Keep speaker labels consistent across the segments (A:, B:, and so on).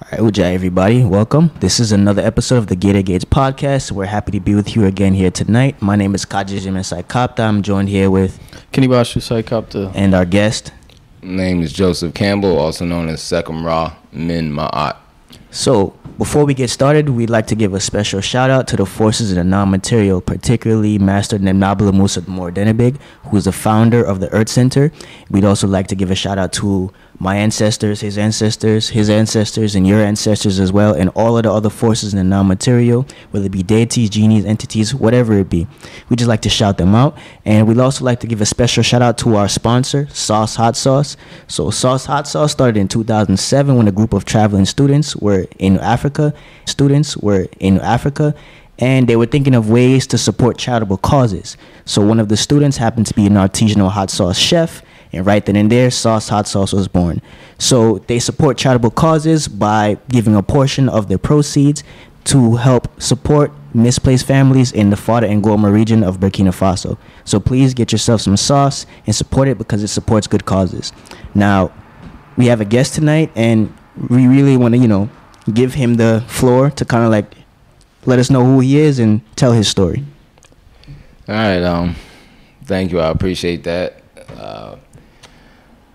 A: All right, Ujai, everybody, welcome. This is another episode of the Gate of Gates podcast. We're happy to be with you again here tonight. My name is Kaji Jimisai Kapta. I'm joined here with
B: Kinibashu Saikapta.
A: and our guest.
C: name is Joseph Campbell, also known as Sekhem Ra Min Ma'at.
A: So, before we get started, we'd like to give a special shout out to the forces in the non material, particularly Master Naba Lamoussa Morodenibig, who's the founder of the Earth Center. We'd also like to give a shout out to my ancestors, his ancestors, his ancestors, and your ancestors as well, and all of the other forces in the non material, whether it be deities, genies, entities, whatever it be. We just like to shout them out. And we'd also like to give a special shout out to our sponsor, Sauce Hot Sauce. So, Sauce Hot Sauce started in 2007 when a group of traveling students were in Africa. Students were in Africa and they were thinking of ways to support charitable causes. So one of the students happened to be an artisanal hot sauce chef, and right then and there, Sauce Hot Sauce was born. So they support charitable causes by giving a portion of their proceeds to help support misplaced families in the Fada N'Gourma region of Burkina Faso. So please get yourself some sauce and support it because it supports good causes. Now, we have a guest tonight, and we really want to, you know, give him the floor to kind of like let us know who he is and tell his story.
C: All right, um, thank you. I appreciate that. Uh,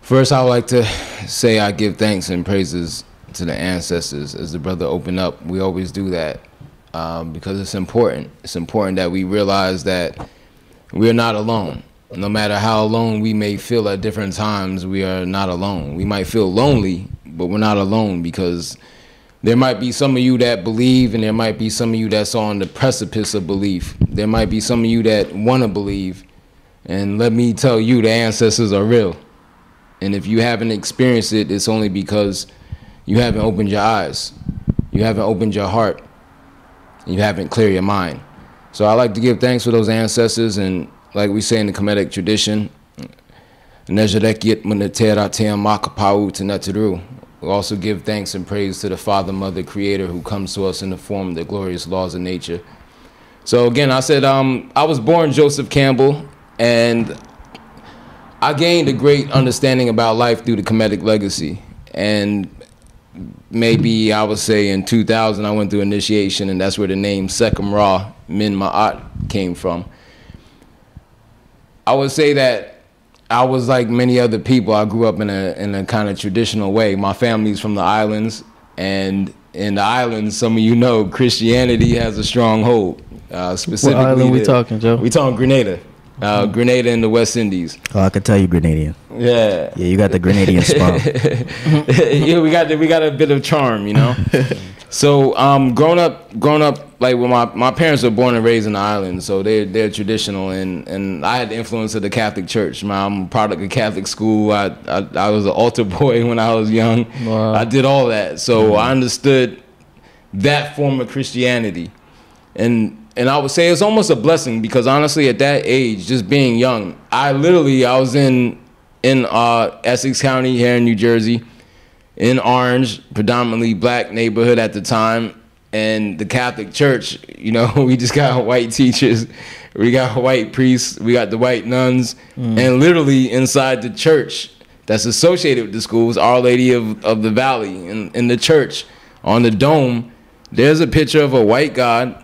C: first, I would like to say I give thanks and praises to the ancestors. As the brother opened up, we always do that um, because it's important. It's important that we realize that we're not alone. No matter how alone we may feel at different times, we are not alone. We might feel lonely, but we're not alone because there might be some of you that believe, and there might be some of you that's on the precipice of belief. There might be some of you that want to believe. And let me tell you, the ancestors are real. And if you haven't experienced it, it's only because you haven't opened your eyes, you haven't opened your heart, you haven't cleared your mind. So I like to give thanks for those ancestors, and like we say in the Kemetic tradition. We also give thanks and praise to the Father, Mother, Creator who comes to us in the form of the glorious laws of nature. So again, I said um, I was born Joseph Campbell, and I gained a great understanding about life through the Kemetic legacy. And maybe I would say in 2000 I went through initiation, and that's where the name Sekhem Ra Min Ma'at came from. I would say that I was like many other people. I grew up in a in a kind of traditional way. My family's from the islands, and in the islands, some of you know Christianity has a strong hold. Uh, specifically,
B: What island we
C: the-
B: talking, Joe?
C: We talking Grenada, uh, Grenada in the West Indies.
A: Oh, I could tell you Grenadian.
C: Yeah,
A: Yeah, you got the Grenadian spell.
C: yeah, we got the, we got a bit of charm, you know. so, um, growing up, growing up, like when my, my parents were born and raised in the island, so they're they're traditional, and, and I had the influence of the Catholic Church. My, I'm a product of Catholic school. I, I I was an altar boy when I was young.
B: Wow.
C: I did all that, so I understood that form of Christianity, and and I would say it's almost a blessing because honestly, at that age, just being young, I literally I was in in uh, Essex County here in New Jersey, in Orange, predominantly black neighborhood at the time, and the Catholic Church. You know, we just got white teachers, we got white priests, we got the white nuns, and literally inside the church that's associated with the schools, Our Lady of, of the Valley, in, in the church on the dome, there's a picture of a white God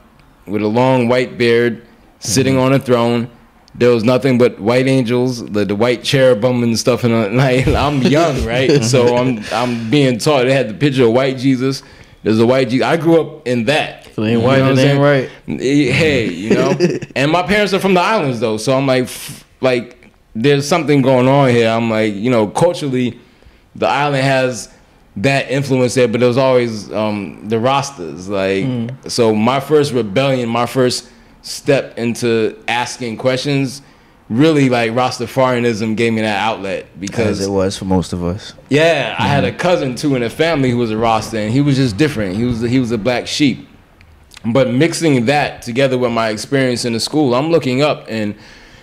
C: with a long white beard sitting mm-hmm. on a throne. There was nothing but white angels, the, the white cherubim and stuff. And like, I'm young, right? so I'm I'm being taught. They had the picture of white Jesus. There's a white Jesus. I grew up in that.
B: If it ain't
C: You
B: white,
C: know
B: it ain't right.
C: Hey, you know. and my parents are from the islands though, so I'm like, f- like, there's something going on here. I'm like, you know, culturally, the island has that influence there, but there was always um, the Rastas. Like, so my first rebellion, my first step into asking questions, really like Rastafarianism gave me that outlet
A: As
C: because
A: it was for most of us.
C: yeah, I had a cousin too in the family who was a Rasta, and he was just different. He was he was a black sheep. But mixing that together with my experience in the school, I'm looking up and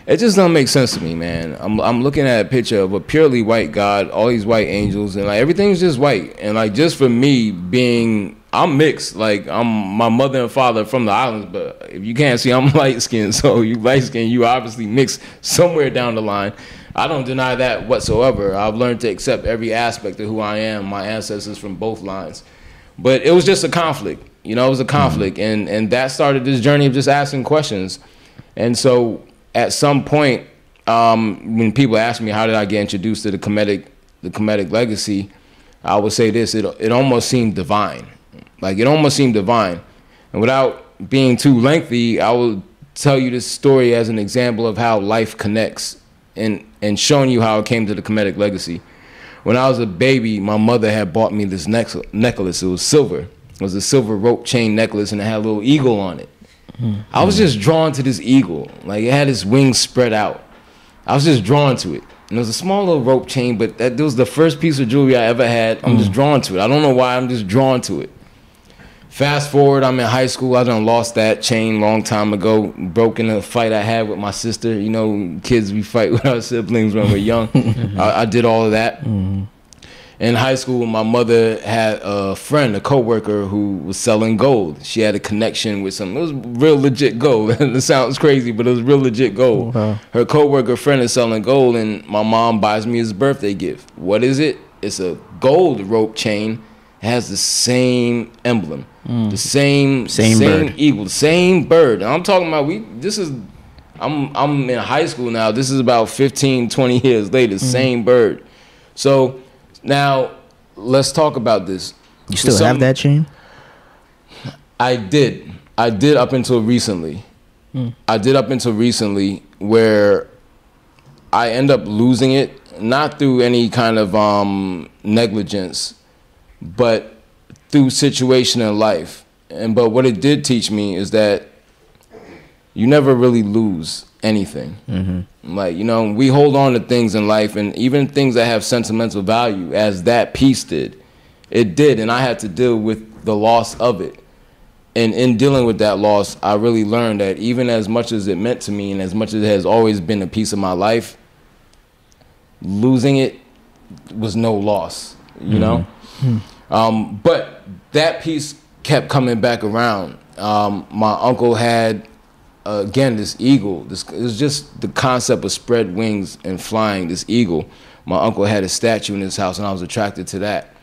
C: it just don't make sense to me, man. I'm I'm looking at a picture of a purely white God, all these white angels, and like everything's just white. And like just for me being, I'm mixed. Like I'm my mother and father from the islands, but if you can't see, I'm light skinned. So you light skinned, you obviously mixed somewhere down the line. I don't deny that whatsoever. I've learned to accept every aspect of who I am, my ancestors from both lines. but it was just a conflict. You know, it was a mm-hmm. conflict, and and that started this journey of just asking questions. And so, at some point, um, when people ask me how did I get introduced to the Kemetic the Kemetic legacy, I would say this: it it almost seemed divine, like it almost seemed divine. And without being too lengthy, I will tell you this story as an example of how life connects, and and showing you how it came to the Kemetic legacy. When I was a baby, my mother had bought me this necklace. It was silver. It was a silver rope chain necklace, and it had a little eagle on it. Mm-hmm. I was just drawn to this eagle. Like it had its wings spread out. I was just drawn to it. And it was a small little rope chain, but that, that was the first piece of jewelry I ever had. I'm mm. just drawn to it. I don't know why. I'm just drawn to it. Fast forward, I'm in high school. I done lost that chain long time ago. Broken a fight I had with my sister. You know, kids we fight with our siblings when we're young. I, I, did all of that. Mm-hmm in high school, my mother had a friend, a coworker who was selling gold. She had a connection with some. It was real legit gold. it sounds crazy, but it was real legit gold. Wow. Her coworker friend is selling gold, and my mom buys me his birthday gift. What is it? It's a gold rope chain. It has the same emblem, mm. the same
A: same, same bird.
C: eagle, the same bird. And I'm talking about we. This is. I'm I'm in high school now. This is about 15, 20 years later. Mm. Same bird. So now, let's talk about this.
A: You still some, have that chain?
C: I did. I did up until recently. Hmm. I did up until recently where I end up losing it, not through any kind of um, negligence, but through situation in life. And but what it did teach me is that you never really lose anything. Mm-hmm. Like you know, we hold on to things in life, and even things that have sentimental value, as that piece did, it did, and I had to deal with the loss of it. And in dealing with that loss, I really learned that even as much as it meant to me, and as much as it has always been a piece of my life, losing it was no loss. You mm-hmm. know, mm-hmm. Um, but that piece kept coming back around. Um, my uncle had uh, again, this eagle, this was just the concept of spread wings and flying. This eagle, my uncle had a statue in his house, and I was attracted to that.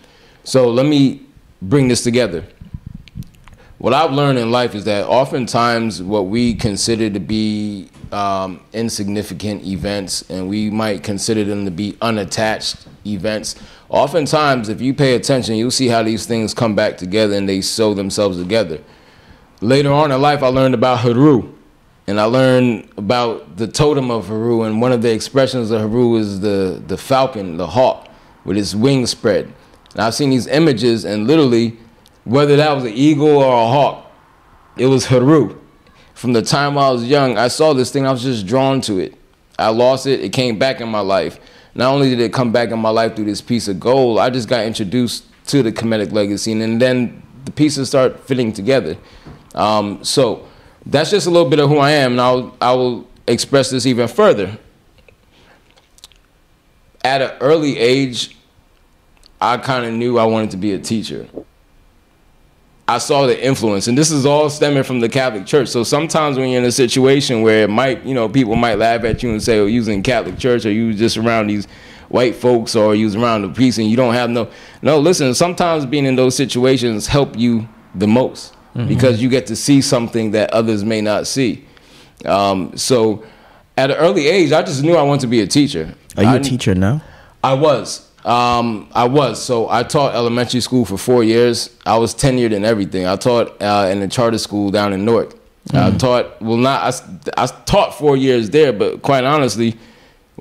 C: So let me bring this together. What I've learned in life is that oftentimes what we consider to be um, insignificant events, and we might consider them to be unattached events. Oftentimes, if you pay attention, you'll see how these things come back together and they sew themselves together. Later on in life, I learned about Heru and I learned about the totem of Heru, and one of the expressions of Heru is the, the falcon, the hawk, with its wings spread. And I've seen these images, and literally, whether that was an eagle or a hawk, it was Heru. From the time I was young, I saw this thing, I was just drawn to it. I lost it, it came back in my life. Not only did it come back in my life through this piece of gold, I just got introduced to the Kemetic legacy, and then the pieces start fitting together. Um, so, that's just a little bit of who I am, and I'll, I will express this even further. At an early age, I kind of knew I wanted to be a teacher. I saw the influence, and this is all stemming from the Catholic Church. So sometimes when you're in a situation where it might, you know, people might laugh at you and say, "Oh, you in Catholic Church, or you're just around these white folks, or you're around the priest, and you don't have no." No, listen. Sometimes being in those situations help you the most mm-hmm. because you get to see something that others may not see. Um, so at an early age, I just knew I wanted to be a teacher.
A: Are you
C: I,
A: a teacher now?
C: I was. Um, I was. So I taught elementary school for four years. I was tenured in everything. I taught uh, in a charter school down in Newark. Mm-hmm. I taught, well, not, I, I taught four years there, but quite honestly,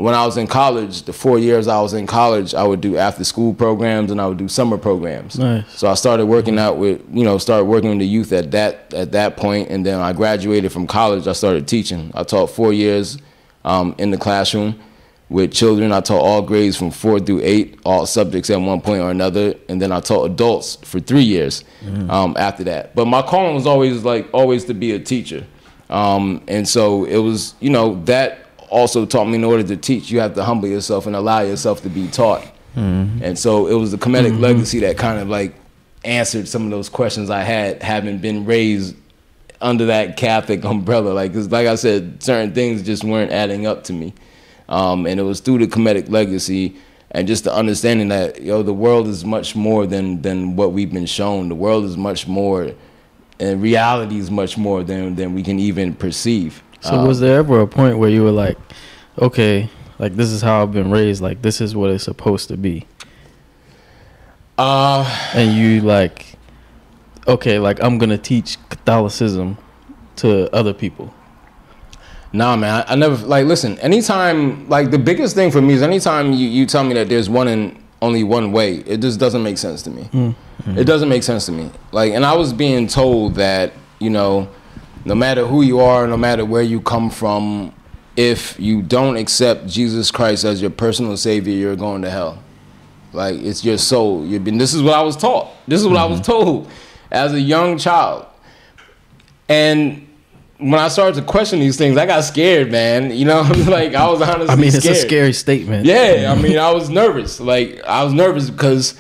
C: when I was in college, the four years I was in college, I would do after school programs and I would do summer programs. Nice. So I started working out with, you know, started working with the youth at that at that point, and then I graduated from college. I started teaching. I taught four years um, in the classroom with children. I taught all grades from four through eight, all subjects at one point or another, and then I taught adults for three years mm. um, after that. But my calling was always like always to be a teacher, um, and so it was, you know, that also taught me in order to teach, you have to humble yourself and allow yourself to be taught. Mm-hmm. And so it was the Kemetic mm-hmm. legacy that kind of like answered some of those questions I had, having been raised under that Catholic umbrella. Like, cause like I said, certain things just weren't adding up to me. Um, and it was through the Kemetic legacy and just the understanding that yo the world is much more than than what we've been shown the world is much more and reality is much more than than we can even perceive
B: So
C: Um,
B: was there ever a point where you were like, okay, like this is how I've been raised, like this is what it's supposed to be,
C: uh
B: and you like, okay, like I'm gonna teach Catholicism to other people.
C: Nah, man. I, I never like listen. Anytime, like the biggest thing for me is anytime you, you tell me that there's one and only one way, it just doesn't make sense to me. It doesn't make sense to me. Like, and I was being told that you know, no matter who you are, no matter where you come from, if you don't accept Jesus Christ as your personal savior, you're going to hell. Like it's your soul. You've been. This is what I was taught. This is what I was mm-hmm. told as a young child. And when I started to question these things, I got scared, man. You know, like I was honestly scared.
B: I mean, it's
C: scared.
B: a scary statement.
C: Yeah, I mm-hmm. mean, I was nervous. Like I was nervous because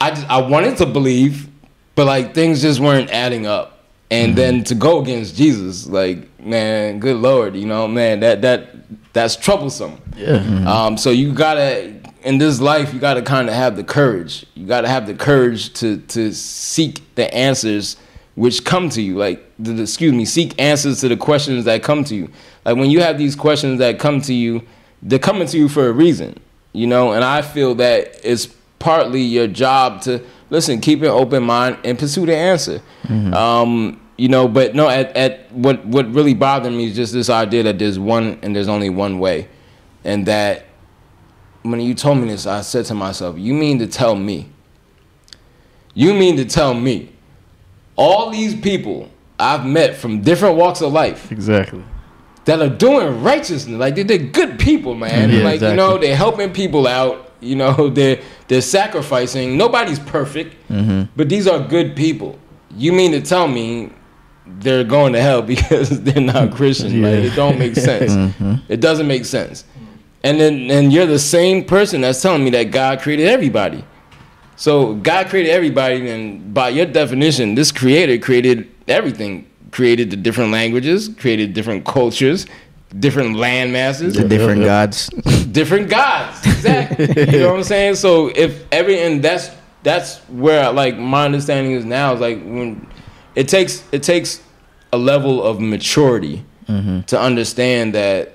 C: I just, I wanted to believe, but like things just weren't adding up. And then to go against Jesus, like man, good lord, you know, man, that that that's troublesome.
B: Yeah.
C: Um, so you gotta in this life, you gotta kind of have the courage. You gotta have the courage to to seek the answers which come to you. Like, the, the- excuse me, seek answers to the questions that come to you. Like when you have these questions that come to you, they're coming to you for a reason, you know. And I feel that it's partly your job to listen, keep an open mind, and pursue the answer. Um, you know, but no, at, at what what really bothered me is just this idea that there's one and there's only one way, and that when you told me this, I said to myself, "You mean to tell me? You mean to tell me all these people I've met from different walks of life
B: Exactly.
C: that are doing righteousness, like they're, they're good people, man.
B: Yeah,
C: like you know, they're helping people out. You know, they're they're sacrificing. Nobody's perfect, mm-hmm. but these are good people. You mean to tell me they're going to hell because they're not mm-hmm. Christian? Like it don't make sense. Mm-hmm. It doesn't make sense. And then and you're the same person that's telling me that God created everybody. So God created everybody, and by your definition, this creator created everything. Created the different languages, created different cultures, different land masses,
A: The different
B: yeah.
A: gods.
C: different gods. Exactly. you know what I'm saying? So if every and that's that's where like my understanding is now is like when it takes it takes a level of maturity mm-hmm. to understand that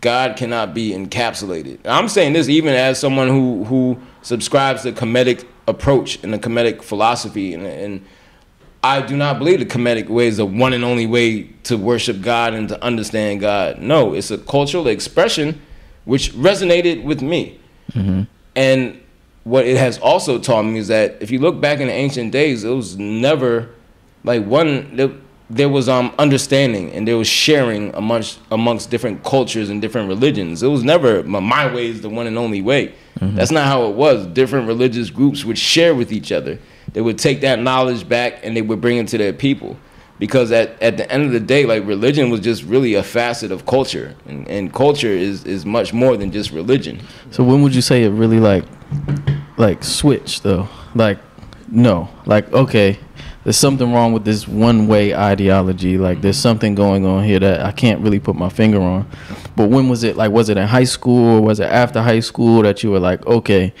C: God cannot be encapsulated. I'm saying this even as someone who who subscribes to Kemetic approach and the Kemetic philosophy, and, and I do not believe the Kemetic way is the one and only way to worship God and to understand God. No, it's a cultural expression which resonated with me. And what it has also taught me is that if you look back in the ancient days, it was never like one there, there was um understanding and there was sharing amongst amongst different cultures and different religions. It was never my, my way is the one and only way. That's not how it was. Different religious groups would share with each other. They would take that knowledge back and they would bring it to their people. Because at, at the end of the day, like religion was just really a facet of culture. And, and culture is, is much more than just religion.
B: So when would you say it really like, like switch though? Like, no, like okay, there's something wrong with this one way ideology. Like there's something going on here that I can't really put my finger on. But when was it? Like was it in high school or was it after high school that you were like, okay,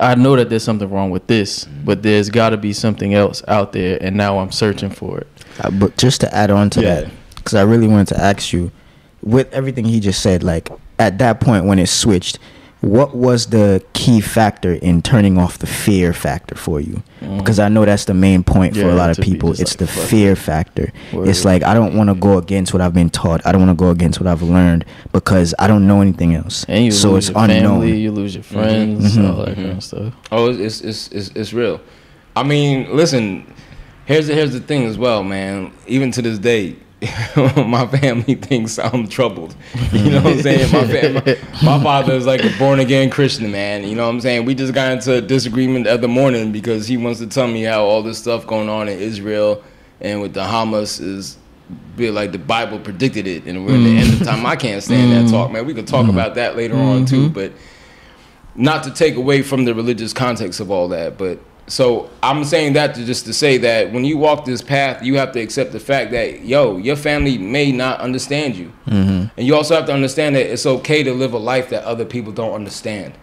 B: I know that there's something wrong with this, but there's got to be something else out there, and now I'm searching for it.
A: Uh, but just to add on to
C: Yeah.
A: that, because I really wanted to ask you, with everything he just said, like at that point when it switched, what was the key factor in turning off the fear factor for you? Because I know that's the main point for
B: Yeah,
A: a lot of people. It's
B: like,
A: the
B: fuck
A: fear factor.
B: Word.
A: It's like I don't want to go against what I've been taught. I don't want to go against what I've learned because I don't know anything else.
B: And you
A: so
B: lose
A: it's
B: your
A: unknown.
B: family, you lose your friends,
A: Mhm.
B: all that
C: Mhm.
B: kind of stuff.
C: Oh, it's it's it's it's, it's real. I mean, listen. Here's the here's the thing as well, man. Even to this day, my family thinks I'm troubled. You know what I'm saying? My fam- my father is like a born again Christian man. You know what I'm saying? We just got into a disagreement the other morning because he wants to tell me how all this stuff going on in Israel and with the Hamas is be like the Bible predicted it, and we're in the end of time. I can't stand that mm-hmm. talk, man. We could talk mm-hmm. about that later on too, mm-hmm. but not to take away from the religious context of all that, but So I'm saying that to just to say that when you walk this path, you have to accept the fact that yo, your family may not understand you, mm-hmm. and you also have to understand that it's okay to live a life that other people don't understand,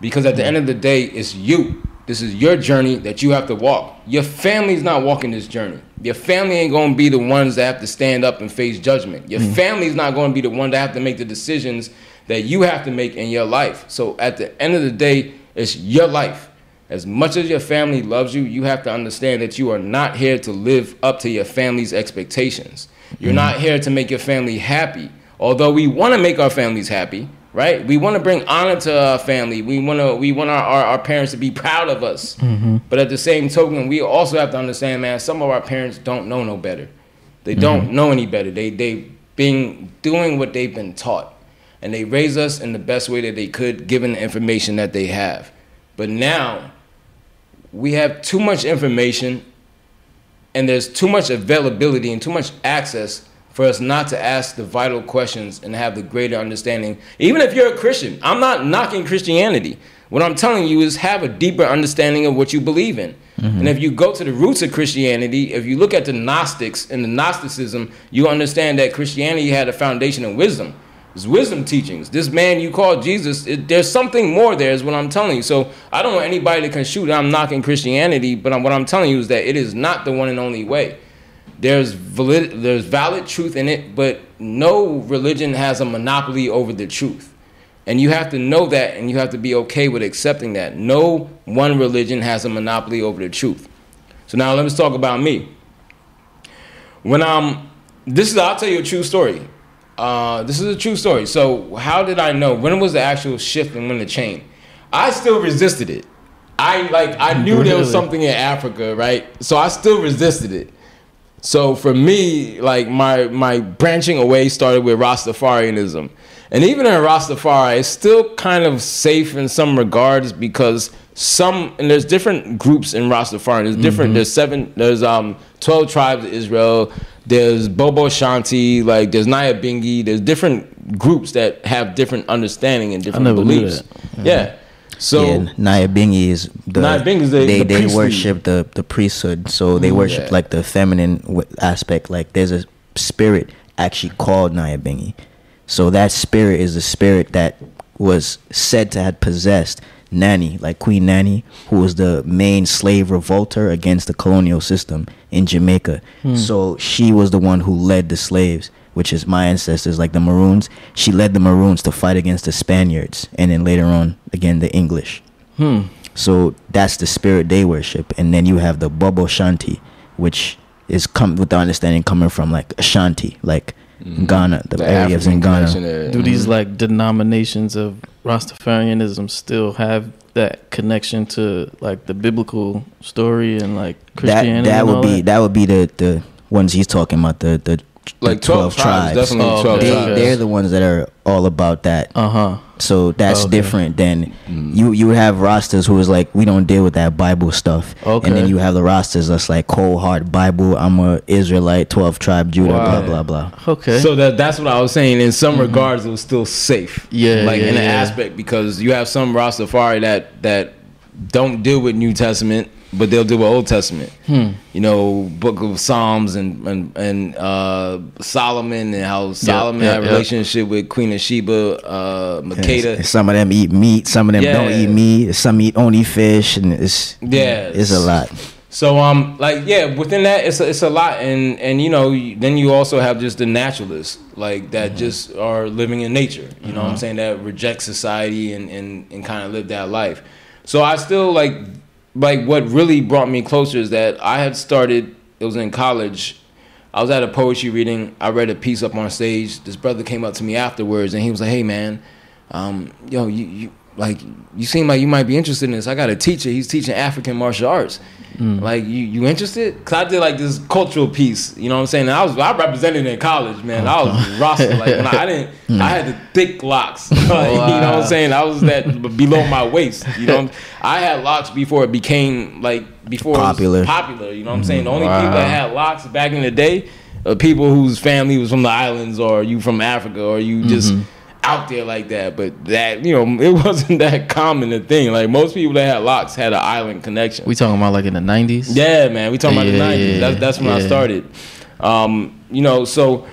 C: because at the end of the day, it's you. This is your journey that you have to walk. Your family's not walking this journey. Your family ain't gonna be the ones that have to stand up and face judgment. Your mm-hmm. family's not gonna be the one that have to make the decisions that you have to make in your life. So at the end of the day, it's your life. As much as your family loves you, you have to understand that you are not here to live up to your family's expectations. You're not here to make your family happy. Although we want to make our families happy, right? We want to bring honor to our family. We want to we want our, our, our parents to be proud of us. Mm-hmm. But at the same token, we also have to understand, man, some of our parents don't know no better. They don't mm-hmm. know any better. They they been doing what they've been taught. And they raise us in the best way that they could given the information that they have. But now we have too much information and there's too much availability and too much access for us not to ask the vital questions and have the greater understanding. Even if you're a Christian, I'm not knocking Christianity. What I'm telling you is have a deeper understanding of what you believe in. Mm-hmm. And if you go to the roots of Christianity, if you look at the Gnostics and the Gnosticism, you understand that Christianity had a foundation of wisdom. It's wisdom teachings. This man you call Jesus, it, there's something more there, is what I'm telling you. So I don't want anybody to construe I'm knocking Christianity, but I'm, what I'm telling you is that it is not the one and only way. There's valid, there's valid truth in it, but no religion has a monopoly over the truth. And you have to know that and you have to be okay with accepting that. No one religion has a monopoly over the truth. So now let us talk about me. When I'm, this is, I'll tell you a true story. Uh, this is a true story. So how did I know? When was the actual shift and when the change? I still resisted it. I like I knew there was something in Africa, right? So I still resisted it. So for me, like my my branching away started with Rastafarianism. And even in Rastafari, it's still kind of safe in some regards because some and there's different groups in Rastafari. There's different there's seven there's um twelve tribes of Israel, there's Bobo Shanti, like there's Nyabingi, there's different groups that have different understanding and different
B: never knew
C: beliefs. Yeah. So
A: yeah, Naya Bingi is the
C: Nyabingi is the-
A: they
C: the
A: they
C: priestly.
A: worship the the priesthood, so they mm, worship
C: Yeah.
A: like the feminine w- aspect. Like there's a spirit actually called Nyabingi, so that spirit is the spirit that was said to have possessed Nanny, like Queen Nanny, who was the main slave revolter against the colonial system in Jamaica. So she was the one who led the slaves, which is my ancestors, like the Maroons. She led the Maroons to fight against the Spaniards, and then later on, again, the English.
B: Hmm.
A: So that's the spirit they worship, and then you have the Bobo Shanti, which is come with the understanding coming from like Ashanti, like Ghana, the,
C: the
A: areas
C: African
A: in Ghana.
C: connection there.
B: Do these like denominations of Rastafarianism still have that connection to like the biblical story and like
A: That
B: Christianity?
A: that
B: and
A: would
B: all
A: be that would be the the ones he's talking about the the, the
C: like 12 tribes, definitely
B: Oh,
C: 12
B: okay.
A: They,
C: tribes.
A: they're the ones that are all about that.
B: Uh huh.
A: So that's
B: Okay.
A: different than
C: Mm.
A: you. You would have rosters who is like, we don't deal with that Bible stuff.
B: Okay.
A: And then you have the rosters that's like cold hard Bible. I'm a Israelite, twelve tribe Judah,
B: Wow.
A: blah blah blah.
B: Okay.
C: So that that's what I was saying. In some regards, it was still safe.
B: Yeah,
C: like
B: yeah,
C: in an aspect because you have some Rastafari that that don't deal with New Testament, but they'll do with Old Testament.
B: Hmm.
C: You know, Book of Psalms and and, and uh, Solomon and how Solomon
B: yeah,
C: had a
B: yeah.
C: relationship with Queen of Sheba, uh, Makeda.
A: Some of them eat meat. Some of them don't eat meat. Some eat only fish, and it's
C: Yeah,
A: it's a lot.
C: So um, like yeah, within that it's a, it's a lot, and and you know then you also have just the naturalists like that just are living in nature. You know what I'm saying that reject society and and and kind of live that life. So I still like like what really brought me closer is that I had started. It was in college. I was at a poetry reading. I read a piece up on stage. This brother came up to me afterwards, and he was like, "Hey man, um, yo, you, you like you seem like you might be interested in this. I got a teacher. He's teaching African martial arts. Hmm. Like you, you interested? Cause I did like this cultural piece. You know what I'm saying? And I was I represented in college, man. I was roster like when I, I didn't. Hmm. I had the thick locks. Like, You know what I'm saying? I was that below my waist. You know, I had locks before it became like before
A: Popular.
C: Popular. You know what I'm hmm. saying? The only
B: Wow.
C: people that had locks back in the day, are people whose family was from the islands, or you from Africa, or you just mm-hmm. Out there like that, but that you know it wasn't that common a thing. Like most people that had locks had an island connection.
B: We talking about like in the nineties?
C: Yeah, man. We talking about the nineties.
B: yeah,
C: that's that's when I started. Um, you know, so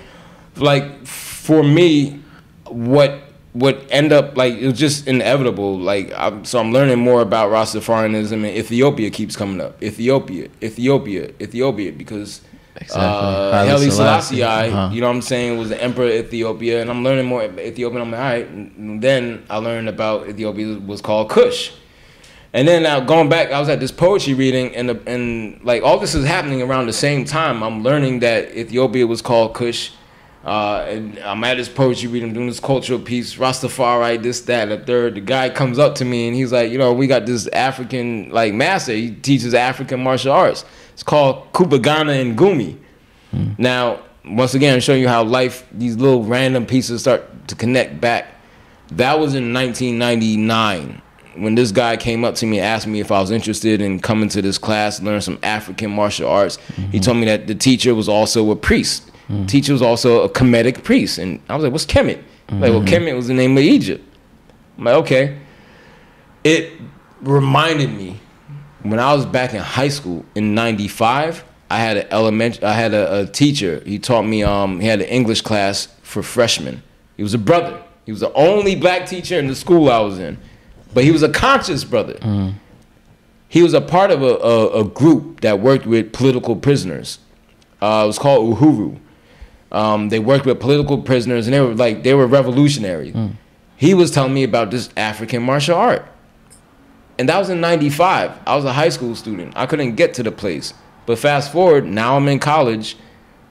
C: like for me, what what end up like it was just inevitable. Like I'm, so, I'm learning more about Rastafarianism, and Ethiopia keeps coming up. Ethiopia, Ethiopia, Ethiopia, because.
B: Exactly.
C: Uh,
B: Haile Selassie. Uh-huh.
C: you know what I'm saying, was the emperor of Ethiopia, and I'm learning more about Ethiopia. I'm like, all right. And then I learned about Ethiopia was called Kush. And then now going back, I was at this poetry reading, and the, and like all this is happening around the same time. I'm learning that Ethiopia was called Kush, uh, and I'm at this poetry reading, doing this cultural piece, Rastafari, this, that, and the third. The guy comes up to me and he's like, you know, we got this African like master. He teaches African martial arts. It's called Kupigana Ngumi. Hmm. Now, once again, I'm showing you how life, these little random pieces start to connect back. That was in 1999 when this guy came up to me and asked me if I was interested in coming to this class, learn some African martial arts. He mm-hmm. told me that the teacher was also a priest. Mm. Teacher was also a Kemetic priest. And I was like, what's Kemet? Like, well, mm-hmm. Kemet was the name of Egypt. I'm like, okay. It reminded me when I was back in high school in '95, I had an elementary. I had a, a teacher. He taught me. Um, he had an English class for freshmen. He was a brother. He was the only black teacher in the school I was in, but he was a conscious brother. He was a part of a, a, a group that worked with political prisoners. Uh, it was called Uhuru. Um, they worked with political prisoners, and they were like they were revolutionary. He was telling me about this African martial art. And that was in 95. I was a high school student. I couldn't get to the place. But fast forward, now I'm in college.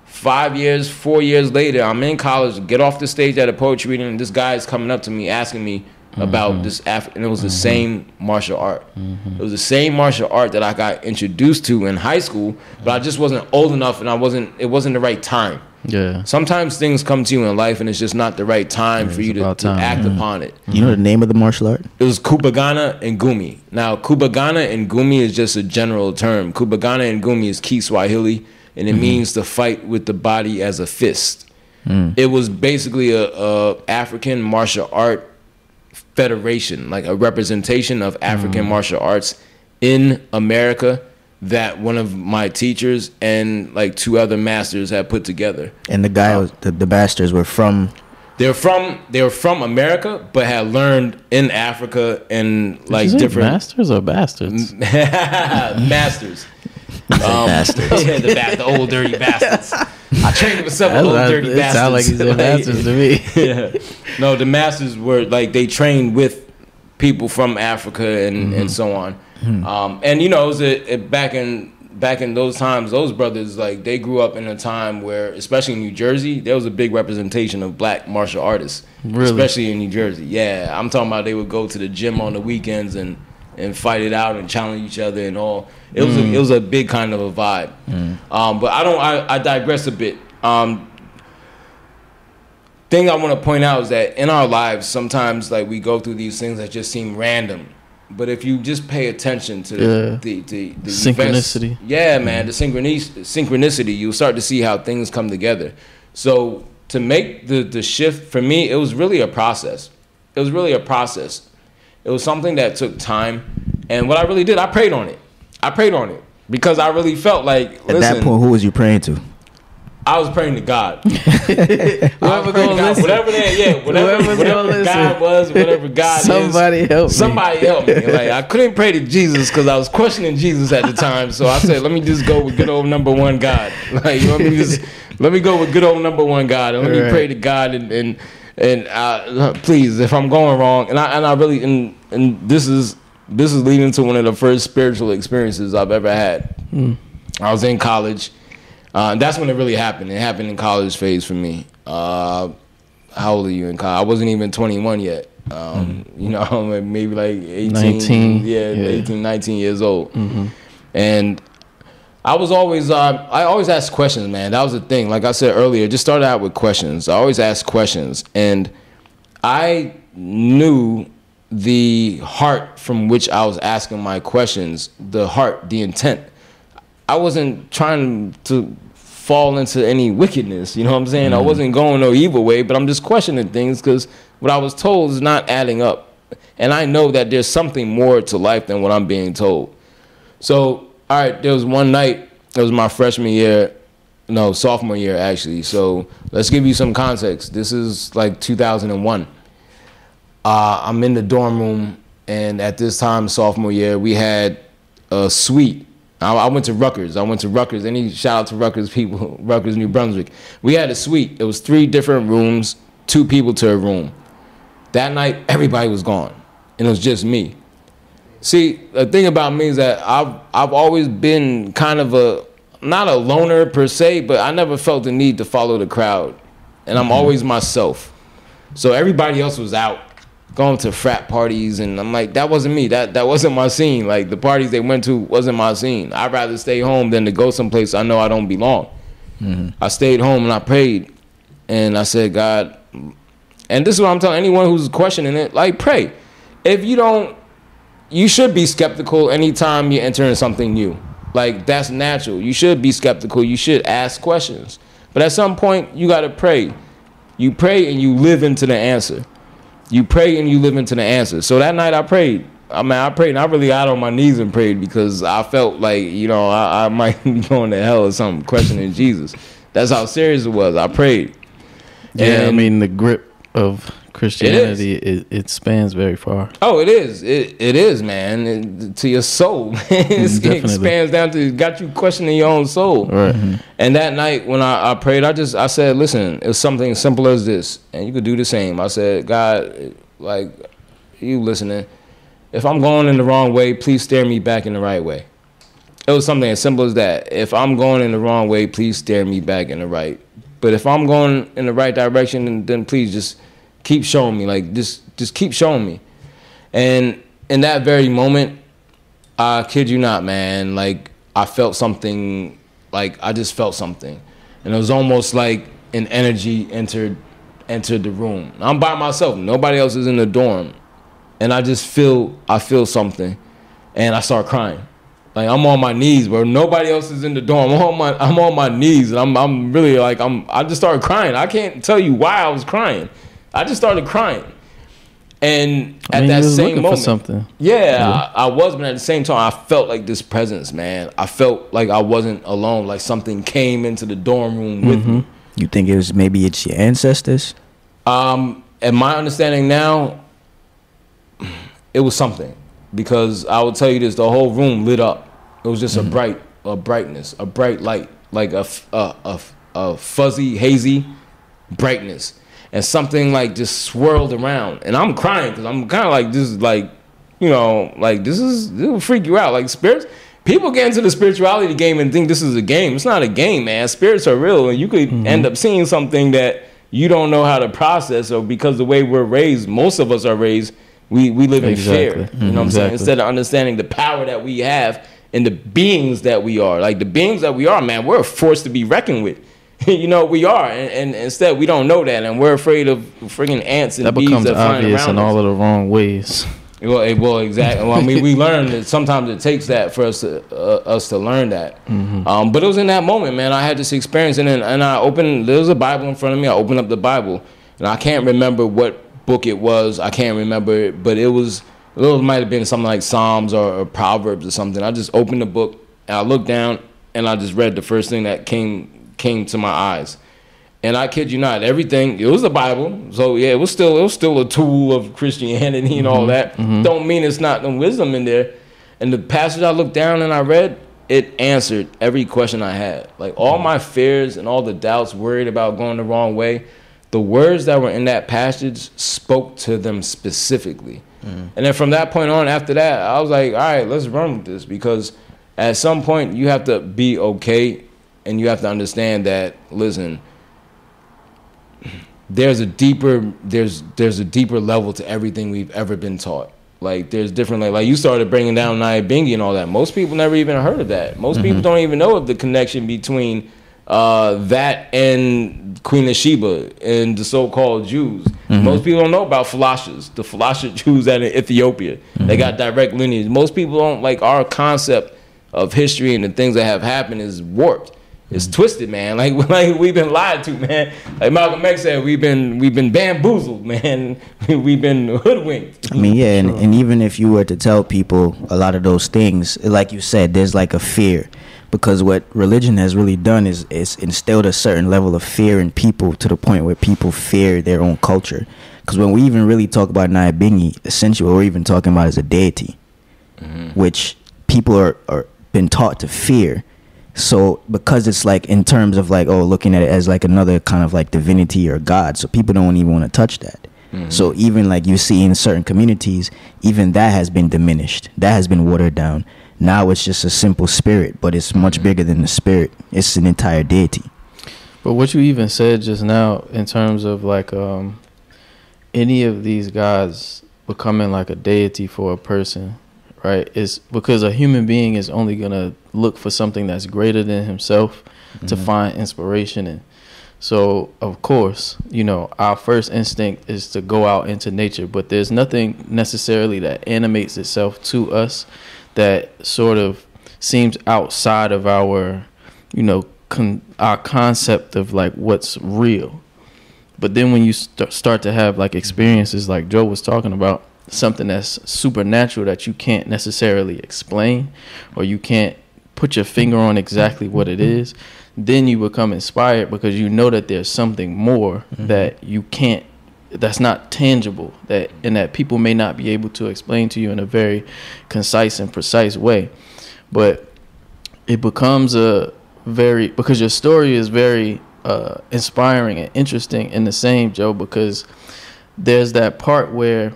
C: Five years, four years later, I'm in college, get off the stage at a poetry reading, and this guy is coming up to me asking me about mm-hmm. this Af- and it was the mm-hmm. same martial art. Mm-hmm. It was the same martial art that I got introduced to in high school, but I just wasn't old enough and I wasn't it wasn't the right time.
B: Yeah.
C: Sometimes things come to you in life and it's just not the right time for you to,
B: about
C: to
B: time,
C: act
B: yeah.
C: upon it.
A: You know the name of the martial art?
C: It was Kupigana Ngumi. Now, Kupigana Ngumi is just a general term. Kupigana Ngumi is Kiswahili, and it mm-hmm. means to fight with the body as a fist. Mm. It was basically a, a African martial art federation, like a representation of African mm. martial arts in America that one of my teachers and like two other masters had put together.
A: And the guy, was, the, the bastards were from.
C: They're from they're from America, but had learned in Africa and like
B: Is
C: different
B: masters or bastards?
C: masters. Um,
A: bastards.
C: yeah, the, ba- the old dirty bastards. I trained with several
B: That's
C: old dirty
B: it
C: bastards.
B: sound like he said bastards to me.
C: yeah. No, the masters were like they trained with people from Africa and, and so on. Um, and you know, it was a, it, back in back in those times, those brothers like they grew up in a time where, especially in New Jersey, there was a big representation of black martial artists,
B: Really?
C: especially in New Jersey. Yeah, I'm talking about they would go to the gym on the weekends and and fight it out and challenge each other and all. It was a, it was a big kind of a vibe. Um, but I don't. I, I digress a bit. Um, thing I want to point out is that in our lives, sometimes like we go through these things that just seem random. But if you just pay attention to
B: Yeah.
C: the, the, the
B: Synchronicity.
C: events- yeah, man, the synchronicity, synchronicity, you'll start to see how things come together. So to make the the shift for me, it was really a process. It was really a process. It was something that took time, and what I really did, I prayed on it. I prayed on it because I really felt like
A: At that point, who was you praying to?
C: I was praying to God.
B: Whoever
C: Whoever
B: gonna
C: whatever that, yeah, whatever,
B: Whoever's
C: whatever God was, whatever God is.
B: Somebody
C: is,
B: help me.
C: somebody help me. Like I couldn't pray to Jesus because I was questioning Jesus at the time. So I said, let me just go with good old number one God. Like let me just let me go with good old number one God, and let me pray to God and and and uh, please, if I'm going wrong, and I and I really and and this is this is leading to one of the first spiritual experiences I've ever had. I was in college. Uh, that's when it really happened. It happened in college phase for me. Uh, how old are you in college? I wasn't even 21 yet. Um, You know, maybe like 18.
B: 19,
C: Yeah,
B: yeah.
C: 18, 19 years old. And I was always, uh, I always asked questions, man. That was the thing. Like I said earlier, just started out with questions. I always asked questions. And I knew the heart from which I was asking my questions, the heart, the intent. I wasn't trying to fall into any wickedness. You know what I'm saying? I wasn't going no evil way, but I'm just questioning things because what I was told is not adding up. And I know that there's something more to life than what I'm being told. So, all right, there was one night, it was my freshman year, no, sophomore year actually. So, let's give you some context. This is like 2001. Uh, I'm in the dorm room, and at this time, sophomore year, we had a suite. I, I went to Rutgers. I went to Rutgers. Any shout out to Rutgers people, Rutgers, New Brunswick. We had a suite. It was three different rooms, two people to a room. That night, everybody was gone, and it was just me. See, the thing about me is that I've I've always been kind of a not a loner per se, but I never felt the need to follow the crowd, and I'm mm-hmm. always myself. So everybody else was out going to frat parties, and I'm like, that wasn't me. That that wasn't my scene. Like the parties they went to wasn't my scene. I'd rather stay home than to go someplace I know I don't belong. Mm-hmm. I stayed home and I prayed, and I said, God, and this is what I'm telling anyone who's questioning it, like pray. If you don't, you should be skeptical anytime you enter in something new. Like that's natural. You should be skeptical. You should ask questions. But at some point, you got to pray. You pray and you live into the answer. You pray and you live into the answer. So that night I prayed. I mean, I prayed and I really got on my knees and prayed because I felt like, you know, I, I might be going to hell or something, questioning Jesus. That's how serious it was. I prayed.
B: Yeah, I mean the grip of Christianity it, it, spans very far.
C: Oh, it is. It it is, man. It- to your soul. it expands down to got you questioning your own soul.
B: Right. Mm-hmm.
C: And that night when I, I prayed, I just I said, listen, it's something as simple as this, and you could do the same. I said, God, like you listening, if I'm going in the wrong way, please steer me back in the right way. It was something as simple as that. If I'm going in the wrong way, please steer me back in the right. But if I'm going in the right direction, then, then please just keep showing me. Like just just keep showing me. And in that very moment, I kid you not, man. Like I felt something. Like I just felt something, and it was almost like an energy entered entered the room. I'm by myself. Nobody else is in the dorm, and I just feel I feel something, and I start crying. Like I'm on my knees, bro. Nobody else is in the dorm. I'm on my I'm on my knees, and I'm I'm really like I'm. I just started crying. I can't tell you why I was crying. I just started crying, and
B: I
C: at
B: mean,
C: that same moment,
B: for something.
C: yeah, I, I was, but at the same time, I felt like this presence, man. I felt like I wasn't alone. Like something came into the dorm room with me.
A: You think it was maybe it's your ancestors?
C: Um, and my understanding now, it was something because I will tell you this: the whole room lit up. It was just a bright, a brightness, a bright light, like a a a fuzzy, hazy brightness, and something like just swirled around. And I'm crying because I'm kind of like this is like, you know, like this is this will freak you out. Like spirits, people get into the spirituality game and think this is a game. It's not a game, man. Spirits are real, and you could mm-hmm. end up seeing something that you don't know how to process, or because the way we're raised, most of us are raised. We, we live in
B: Exactly.
C: fear. You know what I'm mm-hmm.
B: saying?
C: Instead of understanding the power that we have and the beings that we are. Like the beings that we are, man, we're a force to be reckoned with. you know, we are. And, and instead, we don't know that. And we're afraid of freaking ants and
B: That
C: bees
B: becomes
C: that
B: obvious in
C: us.
B: all of the wrong ways.
C: Well, it, well, exactly. Well, I mean, we learn that sometimes it takes that for us to uh, us to learn that. Um, but it was in that moment, man. I had this experience, and then, and I opened. There was a Bible in front of me. I opened up the Bible, and I can't remember what book it was. I can't remember it, but it was. It might have been something like Psalms or, or Proverbs or something. I just opened the book, and I looked down, and I just read the first thing that came came to my eyes. And I kid you not, everything it was the Bible. So yeah, it was still it was still a tool of Christianity and all mm-hmm. that. Mm-hmm. Don't mean it's not the wisdom in there. And the passage I looked down and I read, it answered every question I had. Like all my fears and all the doubts, worried about going the wrong way, the words that were in that passage spoke to them specifically. Mm-hmm. And then from that point on, after that, I was like, all right, let's run with this because at some point you have to be okay and you have to understand that, listen, there's a deeper there's there's a deeper level to everything we've ever been taught. Like there's different like like you started bringing down Nyabingi and all that. Most people never even heard of that. Most people mm-hmm. don't even know of the connection between uh, that and Queen of Sheba and the so-called Jews. Mm-hmm. Most people don't know about Falashas, the Falasha Jews out in Ethiopia. They mm-hmm. got direct lineage. Most people don't like our concept of history and the things that have happened is warped. It's twisted, man. Like like we've been lied to, man. Like Malcolm X said, we've been we've been bamboozled, man. we've been hoodwinked.
A: I mean, yeah, and, and even if you were to tell people a lot of those things, like you said, there's like a fear. Because what religion has really done is, is instilled a certain level of fear in people to the point where people fear their own culture. Because when we even really talk about Nyabingi, essentially what we're even talking about is a deity, mm-hmm. which people are, are been taught to fear. So because it's like in terms of like oh looking at it as like another kind of like divinity or god, so people don't even want to touch that. So even like you see in certain communities, even that has been diminished. That has been watered down. Now it's just a simple spirit, but it's much bigger than the spirit. It's an entire deity.
B: But what you even said just now in terms of like um any of these gods becoming like a deity for a person, right? Is because a human being is only gonna look for something that's greater than himself to mm-hmm. find inspiration in. So of course, you know, our first instinct is to go out into nature, but there's nothing necessarily that animates itself to us that sort of seems outside of our, you know, con- our concept of like what's real. But then when you st- start to have like mm-hmm. experiences like Joe was talking about, something that's supernatural that you can't necessarily explain or you can't put your finger on exactly what it is, then you become inspired because you know that there's something more that you can't that's not tangible that and that people may not be able to explain to you in a very concise and precise way. But it becomes a very because your story is very uh, inspiring and interesting in the same Joe because there's that part where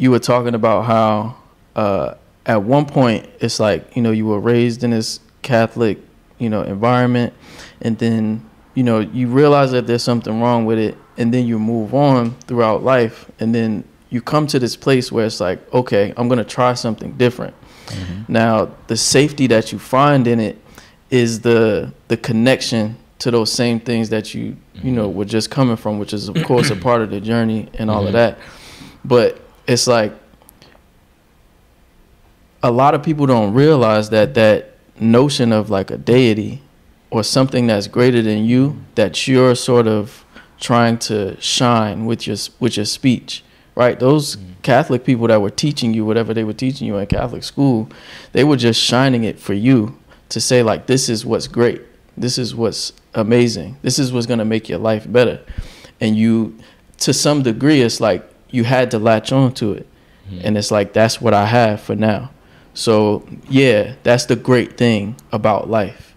B: you were talking about how uh, at one point it's like you know you were raised in this Catholic you know environment and then you know you realize that there's something wrong with it and then you move on throughout life and then you come to this place where it's like okay I'm gonna try something different. Mm-hmm. Now the safety that you find in it is the the connection to those same things that you you know mm-hmm. were just coming from which is of course a part of the journey and all of mm-hmm. that. But it's like a lot of people don't realize that that notion of like a deity or something that's greater than you that you're sort of trying to shine with your with your speech right? Those mm-hmm. catholic people that were teaching you whatever they were teaching you in catholic school they were just shining it for you to say like this is what's great. This is what's amazing. This is what's going to make your life better. And you to some degree it's like you had to latch on to it. Mm-hmm. And it's like that's what i have for now. So yeah that's the great thing about life.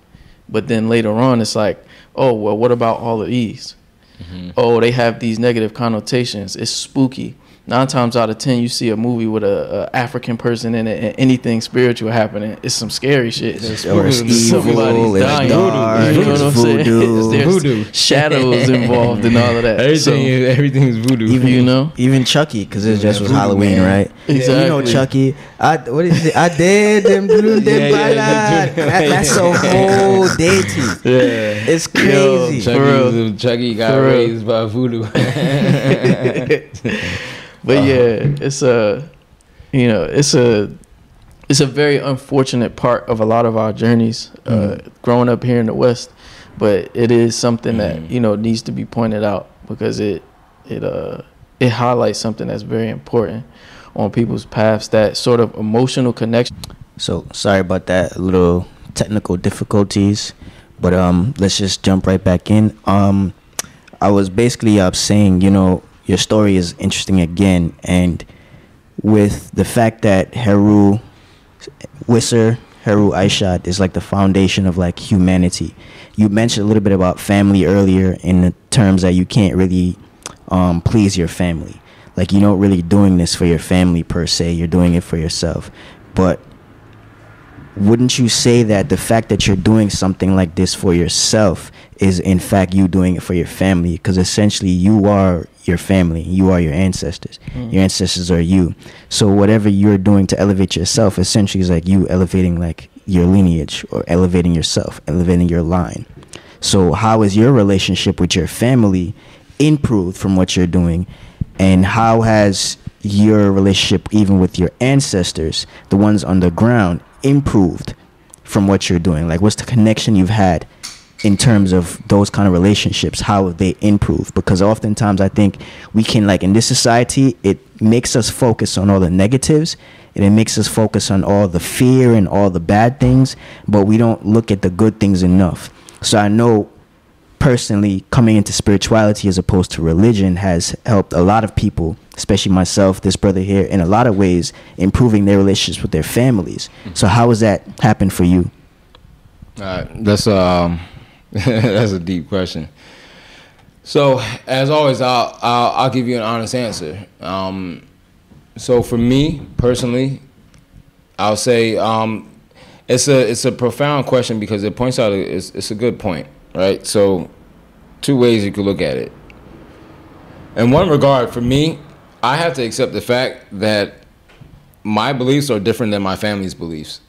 B: But then later on it's like oh well what about all of these? Mm-hmm. Oh they have these negative connotations. It's spooky nine times out of ten you see a movie with a, a african person in it and anything spiritual happening it's some scary shit
A: Or it's evil, it's
B: dying.
A: dark,
B: You know
A: it's
B: what I'm saying?
A: voodoo.
B: There's
C: Voodoo.
B: shadows involved in all of that
C: Everything
B: So-
C: is everything is voodoo.
A: Even
B: You know?
A: even Chucky, because it just was
C: Voodoo
A: Halloween,
C: Man.
A: right? You know Chucky. I what is it? I did them do them
C: Yeah, yeah,
A: bala.
C: them do-
A: That- That's a whole deity.
C: yeah.
A: It's crazy.
C: Chucky,
B: For real.
C: Chucky got
B: For real.
C: raised by voodoo.
B: But
C: Uh-huh.
B: yeah, it's a you know, it's a it's a very unfortunate part of a lot of our journeys uh,
C: Mm.
B: growing up here in the West. But it is something
C: Mm.
B: that you know needs to be pointed out because it it uh it highlights something that's very important on people's paths. That sort of emotional connection.
A: So sorry about that little technical difficulties, but um, let's just jump right back in. Um, I was basically uh, saying, you know, your story is interesting again, and with the fact that Heru Wisser, Heru Aishat is like the foundation of like humanity. You mentioned a little bit about family earlier in the terms that you can't really um, please your family. Like you're not really doing this for your family per se. You're doing it for yourself. But wouldn't you say that the fact that you're doing something like this for yourself is in fact you doing it for your family because essentially you are your family. You are your ancestors. Mm. Your ancestors are you. So whatever you're doing to elevate yourself essentially is like you elevating like your lineage or elevating yourself elevating your line. So how is your relationship with your family improved from what you're doing? And how has your relationship even with your ancestors the ones on the ground improved from what you're doing? Like what's the connection you've had in terms of those kind of relationships how have they improved because oftentimes i think we can like in this society it makes us focus on all the negatives and it makes us focus on all the fear and all the bad things but we don't look at the good things enough. So i know personally coming into spirituality as opposed to religion has helped a lot of people especially myself this brother here in a lot of ways improving their relationships with their families. So how has that happened for you?
C: All right, that's um, that's a deep question. So, as always, I'll I'll, I'll give you an honest answer. Um, so for me personally, I'll say um, it's a it's a profound question because it points out it's it's a good point, right? So, two ways you could look at it. In one regard, for me, I have to accept the fact that my beliefs are different than my family's beliefs.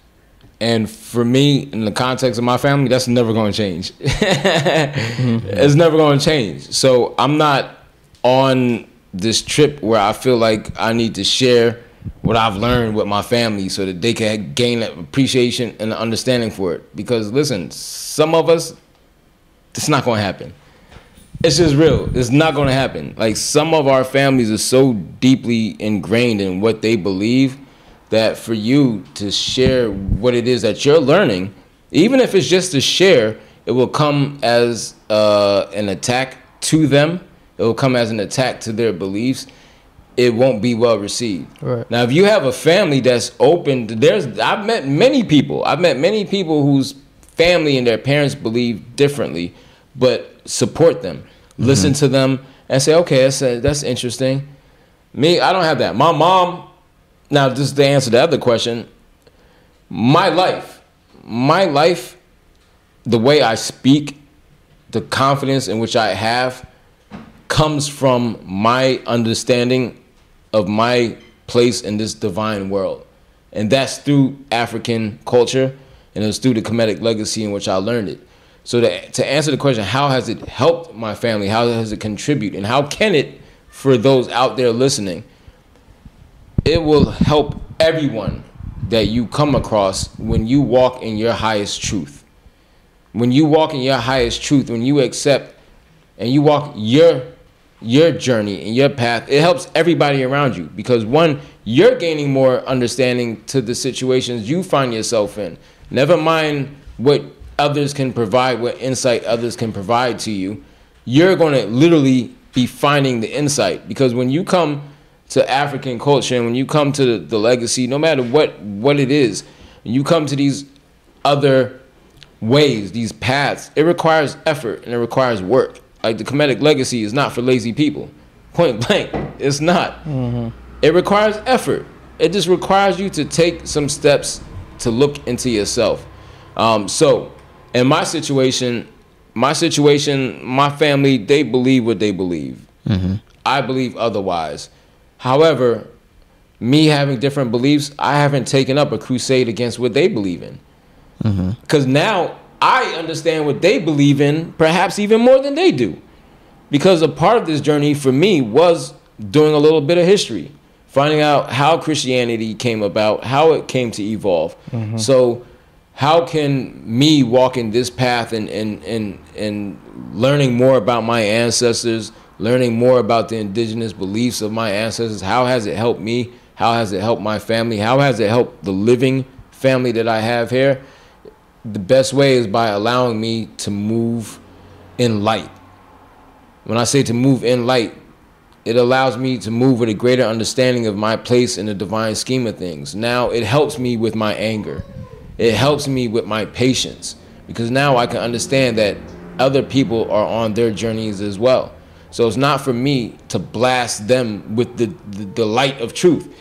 C: And for me, in the context of my family, that's never going to change. It's never going to change. So I'm not on this trip where I feel like I need to share what I've learned with my family so that they can gain appreciation and understanding for it. Because listen, some of us, it's not going to happen. It's just real. It's not going to happen. Like some of our families are so deeply ingrained in what they believe that for you to share what it is that you're learning, even if it's just to share, it will come as uh, an attack to them. It will come as an attack to their beliefs. It won't be well received.
B: Right.
C: Now, if you have a family that's open, to, there's I've met many people. I've met many people whose family and their parents believe differently, but support them, listen to them, and say, okay, that's that's interesting. Me, I don't have that. My mom. Now, just to answer the other question, my life, my life, the way I speak, the confidence in which I have, comes from my understanding of my place in this divine world. And that's through African culture and it's through the Kemetic legacy in which I learned it. So to, to answer the question, how has it helped my family? How has it contributed? And how can it for those out there listening? It will help everyone that you come across when you walk in your highest truth. When you walk in your highest truth, when you accept and you walk your your journey and your path, it helps everybody around you because one, you're gaining more understanding to the situations you find yourself in. Never mind what others can provide, what insight others can provide to you. You're going to literally be finding the insight because when you come to African culture and when you come to the, legacy, no matter what what it is, when you come to these other ways, these paths, it requires effort and it requires work. Like the Kemetic legacy is not for lazy people. Point blank, it's not. It requires effort. It just requires you to take some steps to look into yourself. Um, so, in my situation, my situation, my family, they believe what they believe. I believe otherwise. However, me having different beliefs, I haven't taken up a crusade against what they believe in. Mm-hmm. Because now I understand what they believe in, perhaps even more than they do. Because a part of this journey for me was doing a little bit of history, finding out how Christianity came about, how it came to evolve. Mm-hmm. So, how can me walking this path and, and, and, and learning more about my ancestors, learning more about the indigenous beliefs of my ancestors, how has it helped me? How has it helped my family? How has it helped the living family that I have here? the best way is by allowing me to move in light. When I say to move in light, it allows me to move with a greater understanding of my place in the divine scheme of things. Now it helps me with my anger. It helps me with my patience because now I can understand that other people are on their journeys as well. So it's not for me to blast them with the, the, the light of truth.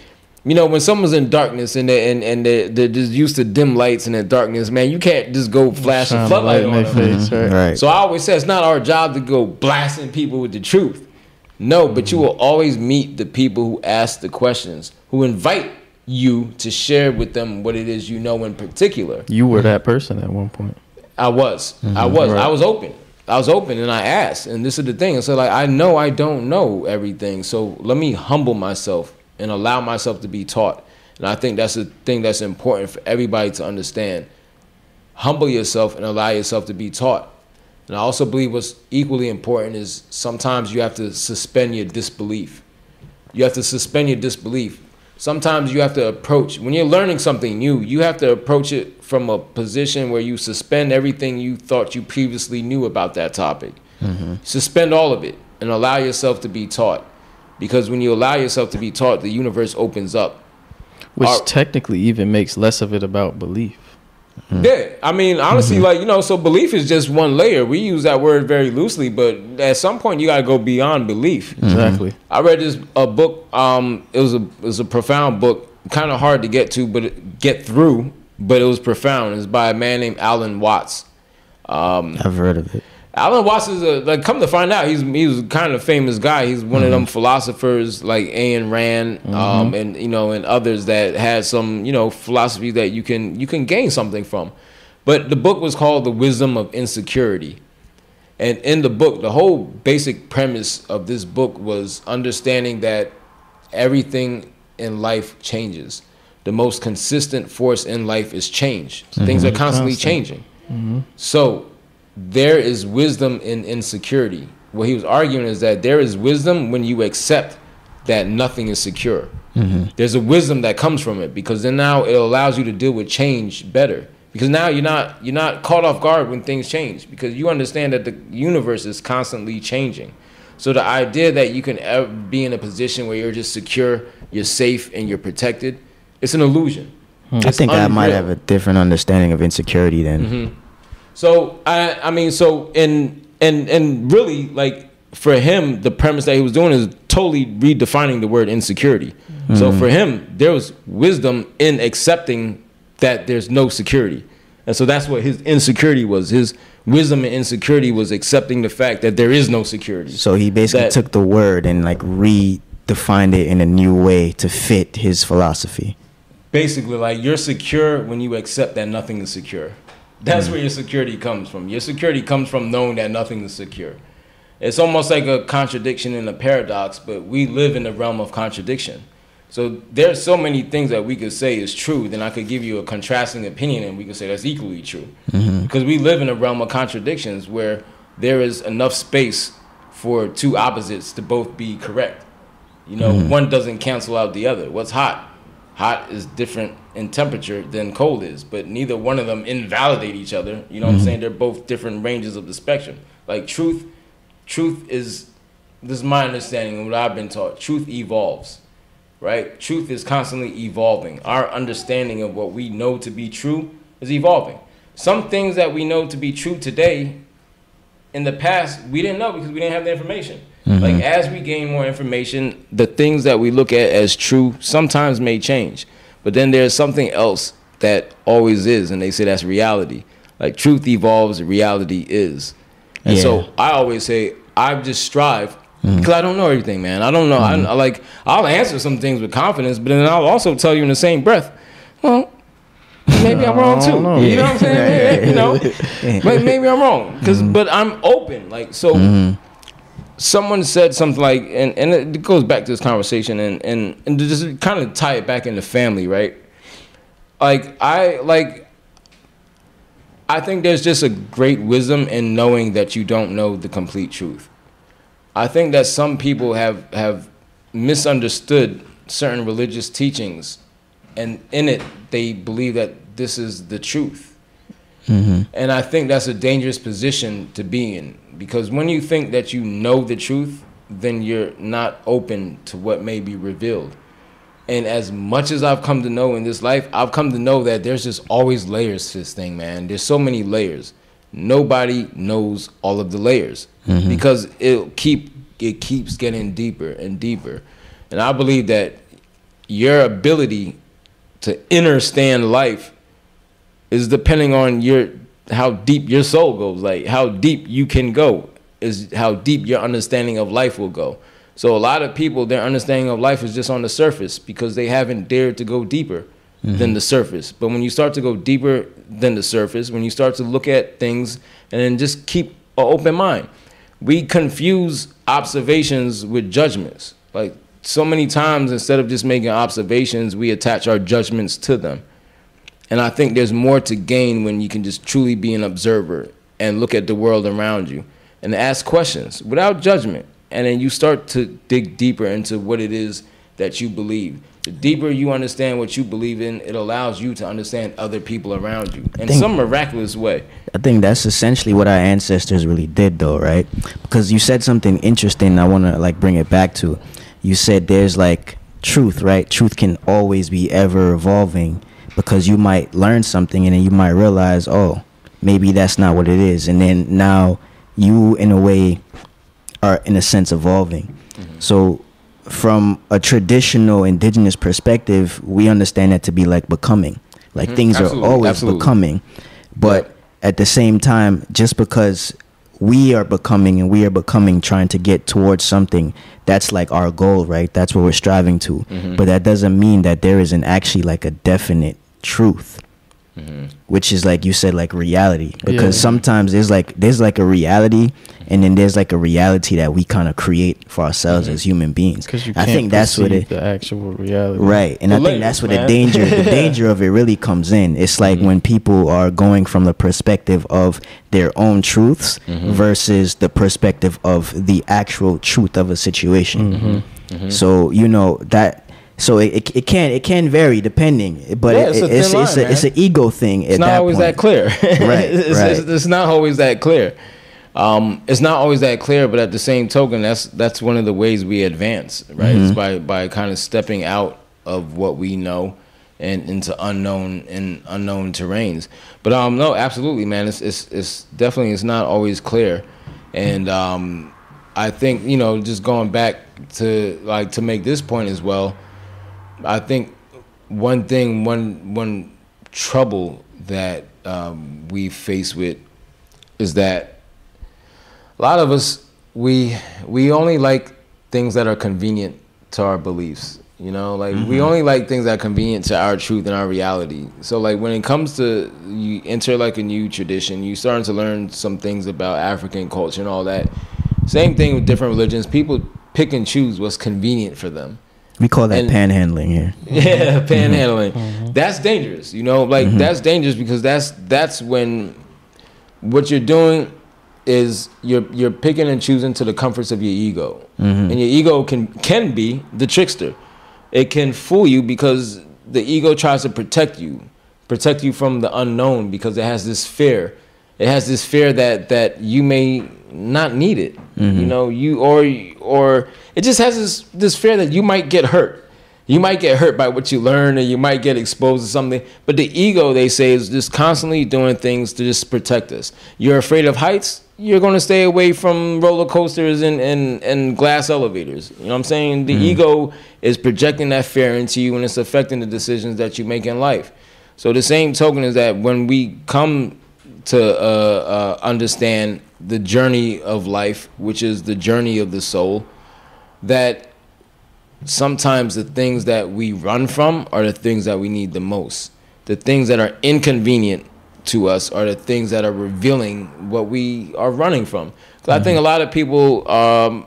C: You know, when someone's in darkness and they and, and they're, they're just used to dim lights and in darkness, man, you can't just go flash a floodlight
B: light in
C: on
B: their
C: them.
B: face, right?
A: right
C: So I always say it's not our job to go blasting people with the truth. No, but you will always meet the people who ask the questions, who invite you to share with them what it is you know in particular.
B: You were that person at one point.
C: I was. I mm-hmm. was.
B: Right.
C: I was open. I was open and I asked. And this is the thing. So like I know I don't know everything. So let me humble myself and allow myself to be taught. And I think that's the thing that's important for everybody to understand. Humble yourself and allow yourself to be taught. And I also believe what's equally important is sometimes you have to suspend your disbelief. You have to suspend your disbelief. Sometimes you have to approach, when you're learning something new, you have to approach it from a position where you suspend everything you thought you previously knew about that topic. Mm-hmm. Suspend all of it and allow yourself to be taught. Because when you allow yourself to be taught, the universe opens up.
B: Which
C: Our-
B: technically even makes less of it about belief. Mm-hmm.
C: Yeah, I mean, honestly, mm-hmm. like you know, so belief is just one layer. We use that word very loosely, but at some point, you gotta go beyond belief.
B: Exactly.
C: I read this a book. Um, it was a it was a profound book, kind of hard to get to, but get through. But it was profound. It's by a man named Alan Watts. Um,
A: I've heard of it.
C: Alan Watts is a like. Come to find out, he's he was kind of a famous guy. He's one of them philosophers like Ayn Rand, um, and you know, and others that had some you know philosophy that you can you can gain something from. But the book was called The Wisdom of Insecurity, and in the book, the whole basic premise of this book was understanding that everything in life changes. The most consistent force in life is change. Mm-hmm. Things are constantly
B: Constant.
C: changing. Mm-hmm. So there is wisdom in insecurity. What he was arguing is that there is wisdom when you accept that nothing is secure. Mm-hmm. There's a wisdom that comes from it because then now it allows you to deal with change better. Because now you're not you're not caught off guard when things change because you understand that the universe is constantly changing. So the idea that you can ever be in a position where you're just secure, you're safe, and you're protected, it's an illusion. Hmm.
A: I
C: It's
A: think I might have a different understanding of insecurity than. Mm-hmm.
C: So I I mean so and and and really like for him the premise that he was doing is totally redefining the word insecurity. Mm-hmm. So for him there was wisdom in accepting that there's no security. And so that's what his insecurity was. His wisdom and insecurity was accepting the fact that there is no security.
A: So he basically
C: That-
A: took the word and like redefined it in a new way to fit his philosophy.
C: Basically like you're secure when you accept that nothing is secure. That's mm. where your security comes from. Your security comes from knowing that nothing is secure. It's almost like a contradiction and a paradox but we live in the realm of contradiction. So there's so many things that we could say is true then i could give you a contrasting opinion and we could say that's equally true. Mm-hmm. Because we live in a realm of contradictions where there is enough space for two opposites to both be correct. You know, mm-hmm. one doesn't cancel out the other. What's hot? Hot is different in temperature than cold is, but neither one of them invalidate each other. You know what I'm mm-hmm. saying? They're both different ranges of the spectrum. Like truth, truth is this is my understanding and what I've been taught. Truth evolves. Right? Truth is constantly evolving. Our understanding of what we know to be true is evolving. Some things that we know to be true today in the past we didn't know because we didn't have the information. Like mm-hmm. as we gain more information, the things that we look at as true sometimes may change. But then there's something else that always is, and they say that's reality. Like truth evolves, reality is. And
A: Yeah.
C: so I always say I just strive mm-hmm. because I don't know everything, man. I don't know. I, I like I'll answer some things with confidence, but then I'll also tell you in the same breath, well, maybe I'm wrong too.
B: know.
C: You know what I'm saying? you know, but maybe I'm wrong because but I'm open. Like so, someone said something like, and and it goes back to this conversation, and and and just kind of tie it back into family, right? Like I like. I think there's just a great wisdom in knowing that you don't know the complete truth. I think that some people have have misunderstood certain religious teachings, and in it they believe that this is the truth. Mm-hmm. And I think that's a dangerous position to be in because when you think that you know the truth, then you're not open to what may be revealed. And as much as I've come to know in this life, I've come to know that there's just always layers to this thing, man. There's so many layers. Nobody knows all of the layers mm-hmm. because it keep it keeps getting deeper and deeper. And I believe that your ability to understand life is depending on your how deep your soul goes like how deep you can go is how deep your understanding of life will go. So a lot of people their understanding of life is just on the surface because they haven't dared to go deeper than mm-hmm. the surface. But when you start to go deeper than the surface when you start to look at things and then just keep an open mind we confuse observations with judgments. Like so many times instead of just making observations we attach our judgments to them and I think there's more to gain when you can just truly be an observer and look at the world around you and ask questions without judgment. And then you start to dig deeper into what it is that you believe. The deeper you understand what you believe in, it allows you to understand other people around you in
A: think-
C: some miraculous way.
A: I think that's essentially what our ancestors really did, though, right? Because you said something interesting. I want to like bring it back to. You said there's like truth, right? Truth can always be ever evolving because you might learn something and then you might realize, oh, maybe that's not what it is, and then now you, in a way, are in a sense evolving. So, from a traditional indigenous perspective, we understand that to be like becoming. Like
C: Mhm.
A: things
C: Absolutely,
A: are always
C: absolutely.
A: becoming, but at the same time, just because we are becoming and we are becoming trying to get towards something, that's like our goal, right? That's what we're striving to.
C: Mhm.
A: But that doesn't mean that there isn't actually like a definite truth
C: Mhm.
A: which is like you said like reality because
B: Yeah.
A: sometimes there's like there's like a reality and then there's like a reality that we kind of create for ourselves
C: Mhm.
A: as human beings
B: Because you
A: i
B: can't
A: think that's what
B: perceive
A: it
B: the actual reality.
A: right and
C: The
A: i think that's where
C: man.
A: the danger the danger of it really comes in it's like
C: Mhm.
A: when people are going from the perspective of their own truths
C: Mhm.
A: versus the perspective of the actual truth of a situation
B: Mhm.
C: Mhm.
A: so you know that so it, it, it can it can vary depending but
C: Yeah, it's a
A: it's
C: thin
A: it's, a, it's an ego thing
C: it's not
A: that
C: always
A: point.
C: that clear.
A: Right,
C: it's,
A: right.
C: It's, it's not always that clear. Um, it's not always that clear, but at the same token, that's that's one of the ways we advance, right? It's
A: Mhm.
C: by by kind of stepping out of what we know and into unknown and unknown terrains. But um, no, absolutely, man. It's it's it's definitely it's not always clear, and um, I think you know just going back to like to make this point as well. I think one thing, one one trouble that um, we face with is that a lot of us we we only like things that are convenient to our beliefs. You know, like we only like things that are convenient to our truth and our reality. So, like when it comes to you enter like a new tradition, you starting to learn some things about African culture and all that. Same thing with different religions. People pick and choose what's convenient for them.
A: We call that
C: And-
A: panhandling here.
C: Yeah, panhandling. That's dangerous. You know, like
A: Mhm.
C: that's dangerous because that's that's when what you're doing is you're you're picking and choosing to the comforts of your ego,
A: Mhm.
C: and your ego can can be the trickster. It can fool you because the ego tries to protect you, protect you from the unknown because it has this fear. It has this fear that that you may not need it. You
A: Mhm.
C: know, you or or it just has this this fear that you might get hurt. You might get hurt by what you learn, and you might get exposed to something. But the ego, they say, is just constantly doing things to just protect us. You're afraid of heights. You're going to stay away from roller coasters and, and, and glass elevators. You know what I'm saying? The ego is projecting that fear into you, and it's affecting the decisions that you make in life. So the same token is that when we come to uh, uh, understand the journey of life, which is the journey of the soul, that sometimes the things that we run from are the things that we need the most. The things that are inconvenient to us are the things that are revealing what we are running from. 'Cause I think a lot of people, um,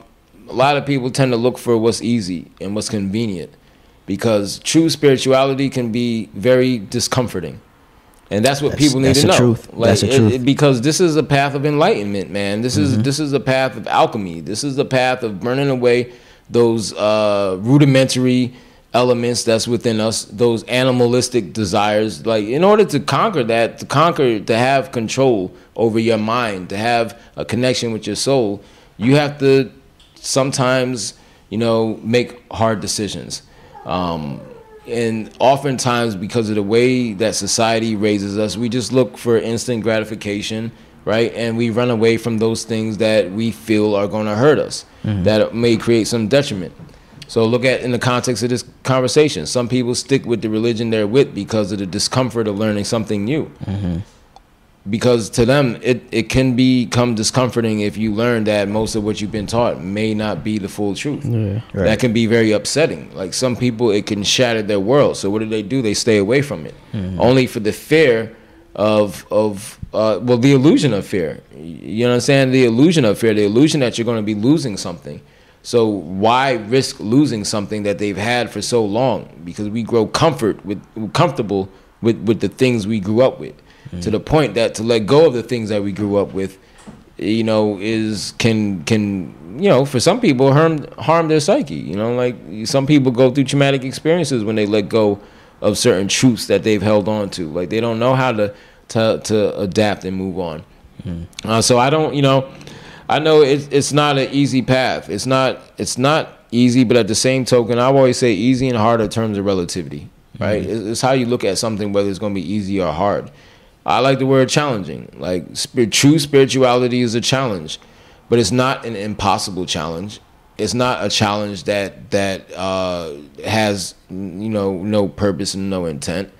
C: a lot of people tend to look for what's easy and what's convenient, because true spirituality can be very discomforting. And that's what
A: That's-
C: people need
A: that's
C: to
A: the
C: know.
A: truth.
C: Like,
A: That's the
C: it-
A: truth.
C: it- because this is a path of enlightenment, man. This
A: Mm-hmm.
C: is this is a path of alchemy. This is the path of burning away those uh, rudimentary elements that's within us, those animalistic desires. Like in order to conquer that, to conquer, to have control over your mind, to have a connection with your soul, you have to sometimes, you know, make hard decisions. Um, and oftentimes, because of the way that society raises us, we just look for instant gratification, right? And we run away from those things that we feel are going to hurt us, mm-hmm. that may create some detriment. So look at in the context of this conversation. Some people stick with the religion they're with because of the discomfort of learning something new. Mm-hmm. Because to them, it, it can become discomforting if you learn that most of what you've been taught may not be the full truth.
B: Yeah.
A: Right.
C: That can be very upsetting. Like some people, it can shatter their world. So what do they do? They stay away from it, only for the fear of of uh, well, the illusion of fear. You know what I'm saying? The illusion of fear, the illusion that you're going to be losing something. So why risk losing something that they've had for so long? Because we grow comfort with comfortable with with the things we grew up with. To the point that to let go of the things that we grew up with, you know, is can can you know for some people harm harm their psyche. You know, like some people go through traumatic experiences when they let go of certain truths that they've held on to. Like they don't know how to to to adapt and move on. Uh, so I don't, you know, I know it's it's not an easy path. It's not it's not easy, but at the same token, I always say easy and hard are terms of relativity, right? It's, it's how you look at something, whether it's going to be easy or hard. I like the word challenging. Like true spirituality is a challenge, but it's not an impossible challenge. It's not a challenge that that uh, has you know no purpose and no intent.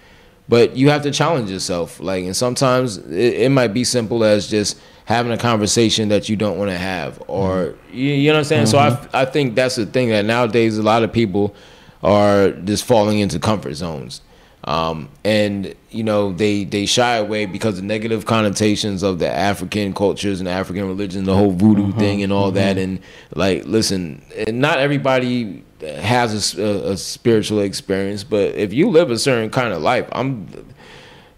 C: But you have to challenge yourself. Like, and sometimes it, it might be simple as just having a conversation that you don't want to have, or you, you know what I'm saying. So I I think that's the thing that nowadays a lot of people are just falling into comfort zones. Um, and you know they they shy away because of negative connotations of the African cultures and African religion, the whole voodoo mm-hmm. thing and all that. Mm-hmm. And like, listen, and not everybody has a spiritual experience, but if you live a certain kind of life, I'm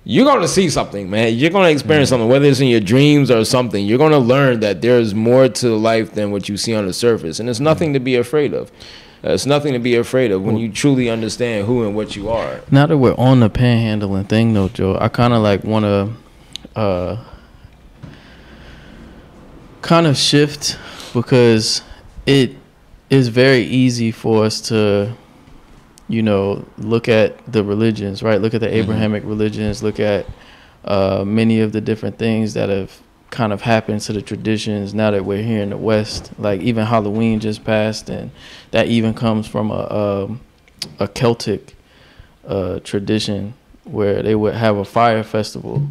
C: you're going to see something, man. You're going to experience mm-hmm. something, whether it's in your dreams or something. You're going to learn that there's more to life than what you see on the surface, and it's nothing to be afraid of. Uh, It's nothing to be afraid of when you truly understand who and what you are.
B: Now that we're on the panhandling thing, though, Joe, I kind of like want to uh, kind of shift because it is very easy for us to, you know, look at the religions, right? Look at the Abrahamic religions, look at uh, many of the different things that have kind of happened to the traditions now that we're here in the West. Like even Halloween just passed, and that even comes from a um, a Celtic uh, tradition where they would have a fire festival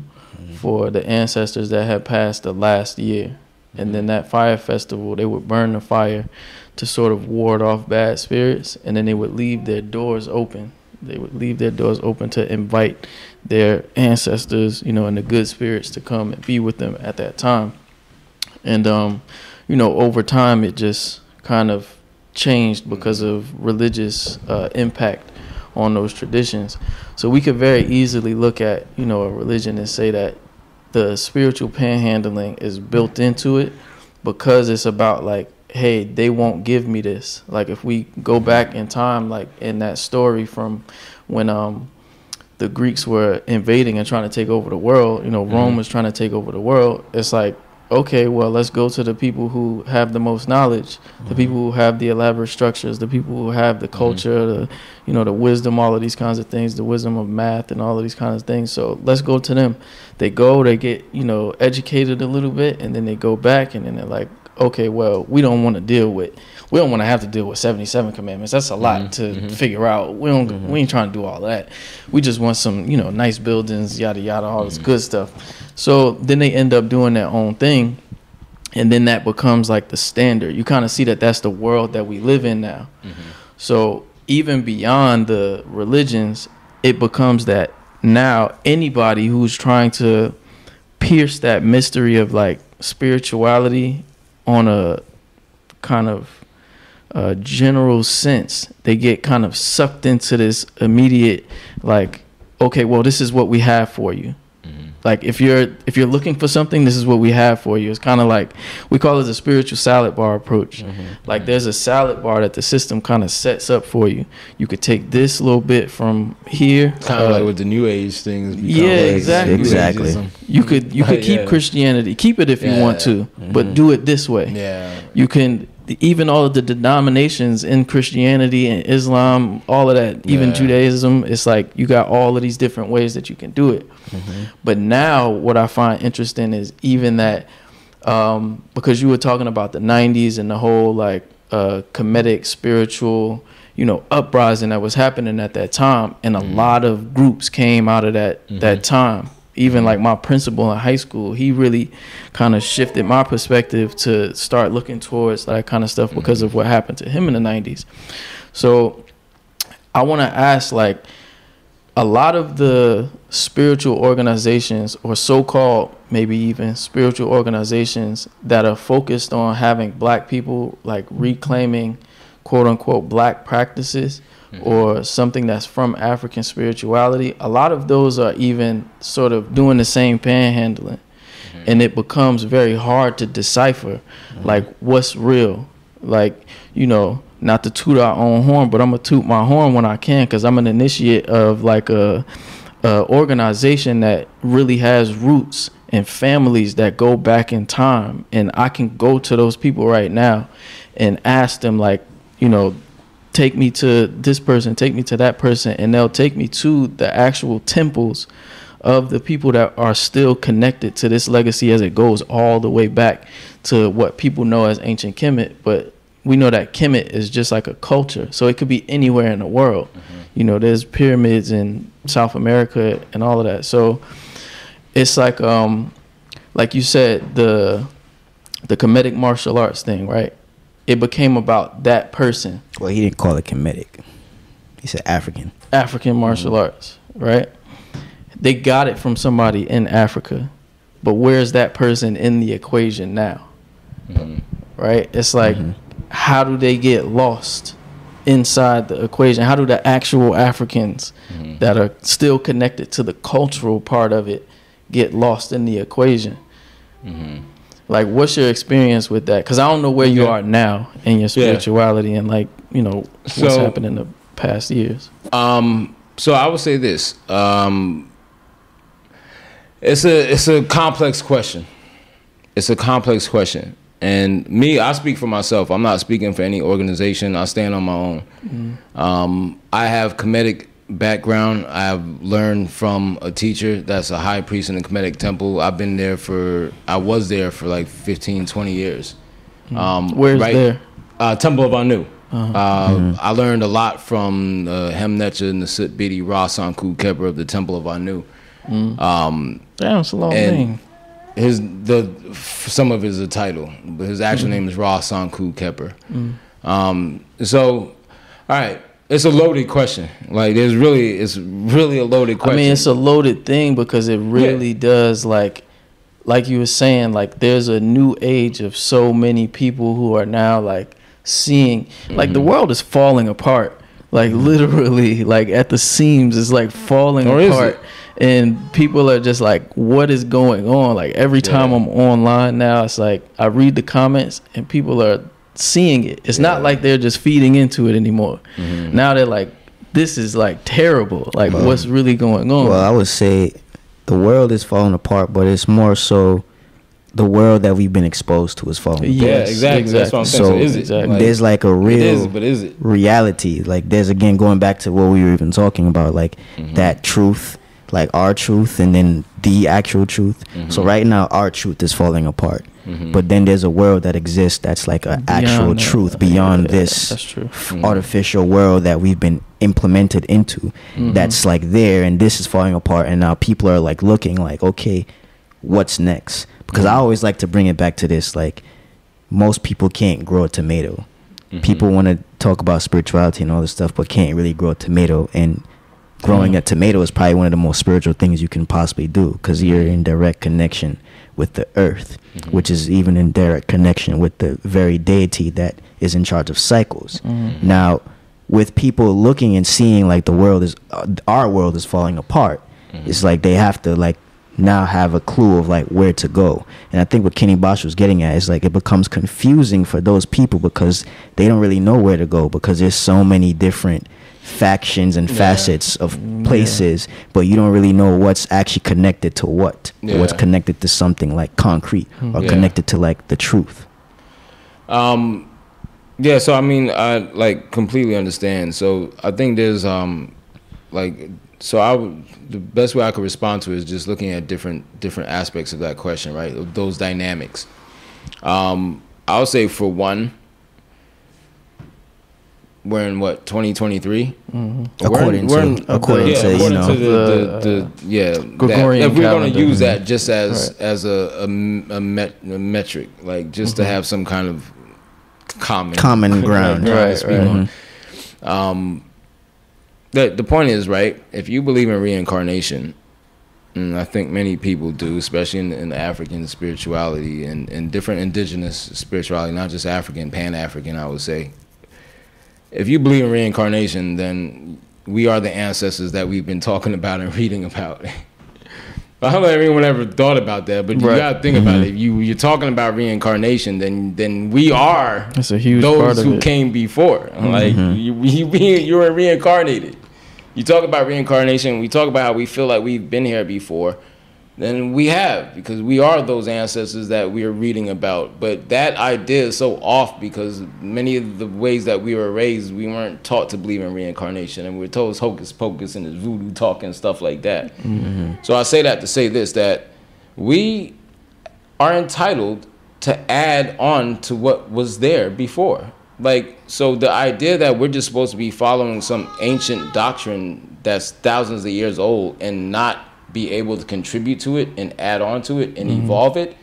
B: for the ancestors that had passed the last year. And then that fire festival, they would burn the fire to sort of ward off bad spirits. And then they would leave their doors open. They would leave their doors open to invite their ancestors, you know, and the good spirits to come and be with them at that time. And, um, you know, over time, it just kind of changed because of religious uh, impact on those traditions. So we could very easily look at, you know, a religion and say that the spiritual panhandling is built into it because it's about like, hey, they won't give me this. Like if we go back in time, like in that story from when um the Greeks were invading and trying to take over the world, you know, Rome mm-hmm. was trying to take over the world. It's like, okay, well, let's go to the people who have the most knowledge, the mm-hmm. people who have the elaborate structures, the people who have the mm-hmm. culture, the you know, the wisdom, all of these kinds of things, the wisdom of math and all of these kinds of things. So let's go to them. They go, they get, you know, educated a little bit and then they go back and then they're like, okay, well, we don't want to deal with we don't want to have to deal with 77 commandments. That's a lot mm-hmm. to mm-hmm. figure out. We don't we mm-hmm. ain't trying to do all that. We just want some, you know, nice buildings, yada yada, all this good stuff. So then they end up doing their own thing and then that becomes like the standard. You kind of see that that's the world that we live in now. So even beyond the religions, it becomes that now anybody who's trying to pierce that mystery of like spirituality on a kind of general sense, they get kind of sucked into this immediate like, okay, well, this is what we have for you. Like if you're if you're looking for something, this is what we have for you. It's kind of like we call it the spiritual salad bar approach. Like there's a salad bar that the system kind of sets up for you. You could take this little bit from here.
C: Kind of
B: uh,
C: like with the new age things. become
B: Yeah,
C: like
B: exactly.
A: Exactly.
B: You could you could keep
C: Yeah.
B: Christianity, keep it if you want
C: Yeah.
B: to, but do it this way.
C: Yeah.
B: You can even all of the denominations in Christianity and Islam, all of that, even
C: Yeah.
B: Judaism, it's like you got all of these different ways that you can do it. But now what I find interesting is even that um, because you were talking about the 90s and the whole like uh, Kemetic spiritual you know uprising that was happening at that time and a lot of groups came out of that that time even like my principal in high school he really kind of shifted my perspective to start looking towards that kind of stuff mm-hmm. because of what happened to him in the 90s so i want to ask like a lot of the spiritual organizations or so-called maybe even spiritual organizations that are focused on having black people like reclaiming quote unquote black practices Mm-hmm. or something that's from African spirituality, a lot of those are even sort of doing the same panhandling. Mm-hmm. And it becomes very hard to decipher mm-hmm. like what's real. Like, you know, not to toot our own horn, but I'm gonna toot my horn when I can because I'm an initiate of like a, a organization that really has roots and families that go back in time. And I can go to those people right now and ask them like, you know, take me to this person, take me to that person, and they'll take me to the actual temples of the people that are still connected to this legacy as it goes all the way back to what people know as ancient Kemet. But we know that Kemet is just like a culture, so it could be anywhere in the world. You know, there's pyramids in South America and all of that. So it's like, um, like you said, the the Kemetic martial arts thing, right? It became about that person,
A: Well, he didn't call it Kemetic. He said African.
B: African martial mm-hmm. arts, right? They got it from somebody in Africa, but where's that person in the equation now? Mm-hmm. Right? It's like, mm-hmm. how do they get lost inside the equation? How do the actual Africans that are still connected to the cultural part of it get lost in the equation? Like, what's your experience with that? Because I don't know where you
C: Okay.
B: are now in your spirituality and, like, you know, what's
C: So-
B: happened in the past years.
C: Um, so I would say this. Um, it's a it's a complex question. It's a complex question. And me, I speak for myself. I'm not speaking for any organization. I stand on my own. Um, I have Kemetic background. I have learned from a teacher that's a high priest in the Kemetic temple. I've been there for, I was there for like 15, 20 years. Um,
B: Where's there?
C: Uh, Temple of Anu. Uh, I learned a lot from uh, Hemnecha Nasit Bidi Rasanku Keper of the Temple of Anu. Um,
B: Damn, it's a long
C: and-
B: name.
C: his the some of his a title, but his actual name is Ra Sanku Kepper. Um, so, all right, it's a loaded question. Like, there's really, it's really a loaded question.
B: I mean, it's a loaded thing because it really does like, like you were saying, like there's a new age of so many people who are now like seeing, like
C: Mm-hmm.
B: the world is falling apart, like literally, like at the seams, it's like falling
C: Or is
B: apart.
C: it?
B: And people are just like, what is going on? Like every time
C: Yeah.
B: I'm online now, it's like I read the comments and people are seeing it. It's not like they're just feeding into it anymore.
C: Mm-hmm.
B: Now they're like, this is like terrible. Like what's really going on?
A: Well, I would say the world is falling apart, but it's more so the world that we've been exposed to is falling apart.
C: yeah,
B: Yes,
C: exactly. That's what I'm saying. So,
A: So,
C: is it?
B: exactly.
C: Like,
A: there's like a real
C: is, but is it?
A: reality. Like there's again going back to what we were even talking about, like
C: Mm-hmm.
A: that truth, like our truth, and then the actual truth.
C: Mm-hmm.
A: So right now, our truth is falling apart. But then there's a world that exists that's like an actual
B: that.
A: truth beyond
B: Yeah,
A: this f- artificial world that we've been implemented into.
B: Mm-hmm.
A: That's like there, and this is falling apart. And now people are like looking like, okay, what's next? Because I always like to bring it back to this, like most people can't grow a tomato. People want to talk about spirituality and all this stuff, but can't really grow a tomato. And growing mm. a tomato is probably one of the most spiritual things you can possibly do because you're in direct connection with the earth, mm-hmm. which is even in direct connection with the very deity that is in charge of cycles. Mm-hmm. Mm-hmm. Now, with people looking and seeing like the world is, uh, our world is falling apart, it's like they have to like now have a clue of like where to go. And I think what Kenny Bosch was getting at is like it becomes confusing for those people because they don't really know where to go because there's so many different factions and facets of places, but you don't really know what's actually connected to what. What's connected to something like concrete or
C: Yeah.
A: connected to like the truth.
C: Um, yeah. So I mean, I like completely understand. So I think there's um, like, so I would the best way I could respond to it is just looking at different different aspects of that question, right? Those dynamics. Um, I would say for one, we're in what 2023. Mm-hmm.
A: According
C: we're in,
A: to- according
C: yeah,
A: to, you know,
C: to the,
B: the,
C: the, the yeah that- if we're going to use that just as
B: Right.
C: as a a, a met, a metric, like just to mm-hmm. have some kind of common
A: Common ground.
B: Right, right.
C: on. Um, the the point is right. If you believe in reincarnation, and I think many people do, especially in, in African spirituality and, and different indigenous spirituality, not just African, Pan African, I would say. If you believe in reincarnation, then we are the ancestors that we've been talking about and reading about. I don't know if anyone ever thought about that, but you
B: Right.
C: gotta think about mm-hmm. it. If you you're talking about reincarnation, then then we are
B: That's a huge part
C: those who
B: it.
C: came before. Like mm-hmm. you, you, you, you were reincarnated. You talk about reincarnation. We talk about how we feel like we've been here before. Then we have because we are those ancestors that we are reading about. But that idea is so off because many of the ways that we were raised, we weren't taught to believe in reincarnation, and we were told it's hocus pocus and it's voodoo talk and stuff like that. Mm-hmm. So I say that to say this: that we are entitled to add on to what was there before. Like, so the idea that we're just supposed to be following some ancient doctrine that's thousands of years old and not be able to contribute to it and add on to it and mm-hmm. evolve it,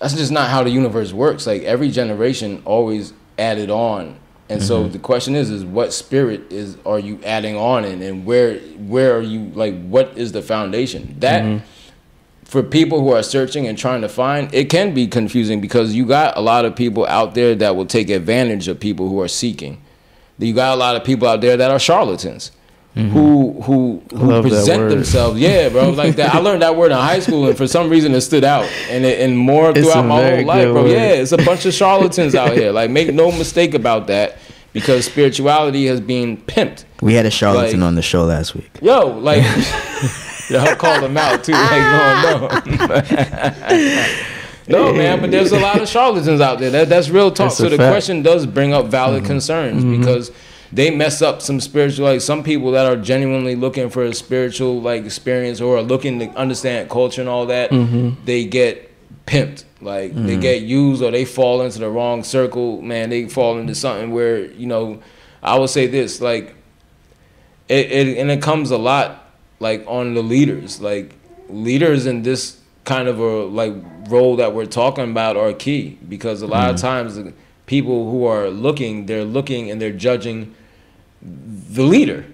C: that's just not how the universe works. Like, every generation always added on. And so mm-hmm. the question is, is what spirit is are you adding on in, and where where are you like what is the foundation? That mm-hmm. for people who are searching and trying to find, it can be confusing because you got a lot of people out there that will take advantage of people who are seeking. You got a lot of people out there that are charlatans. Who who who
B: Love
C: present themselves? Yeah, bro. Like that. I learned that word in high school, and for some reason, it stood out, and it, and more
B: It's
C: throughout my whole life, bro.
B: word.
C: Yeah, it's a bunch of charlatans out here. Like, make no mistake about that, because spirituality has been pimped.
A: We had a charlatan
C: Like-
A: on the show last week.
C: Yo, like, yo, I called them out too. Like, no, no, no, man. But there's a lot of charlatans out there. That, that's real talk.
B: That's
C: so the
B: fact. Mm-hmm.
C: question does bring up valid concerns because they mess up some spiritual. Like some people that are genuinely looking for a spiritual like experience or are looking to understand culture and all that,
B: Mm-hmm.
C: they get pimped. Like they get used or they fall into the wrong circle. Man, they fall into something where you know. I would say this like it, it and it comes a lot like on the leaders like leaders in this kind of a like role that we're talking about are key because a lot of times people who are looking they're looking and they're judging the leader.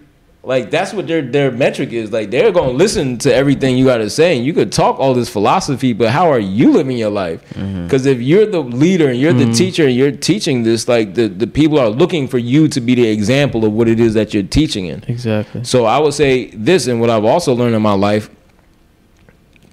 C: Like that's what their their metric is. Like they're to listen to everything you got to say and you could talk all this philosophy but how are you living your life? Mm-hmm. Because if you're the leader and you're the mm-hmm. teacher and you're teaching this like the, the people are looking for you to be the example of what it is that you're teaching in.
B: Exactly.
C: so I would say this, and what I've also learned in my life: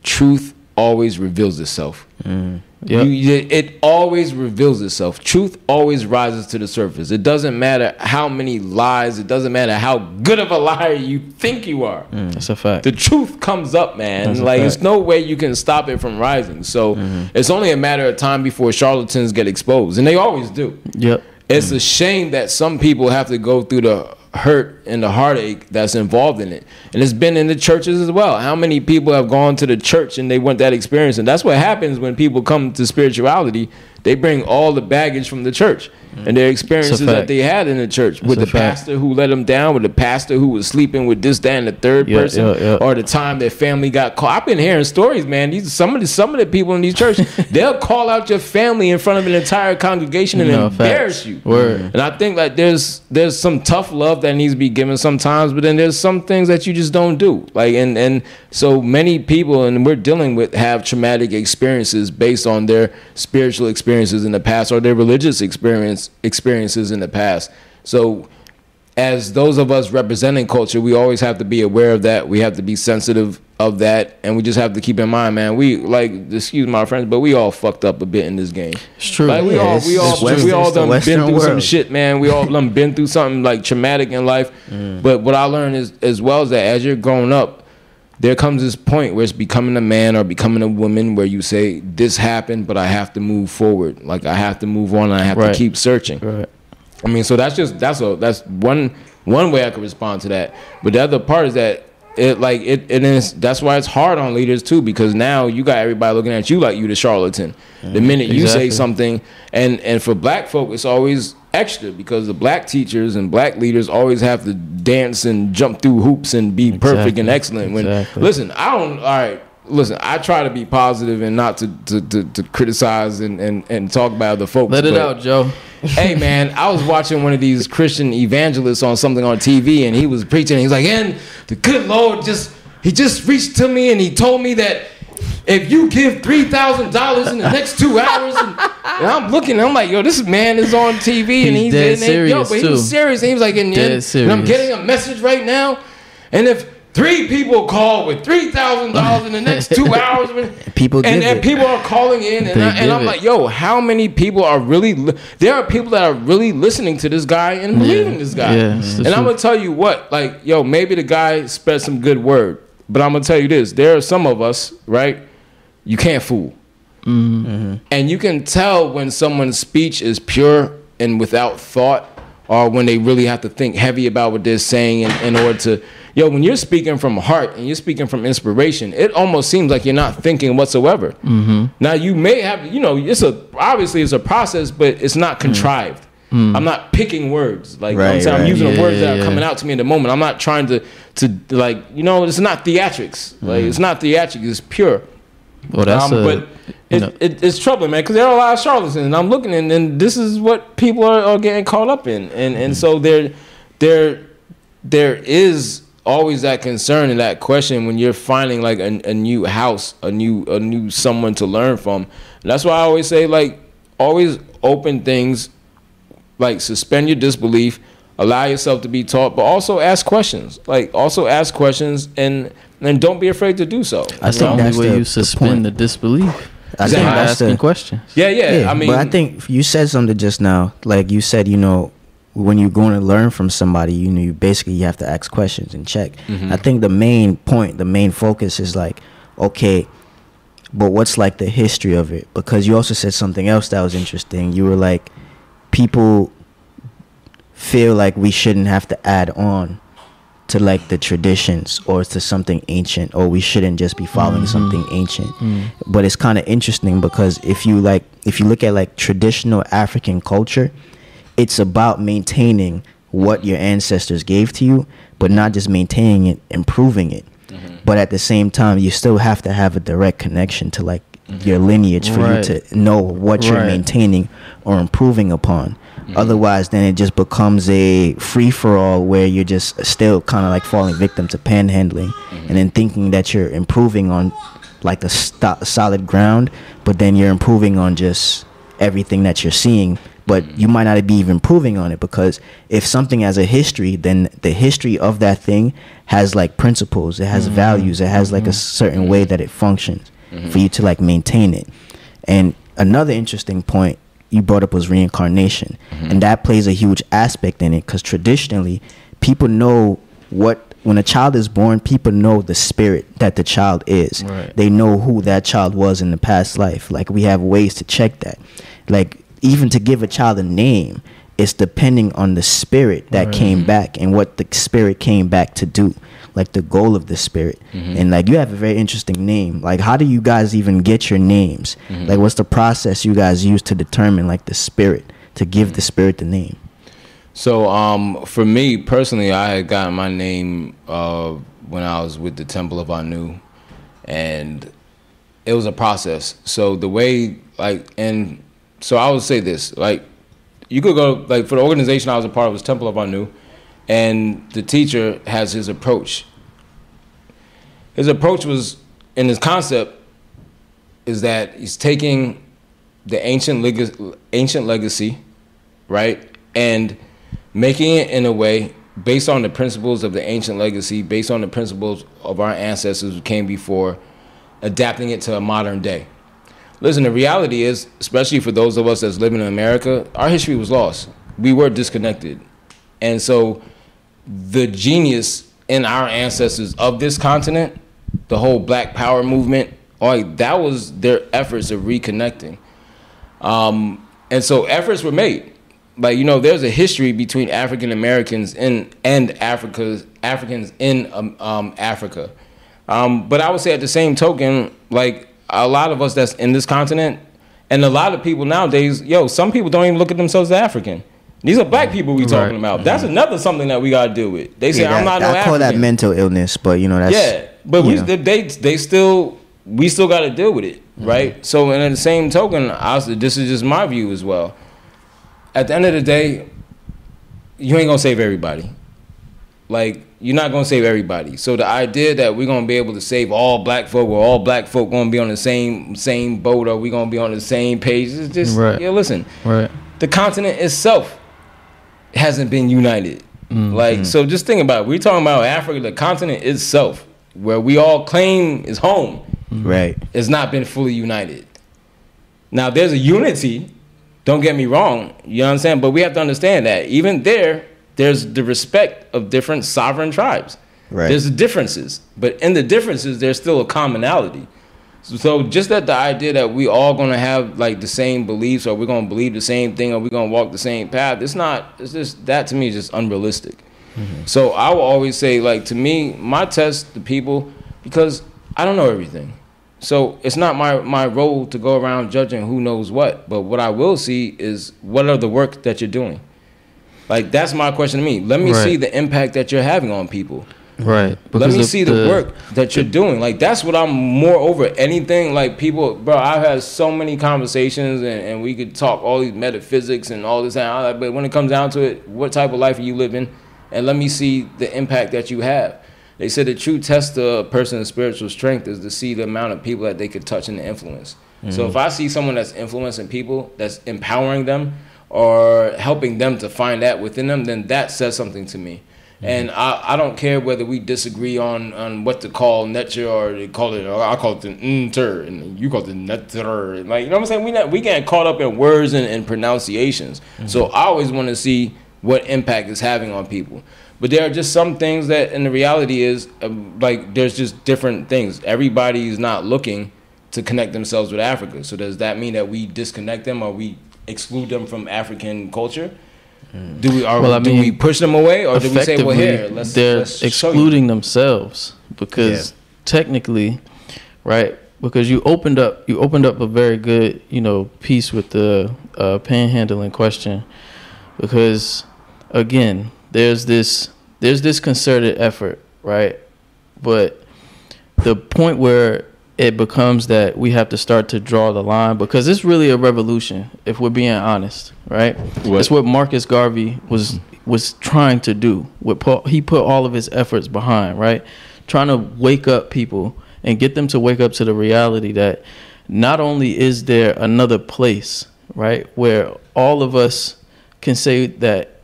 C: truth always reveals itself. Mm.
B: Yep.
C: You- it always reveals itself. Truth always rises to the surface. It doesn't matter how many lies. It doesn't matter how good of a liar you think you are.
B: Mm, that's a fact.
C: The truth comes up, man.
B: That's
C: like it's
B: fact.
C: no way you can stop it from rising. So mm-hmm. it's only a matter of time before charlatans get exposed, and they always do.
B: Yep.
C: It's a shame that some people have to go through the hurt and the heartache that's involved in it. And it's been in the churches as well. How many people have gone to the church and they want that experience? And that's what happens when people come to spirituality. They bring all the baggage from the church and their experiences that they had in the church with the
B: fact.
C: pastor who let them down, with the pastor who was sleeping with this, that, and the third
B: Yeah,
C: person,
B: yeah, yeah.
C: or the time their family got caught. I've been hearing stories, man. These some of the some of the people in these churches, they'll call out your family in front of an entire congregation and
B: No,
C: embarrass
B: facts.
C: you.
B: Word.
C: And I think like there's there's some tough love that needs to be given sometimes, but then there's some things that you just don't do. Like and and so many people and we're dealing with have traumatic experiences based on their spiritual experiences in the past or their religious experience experiences in the past. So as those of us representing culture, we always have to be aware of that. We have to be sensitive of that, and we just have to keep in mind, man. We like, excuse my friends, but we all fucked up a bit in this game.
B: It's true.
C: Like we
A: Yeah,
C: all, we all, we all done been through some shit, man. We all done been through something like traumatic in life. But what I learned is, as well as that, as you're growing up, there comes this point where it's becoming a man or becoming a woman where you say, "This happened, but I have to move forward. Like I have to move on. And I have
B: Right.
C: to keep searching."
B: Right.
C: I mean, so that's just that's a that's one one way I could respond to that. But the other part is that it like it it is that's why it's hard on leaders too because now you got everybody looking at you like you the charlatan. The minute you say something, and and for black folk it's always extra because the black teachers and black leaders always have to dance and jump through hoops and be perfect and excellent. When
B: Exactly.
C: listen, I don't. All right. Listen, I try to be positive and not to to, to, to criticize and, and, and talk about other folks.
B: Let it out, Joe.
C: hey man, I was watching one of these Christian evangelists on something on TV, and he was preaching. And he's like, and the good Lord just he just reached to me and he told me that if you give three thousand dollars in the next two hours, and, and I'm looking, I'm like, yo, this man is on TV and
B: He's
C: he's,
B: dead
C: they- yo,
B: serious,
C: but he was
B: too.
C: serious. And he was like, and,
B: Dead
C: and,
B: serious.
C: I'm getting a message right now, and if three people call with three thousand dollars in the next two hours,
A: People
C: and, and people are calling in, and, I, and I'm
B: it.
C: like, yo, how many people are really? Li- there are people that are really listening to this guy and believing this guy.
B: Yeah,
C: and I'm gonna tell you what, like, yo, maybe the guy spread some good word, but I'm gonna tell you this: there are some of us, right? You can't fool, and you can tell when someone's speech is pure and without thought, or when they really have to think heavy about what they're saying in, in order to. Yo, when you're speaking from heart and you're speaking from inspiration, it almost seems like you're not thinking whatsoever. Mm-hmm. Now you may have, you know, it's a obviously it's a process, but it's not contrived. Hmm. I'm not picking words like you know I'm,
A: Right,
C: saying? I'm
A: right.
C: using the
B: Yeah,
C: words that
B: yeah.
C: are coming out to me in the moment. I'm not trying to to like you know it's not theatrics. Like hmm. it's not theatrics. It's pure.
B: Well, that's
C: Um,
B: a,
C: but it, it, it's troubling, man, because there are a lot of charlatans, and I'm looking, and, and this is what people are, are getting caught up in, and and hmm. so there, there, there is always that concern and that question when you're finding like a, a new house, a new a new someone to learn from. And that's why I always say like always open things, like suspend your disbelief, allow yourself to be taught, but also ask questions. Like also ask questions and and don't be afraid to do so.
A: I
B: that's
A: think
B: the only
A: that's
B: way
A: the-
B: you suspend
A: point.
B: the disbelief.
A: I
C: Exactly.
A: think that's
B: asking
A: the
B: questions.
C: Yeah, yeah. I mean,
A: but I think you said something just now. Like you said, you know, when you're going to learn from somebody, you know, you basically you have to ask questions and check.
C: Mm-hmm.
A: I think the main point, the main focus is like, okay, but what's like the history of it? Because you also said something else that was interesting. You were like, people feel like we shouldn't have to add on to like the traditions or to something ancient or we shouldn't just be following mm-hmm. something ancient. Mm. But it's kind of interesting because if you like if you look at like traditional african culture it's about maintaining what your ancestors gave to you but not just maintaining it improving it. Mm-hmm. But at the same time you still have to have a direct connection to like your lineage for
B: Right.
A: you to know what you're
B: Right.
A: maintaining or improving upon. Mm-hmm. Otherwise then it just becomes a free-for-all where you're just still kind of like falling victim to panhandling mm-hmm. and then thinking that you're improving on like a sto- solid ground but then you're improving on just everything that you're seeing. But mm-hmm. you might not be even improving on it because if something has a history then the history of that thing has like principles. It has values. It has like a certain way that it functions for you to like maintain it. And another interesting point you brought up was reincarnation. And that plays a huge aspect in it because traditionally people know what when a child is born people know the spirit that the child is.
B: Right.
A: they know who that child was in the past life. Like we have ways to check that. Like even to give a child a name it's depending on the spirit that
B: Right.
A: came back and what the spirit came back to do like the goal of the spirit. And like you have a very interesting name. Like how do you guys even get your names? Like what's the process you guys use to determine like the spirit to give the spirit the name?
C: So um, for me personally, I had gotten my name uh, when I was with the Temple of Anu, and it was a process. So the way like and so I would say this like you could go like for the organization I was a part of was Temple of Anu, and the teacher has his approach. His approach was in his concept is that he's taking the ancient leg- ancient legacy, right, and making it in a way based on the principles of the ancient legacy, based on the principles of our ancestors who came before, adapting it to a modern day. Listen, the reality is, especially for those of us that's living in America, our history was lost. We were disconnected. And so the genius in our ancestors of this continent, the whole black power movement, like that was their efforts of reconnecting. Um, and so efforts were made. Like you know, there's a history between African Americans in and Africa's Africans in um, um, Africa. Um, but I would say at the same token, like a lot of us that's in this continent, and a lot of people nowadays, yo, some people don't even look at themselves as African. These are black people we talking
B: Right.
C: about. That's mm-hmm. another something that we gotta deal with. They say
A: Yeah,
C: I'm
A: that-
C: not no
A: I call that mental illness but you know that's
C: Yeah, but we
A: know.
C: they, they they still we still got to deal with it, mm-hmm. right? So, and at the same token, I was, this is just my view as well. At the end of the day, you ain't gonna save everybody. Like you're not gonna save everybody. So the idea that we're gonna be able to save all black folk or all black folk gonna be on the same same boat or we gonna be on the same page is just
B: Right.
C: yeah. Listen,
B: Right.
C: the continent itself hasn't been united. Mm-hmm. Like so, just think about it. We're talking about Africa, the continent itself, where we all claim is home mm-hmm.
A: Right.
C: has not been fully united. Now there's a unity, don't get me wrong, you understand, but we have to understand that even there, there's the respect of different sovereign tribes.
A: Right.
C: There's the differences, but in the differences, there's still a commonality. So, just that the idea that we all gonna have like the same beliefs, or we're gonna believe the same thing, or we're gonna walk the same path, it's not. It's just that to me is just unrealistic. Mm-hmm. So I will always say, like to me, my test the people because I don't know everything. So it's not my my role to go around judging who knows what. But what I will see is what are the work that you're doing. Like that's my question to me. Let me
B: Right.
C: see the impact that you're having on people.
B: Right.
C: Let me see the, work that you're doing. Like that's what I'm more over anything. Like people, bro. I've had so many conversations, and, and we could talk all these metaphysics and all this. And all that, but when it comes down to it, what type of life are you living? And let me see the impact that you have. They said the true test of a person's spiritual strength is to see the amount of people that they could touch and influence. So if I see someone that's influencing people, that's empowering them, or helping them to find that within them, then that says something to me. And I, I don't care whether we disagree on, on what to call nature or they call it, or I call it the inter, and you call it the netter. Like, you know what I'm saying? We not, we get caught up in words and, and pronunciations. So I always want to see what impact it's having on people. But there are just some things that, and the reality is, um, like, there's just different things. Everybody is not looking to connect themselves with Africa. So does that mean that we disconnect them or we exclude them from African culture? Do we are
B: Well, I
C: do we push them away or do we say, well, here, let's
B: they're
C: let's
B: excluding themselves because technically, right? Because you opened up, you opened up a very good, you know, piece with the uh, panhandling question. Because again, there's this, there's this concerted effort, right? But the point where it becomes that we have to start to draw the line because it's really a revolution if we're being honest right?
C: What?
B: it's what marcus garvey was was trying to do what Paul, he put all of his efforts behind right? Trying to wake up people and get them to wake up to the reality that not only is there another place right where all of us can say that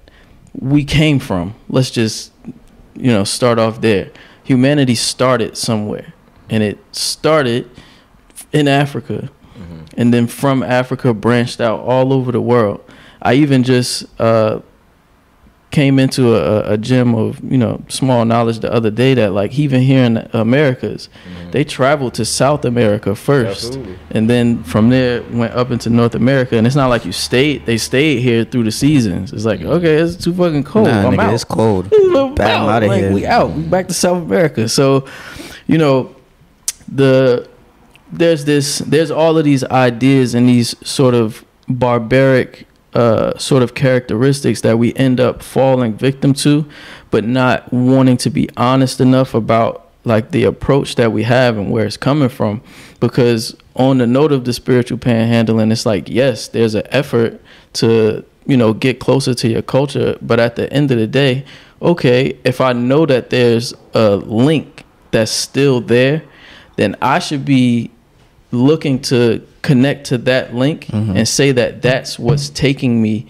B: we came from let's just you know start off there. Humanity started somewhere and it started in africa mm-hmm. and then from africa branched out all over the world i even just uh, came into a, a gem of you know small knowledge the other day that like even here in the americas they traveled to south america first
C: Absolutely.
B: and then from there went up into north america and it's not like you stayed they stayed here through the seasons it's like okay it's too fucking cold
A: Nah,
B: I'm
A: nigga,
B: out.
A: it's cold.
B: Well,
A: Bam,
B: out.
A: outta
B: Like,
A: here.
B: We out. We back to South America. So, you know, the there's this there's all of these ideas and these sort of barbaric uh, sort of characteristics that we end up falling victim to, but not wanting to be honest enough about like the approach that we have and where it's coming from. Because on the note of the spiritual panhandling, it's like yes, there's an effort to you know get closer to your culture, but at the end of the day, okay, if I know that there's a link that's still there, then I should be looking to connect to that link mm-hmm. and say that that's what's taking me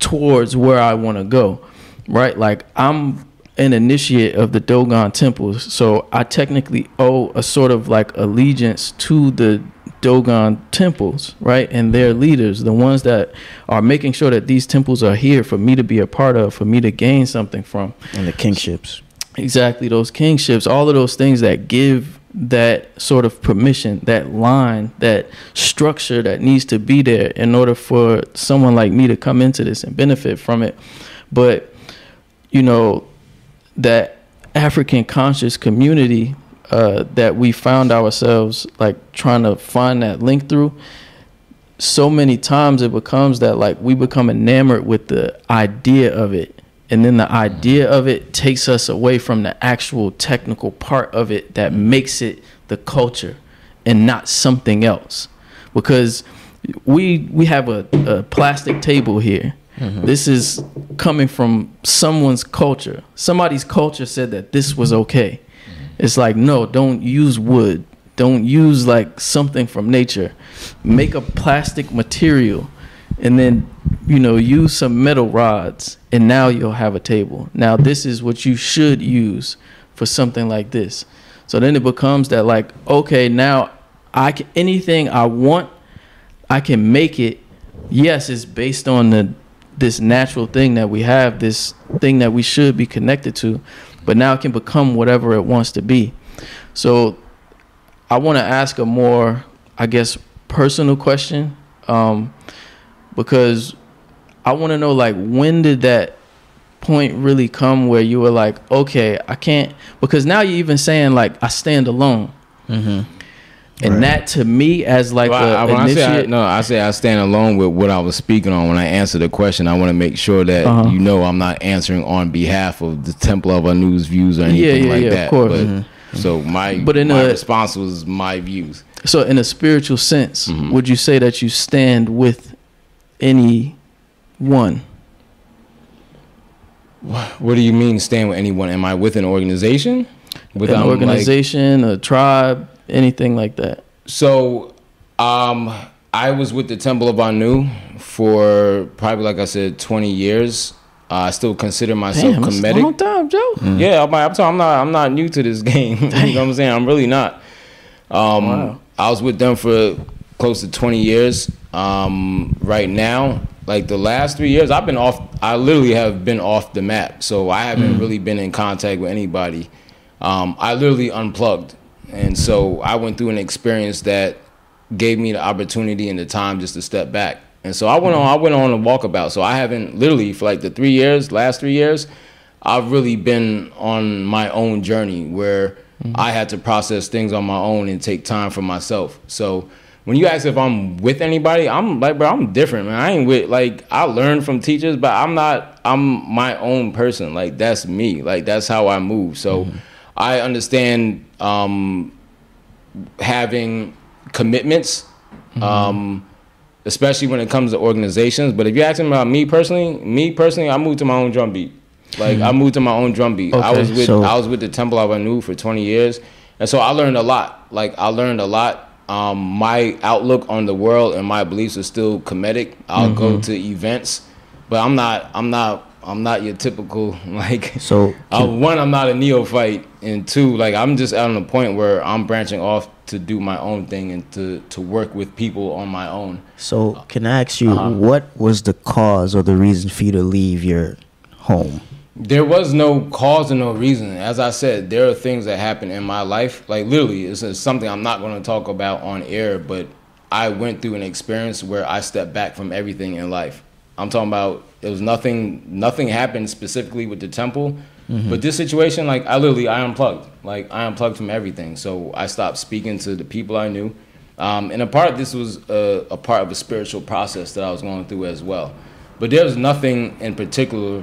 B: towards where I want to go. Right? Like I'm an initiate of the Dogon temples, so I technically owe a sort of like allegiance to the Dogon temples, right? And their leaders, the ones that are making sure that these temples are here for me to be a part of, for me to gain something from.
A: And the kingships.
B: Exactly, those kingships, all of those things that give that sort of permission, that line, that structure that needs to be there in order for someone like me to come into this and benefit from it. But, you know, that African conscious community uh, that we found ourselves like trying to find that link through, so many times it becomes that like we become enamored with the idea of it and then the idea of it takes us away from the actual technical part of it that makes it the culture and not something else because we we have a, a plastic table here mm-hmm. This is coming from someone's culture. Somebody's culture said that this was okay. Mm-hmm. It's like, no, don't use wood. Don't use like something from nature. Make a plastic material and then, you know, use some metal rods and now you'll have a table. Now, this is what you should use for something like this. So then it becomes that like, okay, now I can anything I want, I can make it. Yes, it's based on the this natural thing that we have, this thing that we should be connected to, but now it can become whatever it wants to be. So I want to ask a more, I guess, personal question, um, because I want to know like when did that point really come where you were like, okay, I can't because now you're even saying like I stand alone,
A: Mm-hmm.
B: and
A: Right.
B: that to me as like
C: Well, I,
B: a
C: when I say I, no, I say I stand alone with what I was speaking on when I answer the question. I want to make sure that
B: Uh-huh.
C: you know I'm not answering on behalf of the Temple of Anu's views or anything
B: yeah,
C: like
B: yeah, of
C: that.
B: course.
C: But,
A: Mhm.
C: So my
B: But in
C: my
B: a-
C: response was my views.
B: so in a spiritual sense,
C: Mhm.
B: would you say that you stand with any one?
C: What do you mean stand with anyone? Am I with an organization? With
B: an
C: um, like-
B: organization, a tribe, anything like that?
C: So, um, I was with the Temple of Anu for probably, like I said, 20 years. Uh, I still consider myself
B: Damn, that's a
C: Kemetic.
B: long time, Joe.
C: Yeah, I'm, I'm, I'm not. I'm not new to this game. you know what I'm saying? I'm really not. Um,
B: Wow.
C: I was with them for close to 20 years. Um, right now, like the last three years, I've been off. I literally have been off the map. So I haven't really been in contact with anybody. Um, I literally unplugged, and so I went through an experience that gave me the opportunity and the time just to step back. And so I went on. I went on a walkabout. So I haven't literally for like the three years, last three years, I've really been on my own journey where I had to process things on my own and take time for myself. So when you ask if I'm with anybody, I'm like, bro, I'm different, man. I ain't with like I learned from teachers, but I'm not. I'm my own person. Like that's me. Like that's how I move. So I understand um, having commitments. Um, especially when it comes to organizations. But if you're asking about me personally, me personally, I moved to my own drum beat. Like I moved to my own drum beat. I was with
A: so-
C: I was with the Temple of Anu for 20 years, and so I learned a lot. Like I learned a lot. Um, my outlook on the world and my beliefs are still Kemetic. I'll go to events, but I'm not. I'm not. I'm not your typical like.
A: So
C: Uh, one, I'm not a neophyte, and two, like I'm just at a point where I'm branching off to do my own thing and to to work with people on my own.
A: So can I ask you
C: Uh-huh.
A: what was the cause or the reason for you to leave your home?
C: There was no cause and no reason. As I said, there are things that happen in my life. Like literally, this is something I'm not going to talk about on air, but I went through an experience where I stepped back from everything in life. I'm talking about it was nothing. Nothing happened specifically with the temple, but this situation, like I literally, I unplugged. Like I unplugged from everything. So I stopped speaking to the people I knew, um, and a part this was a, a part of a spiritual process that I was going through as well. But there was nothing in particular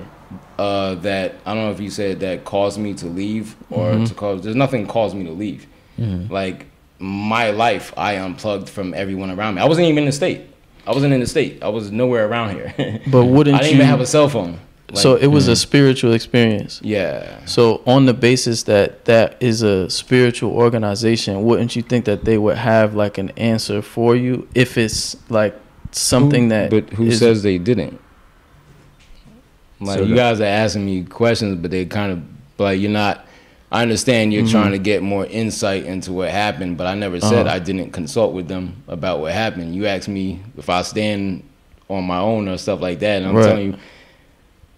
C: uh, that I don't know if you said that caused me to leave or mm-hmm. to cause. There's nothing caused me to leave. Mm-hmm. Like my life, I unplugged from everyone around me. I wasn't even in the state. I wasn't in the state. I was nowhere around here.
B: But wouldn't
C: I didn't
B: you?
C: even have a cell phone. Like,
B: so it was a mm-hmm. spiritual experience.
C: yeah.
B: So on the basis that that is a spiritual organization, wouldn't you think that they would have like an answer for you if it's like something
C: Who-
B: that?
C: But who
B: is-
C: says they didn't? Like
B: So
C: you guys are asking me questions, but they kind of like you're not. I understand you're trying to get more insight into what happened, but I never said
B: Mm-hmm. Uh-huh.
C: I didn't consult with them about what happened. You asked me if I stand on my own or stuff like that, and I'm
B: Right.
C: telling you,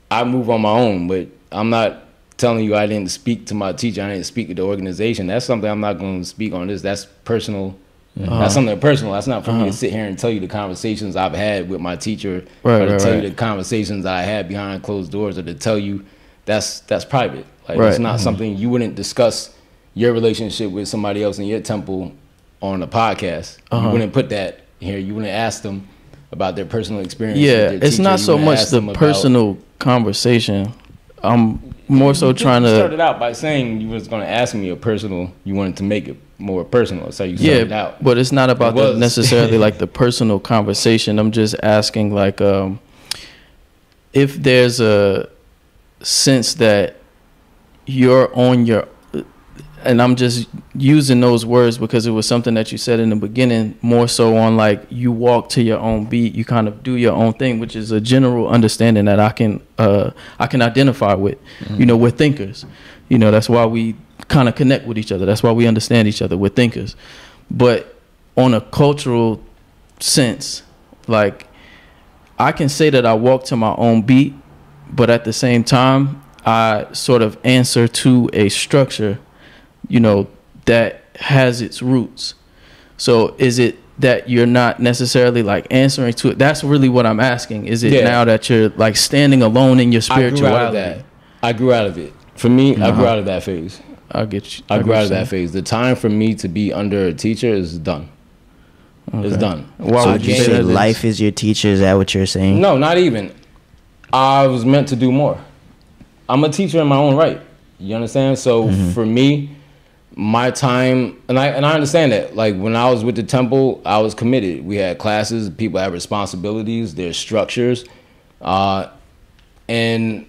C: I move on my own, but I'm not telling you I didn't speak to my teacher. I didn't speak to the organization. That's something I'm not going to speak on. This that's personal.
B: Uh-huh.
C: That's something personal. That's not for me
B: Uh-huh.
C: to sit here and tell you the conversations I've had with my teacher,
B: Right,
C: or to
B: right,
C: tell
B: right.
C: you the conversations that I had behind closed doors, or to tell you that's that's private. Like it's not something you wouldn't discuss your relationship with somebody else in your temple on a podcast.
B: Uh-huh.
C: You wouldn't put that here. You wouldn't ask them about their personal experience.
B: Yeah, it's
C: teacher.
B: not
C: You
B: so much the
C: them about-
B: personal conversation. I'm more so
C: You
B: trying to.
C: started out by saying you was going to ask me a personal. You wanted to make it more personal. So you
B: Yeah,
C: out.
B: but it's not about
C: It
B: the necessarily like the personal conversation. I'm just asking like um if there's a sense that you're on your and I'm just using those words because it was something that you said in the beginning, more so on like you walk to your own beat, you kind of do your own thing, which is a general understanding that I can uh, I can identify with. Mm-hmm. You know, we're thinkers. You know, that's why we kind of connect with each other. That's why we understand each other. We're thinkers. But on a cultural sense, like I can say that I walk to my own beat, but at the same time, I sort of answer to a structure you know, that has its roots. So is it that you're not necessarily like answering to it? That's really what I'm asking. Is it yeah. now that you're like standing alone in your spirituality? I grew out of that.
C: I grew out of it. For me, uh-huh. I grew uh-huh. out of that phase.
B: I get you.
C: I, I grew out of that phase. The time for me to be under a teacher is done. Okay. It's done.
A: Why so would you say life is your teacher? Is that what you're saying?
C: No, not even. I was meant to do more. I'm a teacher in my own right. You understand? So mm-hmm. for me, my time and I and I understand that. Like when I was with the temple, I was committed. We had classes, people had responsibilities, there's structures. Uh, and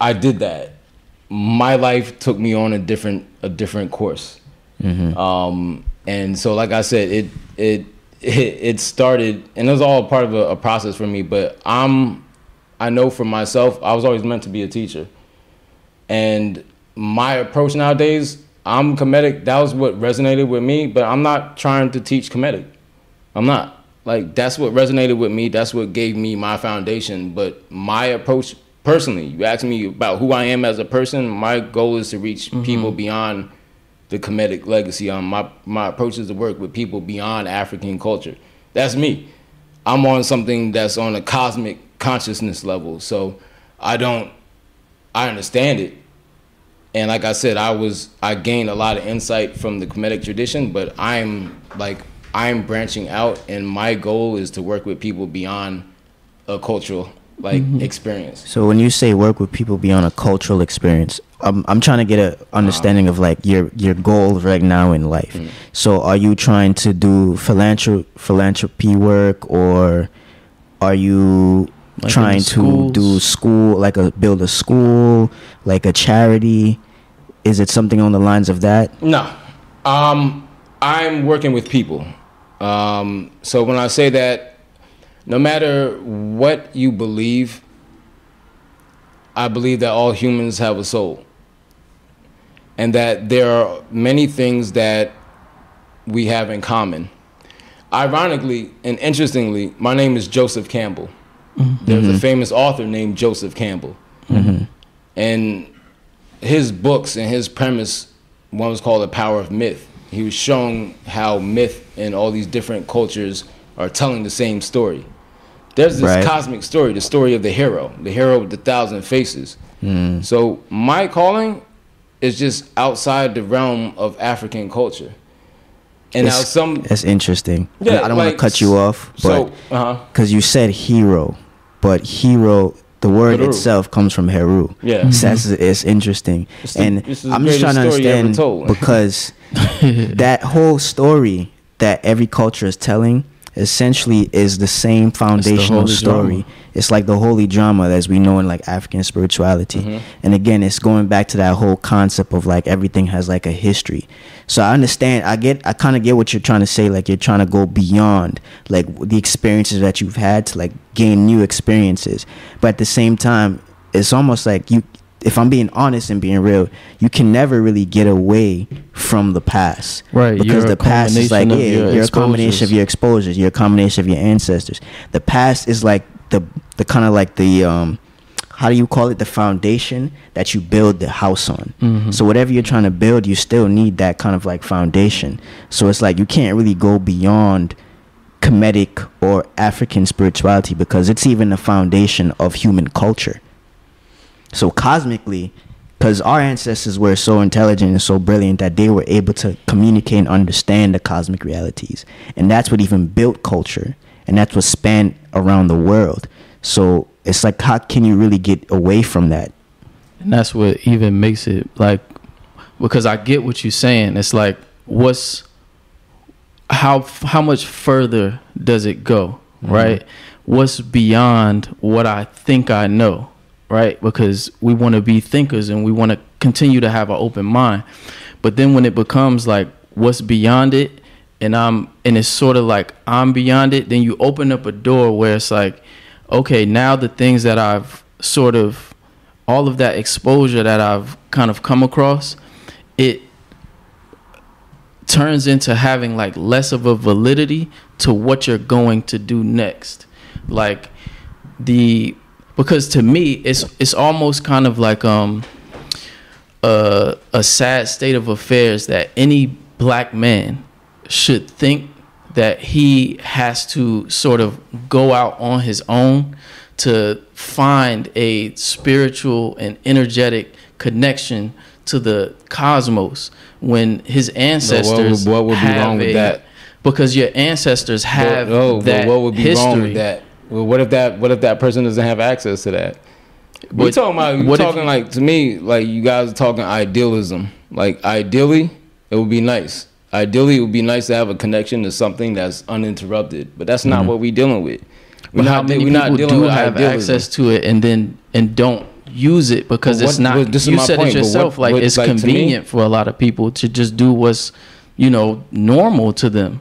C: I did that. My life took me on a different a different course. Mm-hmm. Um, and so like I said, it it it, it started and it was all part of a, a process for me, but I'm I know for myself, I was always meant to be a teacher. And my approach nowadays I'm Kemetic. That was what resonated with me, but I'm not trying to teach Kemetic. I'm not. Like that's what resonated with me. That's what gave me my foundation. But my approach personally, you ask me about who I am as a person, my goal is to reach mm-hmm. people beyond the Kemetic legacy. Um, my my approach is to work with people beyond African culture. That's me. I'm on something that's on a cosmic consciousness level. So I don't I understand it and like I said, I was I gained a lot of insight from the Kemetic tradition, but I'm like I'm branching out, and my goal is to work with people beyond a cultural like mm-hmm. experience.
A: So when you say work with people beyond a cultural experience, I'm I'm trying to get a understanding uh, of like your your goal right now in life. Mm-hmm. So are you trying to do philanthropy philanthropy work, or are you like trying to do school like a build a school like a charity is it something on the lines of that
C: no um, i'm working with people um, so when i say that no matter what you believe i believe that all humans have a soul and that there are many things that we have in common ironically and interestingly my name is joseph campbell Mm-hmm. There's a mm-hmm. famous author named Joseph Campbell, mm-hmm. and his books and his premise, one was called The Power of Myth. He was showing how myth and all these different cultures are telling the same story. There's this right. cosmic story, the story of the hero, the hero with the thousand faces. Mm. So my calling is just outside the realm of African culture.
A: And it's, now some that's interesting. Yeah, I don't like, want to cut you off, but because so, uh-huh. you said hero, but hero the word Heru. itself comes from Heru.
C: Yeah, mm-hmm.
A: so that's it's interesting, it's the, and I'm just trying to understand because that whole story that every culture is telling essentially is the same foundational the story. Drama. It's like the holy drama as we know in like African spirituality. Mm-hmm. And again, it's going back to that whole concept of like everything has like a history. So I understand. I get. I kind of get what you're trying to say. Like you're trying to go beyond like the experiences that you've had to like gain new experiences. But at the same time, it's almost like you if I'm being honest and being real, you can never really get away from the past.
B: Right.
A: Because the past is like, yeah, you're a combination of your exposures, you're a combination of your ancestors. The past is like the the kind of like the um how do you call it the foundation that you build the house on mm-hmm. so whatever you're trying to build you still need that kind of like foundation so it's like you can't really go beyond Kemetic or African spirituality because it's even the foundation of human culture. So cosmically, because our ancestors were so intelligent and so brilliant that they were able to communicate and understand the cosmic realities. And that's what even built culture. And that's what spanned around the world. So it's like, how can you really get away from that?
B: And that's what even makes it like, because I get what you're saying. It's like, what's, how how much further does it go? Mm-hmm. right? What's beyond what I think I know, right? Because we want to be thinkers and we want to continue to have an open mind. But then when it becomes like what's beyond it and I'm and it's sort of like I'm beyond it, then you open up a door where it's like, okay, now the things that I've sort of all of that exposure that I've kind of come across, it turns into having like less of a validity to what you're going to do next. Like the because to me it's it's almost kind of like um a a sad state of affairs that any black man should think that he has to sort of go out on his own to find a spiritual and energetic connection to the cosmos when his ancestors
C: what would be
B: have
C: wrong with
B: a-
C: that?
B: because your ancestors have
C: But- oh,
B: that
C: but what would be
B: history
C: wrong with that? Well, what if that what if that person doesn't have access to that? We
B: But
C: talking about we
B: what
C: talking like to me like you guys are talking idealism. Like ideally, it would be nice. Ideally, it would be nice to have a connection to something that's uninterrupted. But that's not what we're dealing with. We're
B: Mm-hmm. But how
C: not,
B: many
C: we're
B: people
C: dealing
B: do
C: with
B: have
C: idealism.
B: access to it and then and don't use it because
C: But
B: it's not you said
C: point,
B: it
C: but what-
B: yourself like
C: what-
B: it's
C: like, to me-
B: convenient for a lot of people to just do what's you know normal to them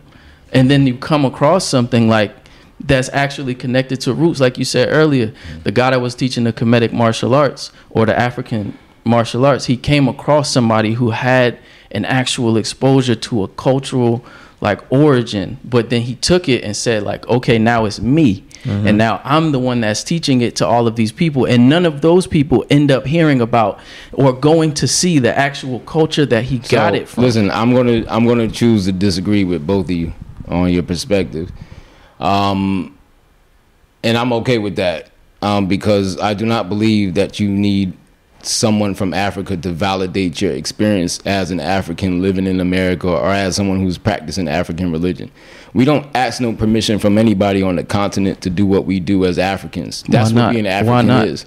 B: and then you come across something like that's actually connected to roots like you said earlier the guy that was teaching the Kemetic martial arts or the african martial arts he came across somebody who had an actual exposure to a cultural like origin but then he took it and said like okay now it's me
C: Mm-hmm.
B: and now i'm the one that's teaching it to all of these people and none of those people end up hearing about or going to see the actual culture that he got it from
C: Listen, I'm gonna I'm gonna choose to disagree with both of you on your perspective, um, and I'm okay with that um, because I do not believe that you need someone from Africa to validate your experience as an African living in America or as someone who's practicing African religion. We don't ask no permission from anybody on the continent to do what we do as Africans. That's what being
B: Why
C: African
B: not?
C: is.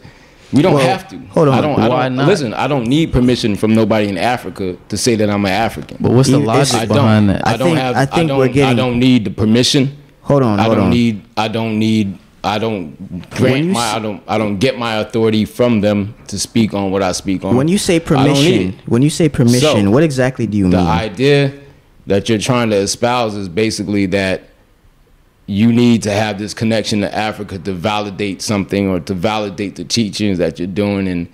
C: We don't
A: Well,
C: have to.
A: hold on.
C: I don't, I
B: Why
C: don't,
B: not?
C: Listen, I don't need permission from nobody in Africa to say that I'm an African.
B: but what's the logic
C: I
B: behind that
C: I
A: I
C: don't
A: think-
C: have.
A: I
C: I,
A: think
C: don't.
A: we're getting.
C: I don't need the permission.
A: Hold on,
C: I
A: hold
C: don't
A: on.
C: need. I don't need. I don't grant
A: you
C: my. I don't. I don't get my authority from them to speak on what I speak on.
A: when you say
C: I don't need
A: permission, when you say permission,
C: So,
A: what exactly do you
C: The
A: mean?
C: The idea that you're trying to espouse is basically that you need to have this connection to Africa to validate something or to validate the teachings that you're doing and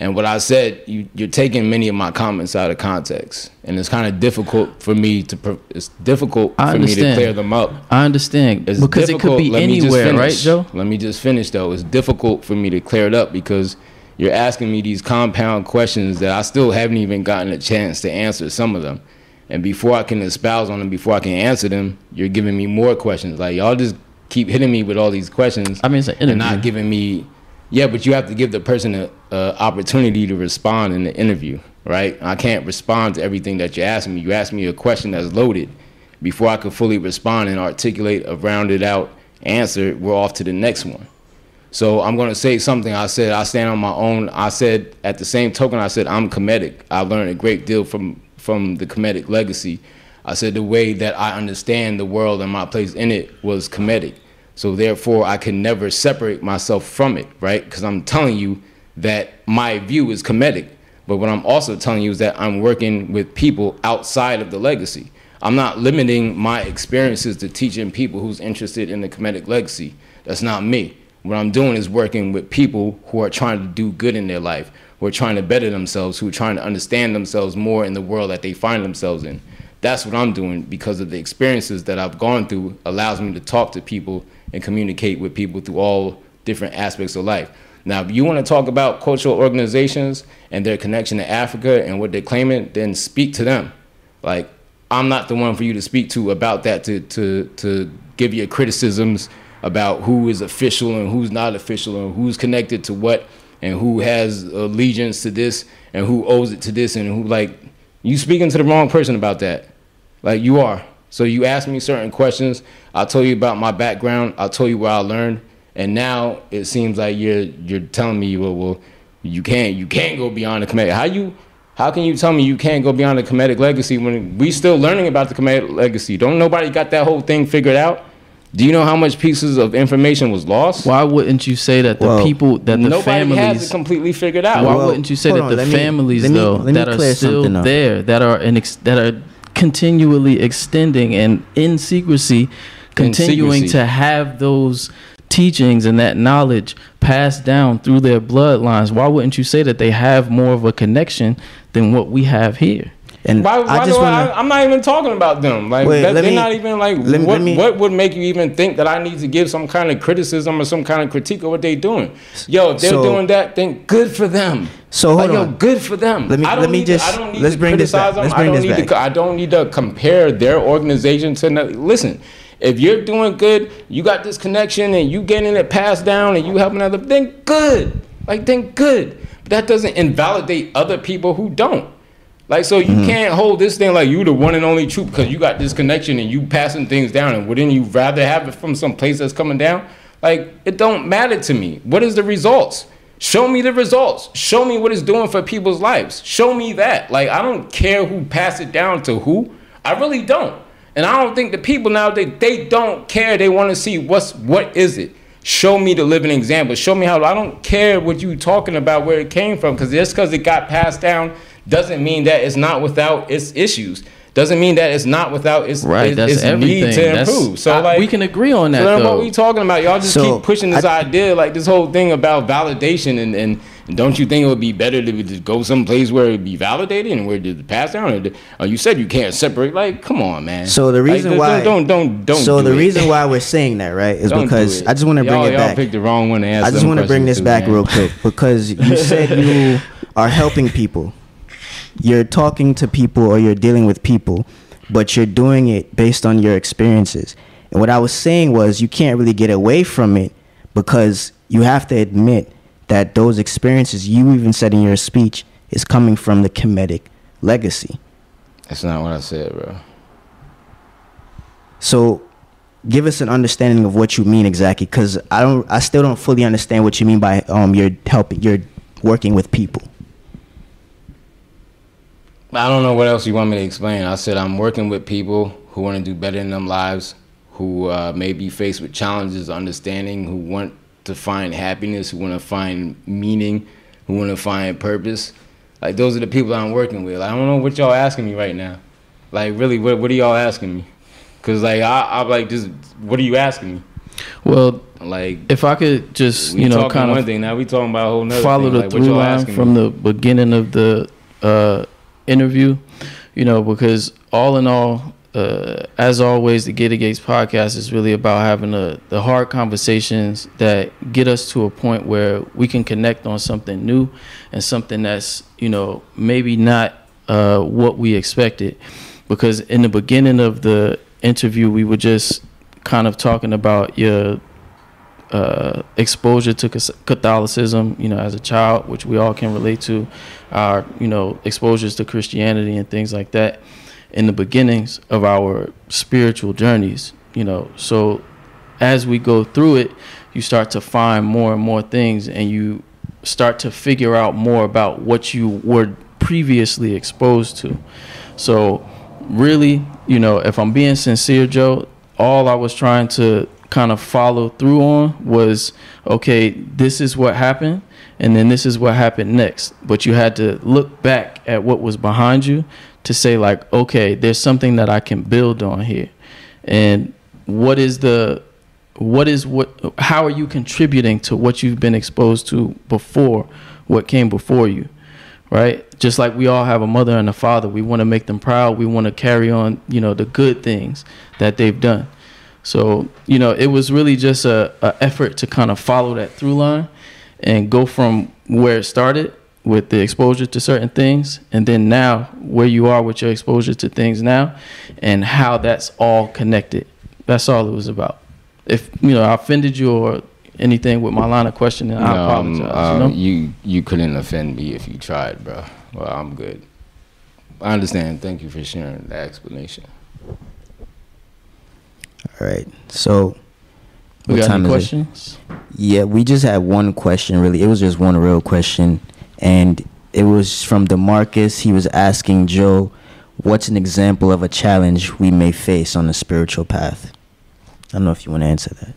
C: and what I said you, you're taking many of my comments out of context. And it's kind of difficult for me to it's difficult
B: I
C: for me to clear them up.
B: I understand.
C: It's
B: because it could be
C: let
B: anywhere right joe?
C: Let me just finish though. It's difficult for me to clear it up because you're asking me these compound questions that I still haven't even gotten a chance to answer some of them. And before I can espouse on them, before I can answer them, you're giving me more questions. Like y'all just keep hitting me with all these questions
B: i mean it's an
C: and not giving me yeah but you have to give the person a, a opportunity to respond in the interview right? I can't respond to everything that you ask me. You ask me a question that's loaded. Before i could fully respond and articulate a rounded out answer we're off to the next one. So i'm going to say something. I said i stand on my own. I said at the same token i said i'm Kemetic. I learned a great deal from from the Kemetic legacy. I said the way that i understand the world and my place in it was Kemetic so therefore, I can never separate myself from it, right? Because I'm telling you that my view is Kemetic. But what I'm also telling you is that I'm working with people outside of the legacy. I'm not limiting my experiences to teaching people who's interested in the Kemetic legacy. That's not me. What I'm doing is working with people who are trying to do good in their life, who are trying to better themselves, who are trying to understand themselves more in the world that they find themselves in. That's what I'm doing because of the experiences that I've gone through allows me to talk to people and communicate with people through all different aspects of life. Now, if you want to talk about cultural organizations and their connection to Africa and what they're claiming, then speak to them. Like, I'm not the one for you to speak to about that to to to give your criticisms about who is official and who's not official and who's connected to what and who has allegiance to this and who owes it to this and who like you speaking to the wrong person about that. Like you are. So you asked me certain questions. I told you about my background. I told you where I learned, and now it seems like you're you're telling me, well, well, you can't you can't go beyond the Kemetic. How you how can you tell me you can't go beyond the Kemetic legacy when we still learning about the Kemetic legacy? Don't nobody got that whole thing figured out? Do you know how much pieces of information was lost?
B: Why wouldn't you say that the
A: Well,
B: people that the
C: Nobody has
B: families
C: it completely figured out.
B: Why
A: Well,
B: wouldn't you say that
A: on,
B: the families
A: me-
B: though
A: me
B: that are still
A: up.
B: there that are in ex- that are continually extending and in secrecy continuing
C: secrecy.
B: to have those teachings and that knowledge passed down through their bloodlines why wouldn't you say that they have more of a connection than what we have here
A: And
C: Why, why
A: I just
C: do
A: want.
C: I'm not even talking about them. Like
A: Wait,
C: that, they're
A: me-
C: not even like
A: let
C: what.
A: let me-
C: what would make you even think that I need to give some kind of criticism or some kind of critique of what they're doing? Yo, if they're
A: So-
C: doing that, then good for them.
A: So, hold
C: like, yo,
A: on.
C: good for them.
A: Let me- let me just-
C: To, I don't need
A: let's
C: to
A: bring this
C: criticize
A: back. Let's bring
C: I don't
A: this
C: need to.
A: back.
C: I don't need to compare their organization to. no- Listen, if you're doing good, you got this connection, and you getting it passed down, and you helping other, then good. Like then good. But that doesn't invalidate other people who don't. Like so, you mm-hmm. can't hold this thing like you the one and only truth because you got this connection and you passing things down. And wouldn't you rather have it from some place that's coming down? Like it don't matter to me. What is the results? Show me the results. Show me what it's doing for people's lives. Show me that. Like I don't care who passed it down to who. I really don't. And I don't think the people nowadays they don't care. They want to see what's what is it. Show me the living example. Show me how. I don't care what you talking about where it came from because just because it got passed down doesn't mean that it's not without its issues. Doesn't mean that it's not without its,
B: right that's
C: its
B: everything
C: need to
B: That's-
C: improve. So
B: I-
C: like
B: we can agree on that
C: so then
B: though
C: what we talking about? Y'all just
A: So,
C: keep pushing this
A: I-
C: idea, like this whole thing about validation, and, and, and don't you think it would be better to just go someplace where it would be validated and where it pass down? Or, or you said you can't separate. Like, come on, man.
A: So the
C: Like,
A: reason
C: don't-
A: why
C: don't don't don't.
A: so
C: do
A: the
C: it.
A: reason why we're saying that right is
C: Don't
A: because. I just want to bring
C: y'all,
A: it
C: y'all
A: back.
C: picked the wrong one to answer.
A: I just
C: want to
A: bring this back real quick because you said you are helping people. You're talking to people or you're dealing with people, but you're doing it based on your experiences. And what I was saying was you can't really get away from it because you have to admit that those experiences you even said in your speech is coming from the Kemetic legacy.
C: That's not what I said, bro.
A: So give us an understanding of what you mean exactly because I don't I still don't fully understand what you mean by um you're helping you're working with people.
C: I don't know what else you want me to explain. I said I'm working with people who want to do better in their lives, who uh, may be faced with challenges, understanding, who want to find happiness, who want to find meaning, who want to find purpose. Like those are the people I'm working with. I don't know what y'all asking me right now. Like really, what what are y'all asking me? Cause like I I'm like just what are you asking me?
B: well
C: Like
B: if i could just you know kind
C: one
B: of
C: thing now we talking about a whole nother
B: follow
C: thing.
B: the
C: Like,
B: through line from the beginning of the uh, interview, you know, because all in all, uh, as always, the Gate of Gates podcast is really about having the the hard conversations that get us to a point where we can connect on something new and something that's you know maybe not uh, what we expected. Because in the beginning of the interview, we were just kind of talking about your uh, exposure to Catholicism, you know, as a child, which we all can relate to, our, you know, exposures to Christianity and things like that in the beginnings of our spiritual journeys, you know. So as we go through it, you start to find more and more things and you start to figure out more about what you were previously exposed to. So really, you know, if I'm being sincere, Joe, all I was trying to kind of follow through on was okay, this is what happened, and then this is what happened next. But you had to look back at what was behind you to say, like, okay, there's something that I can build on here. And what is the what is what how are you contributing to what you've been exposed to before what came before you right just like we all have a mother and a father we want to make them proud we want to carry on you know the good things that they've done so you know it was really just a, a effort to kind of follow that through line and go from where it started with the exposure to certain things and then now where you are with your exposure to things now and how that's all connected that's all it was about if you know I offended you or anything with my line of questioning, I
C: No, um,
B: apologize.
C: uh,
B: you know?
C: you you couldn't offend me if you tried, bro. Well, I'm good. I understand. Thank you for sharing the explanation.
A: All right. So
B: we
A: what
B: got
A: time
B: any
A: is it?
B: questions?
A: Yeah, we just had one question really. It was just one real question and it was from DeMarcus. He was asking Joe, what's an example of a challenge we may face on the spiritual path? I don't know if you want to answer that.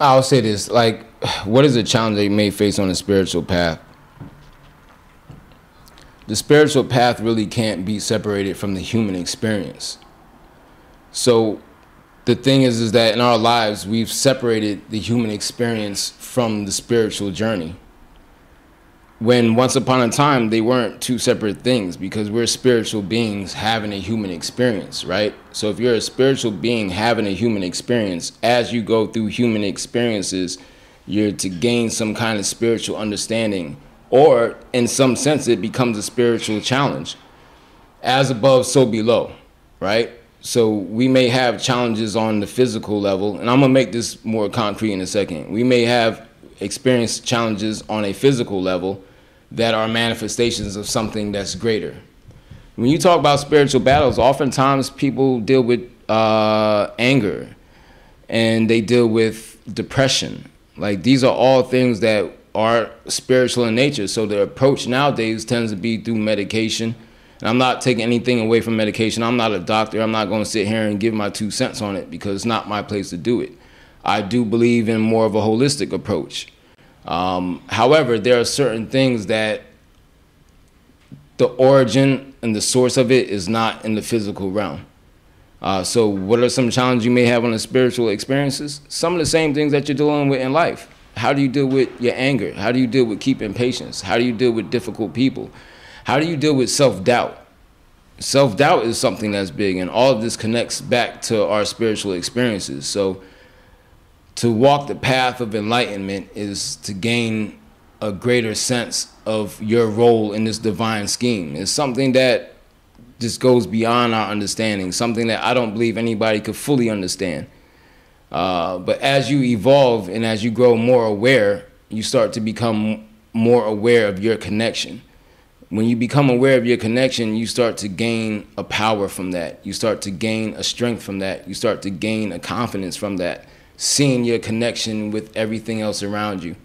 C: I'll say this: like, what is a challenge that you may face on the spiritual path? The spiritual path really can't be separated from the human experience. So, the thing is, is that in our lives we've separated the human experience from the spiritual journey when once upon a time they weren't two separate things because we're spiritual beings having a human experience, right? So if you're a spiritual being having a human experience, as you go through human experiences, you're to gain some kind of spiritual understanding, or in some sense, it becomes a spiritual challenge. As above, so below, right? So we may have challenges on the physical level, and I'm gonna make this more concrete in a second. We may have experience challenges on a physical level that are manifestations of something that's greater. When you talk about spiritual battles, oftentimes people deal with uh, anger and they deal with depression. Like these are all things that are spiritual in nature. So the approach nowadays tends to be through medication. And I'm not taking anything away from medication. I'm not a doctor. I'm not going to sit here and give my two cents on it because it's not my place to do it. I do believe in more of a holistic approach. Um, however, there are certain things that the origin and the source of it is not in the physical realm. Uh, so, what are some challenges you may have on the spiritual experiences? Some of the same things that you're dealing with in life. How do you deal with your anger? How do you deal with keeping patience? How do you deal with difficult people? How do you deal with self doubt? Self doubt is something that's big, and all of this connects back to our spiritual experiences. So, to walk the path of enlightenment is to gain a greater sense of your role in this divine scheme. It's something that just goes beyond our understanding, something that I don't believe anybody could fully understand. Uh, but as you evolve and as you grow more aware, you start to become more aware of your connection. When you become aware of your connection, you start to gain a power from that. You start to gain a strength from that. You start to gain a confidence from that seeing your connection with everything else around you.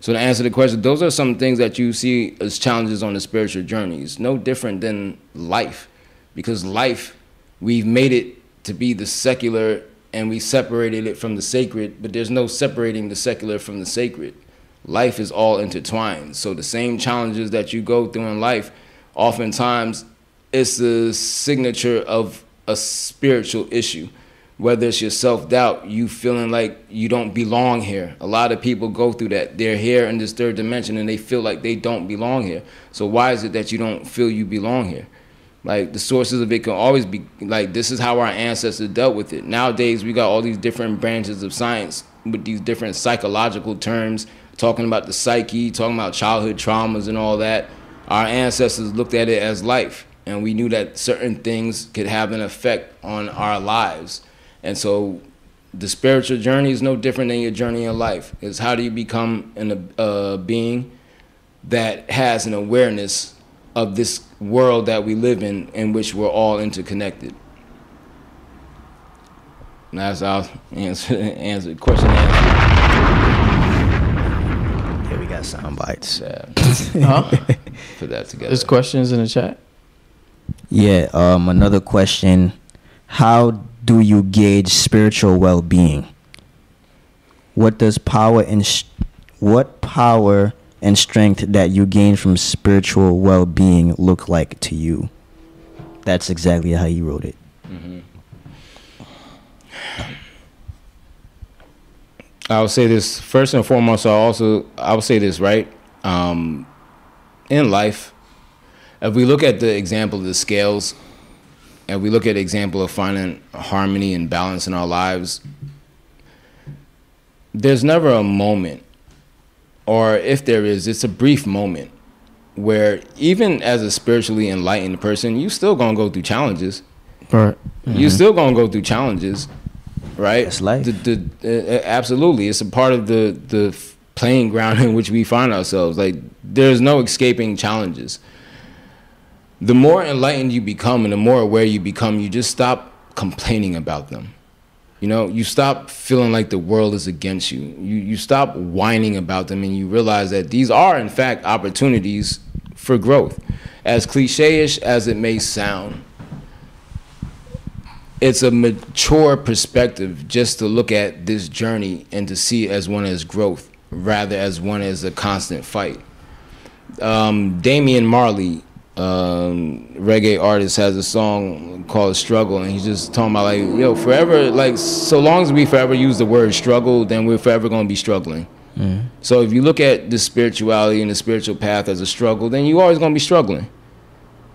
C: So to answer the question, those are some things that you see as challenges on the spiritual journey. It's no different than life, because life, we've made it to be the secular and we separated it from the sacred, but there's no separating the secular from the sacred. Life is all intertwined. So the same challenges that you go through in life, oftentimes it's the signature of a spiritual issue whether it's your self doubt, you feeling like you don't belong here. A lot of people go through that. They're here in this third dimension and they feel like they don't belong here. So why is it that you don't feel you belong here? Like the sources of it can always be like this is how our ancestors dealt with it. Nowadays we got all these different branches of science with these different psychological terms, talking about the psyche, talking about childhood traumas and all that. Our ancestors looked at it as life, and we knew that certain things could have an effect on our lives and so the spiritual journey is no different than your journey in life. Is how do you become an, a uh, being that has an awareness of this world that we live in, in which we're all interconnected. And that's our answer. answer question. Answer.
A: Yeah, we got sound bites.
C: Yeah,
B: Huh?
C: put that together.
B: There's questions in the chat.
A: Yeah. Um. Another question: How do you gauge spiritual well-being? What does power and sh- what power and strength that you gain from spiritual well-being look like to you? That's exactly how you wrote it.
C: I would say this first and foremost. I also I would say this right. Um, in life, if we look at the example of the scales, and we look at the example of finding harmony and balance in our lives, there's never a moment, or if there is, it's a brief moment where even as a spiritually enlightened person, you still gonna go through challenges.
B: Right.
C: You still gonna go through challenges, right?
A: That's life.
C: The, the, uh, absolutely, it's a part of the the playing ground in which we find ourselves. Like there's no escaping challenges. The more enlightened you become, and the more aware you become, you just stop complaining about them. You know, you stop feeling like the world is against you. You you stop whining about them, and you realize that these are, in fact, opportunities for growth. As cliche-ish as it may sound, it's a mature perspective just to look at this journey and to see it as one as growth rather as one as a constant fight. Um, Damian Marley, um, reggae artist, has a song called "Struggle," and he's just talking about like, yo, forever, like, so long as we forever use the word struggle, then we're forever gonna be struggling. So if you look at the spirituality and the spiritual path as a struggle, then you're always gonna be struggling.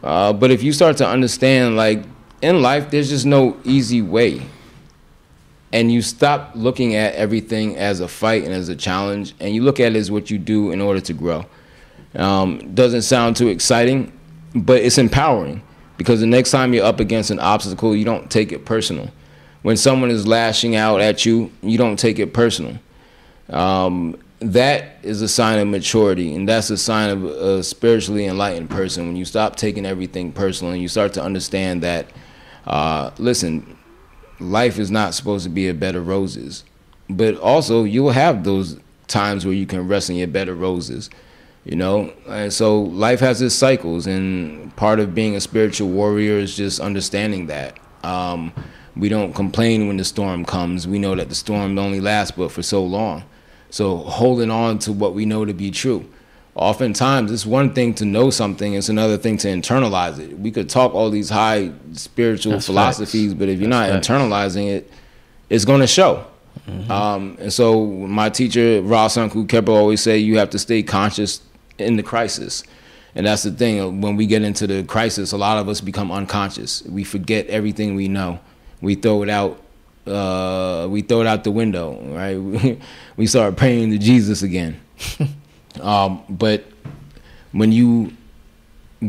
C: Uh, but if you start to understand, like in life, there's just no easy way, and you stop looking at everything as a fight and as a challenge, and you look at it as what you do in order to grow. Um, doesn't sound too exciting, but it's empowering because the next time you're up against an obstacle, you don't take it personal. When someone is lashing out at you, you don't take it personal. Um, that is a sign of maturity and that's a sign of a spiritually enlightened person. When you stop taking everything personal and you start to understand that uh, listen life is not supposed to be a bed of roses. But also you'll have those times where you can rest in your bed of roses you know and so life has its cycles and part of being a spiritual warrior is just understanding that um, we don't complain when the storm comes we know that the storm only lasts but for so long so holding on to what we know to be true. Oftentimes, it's one thing to know something; it's another thing to internalize it. We could talk all these high spiritual
B: That's
C: philosophies,
B: facts.
C: but if you're
B: That's
C: not
B: facts.
C: internalizing it, it's going to show.
B: Mm-hmm.
C: Um, and so, my teacher Ross Uncle Kepper always say you have to stay conscious in the crisis. And that's the thing. When we get into the crisis, a lot of us become unconscious. We forget everything we know. We throw it out. Uh, we throw it out the window, right? we start praying to Jesus again. um, but when you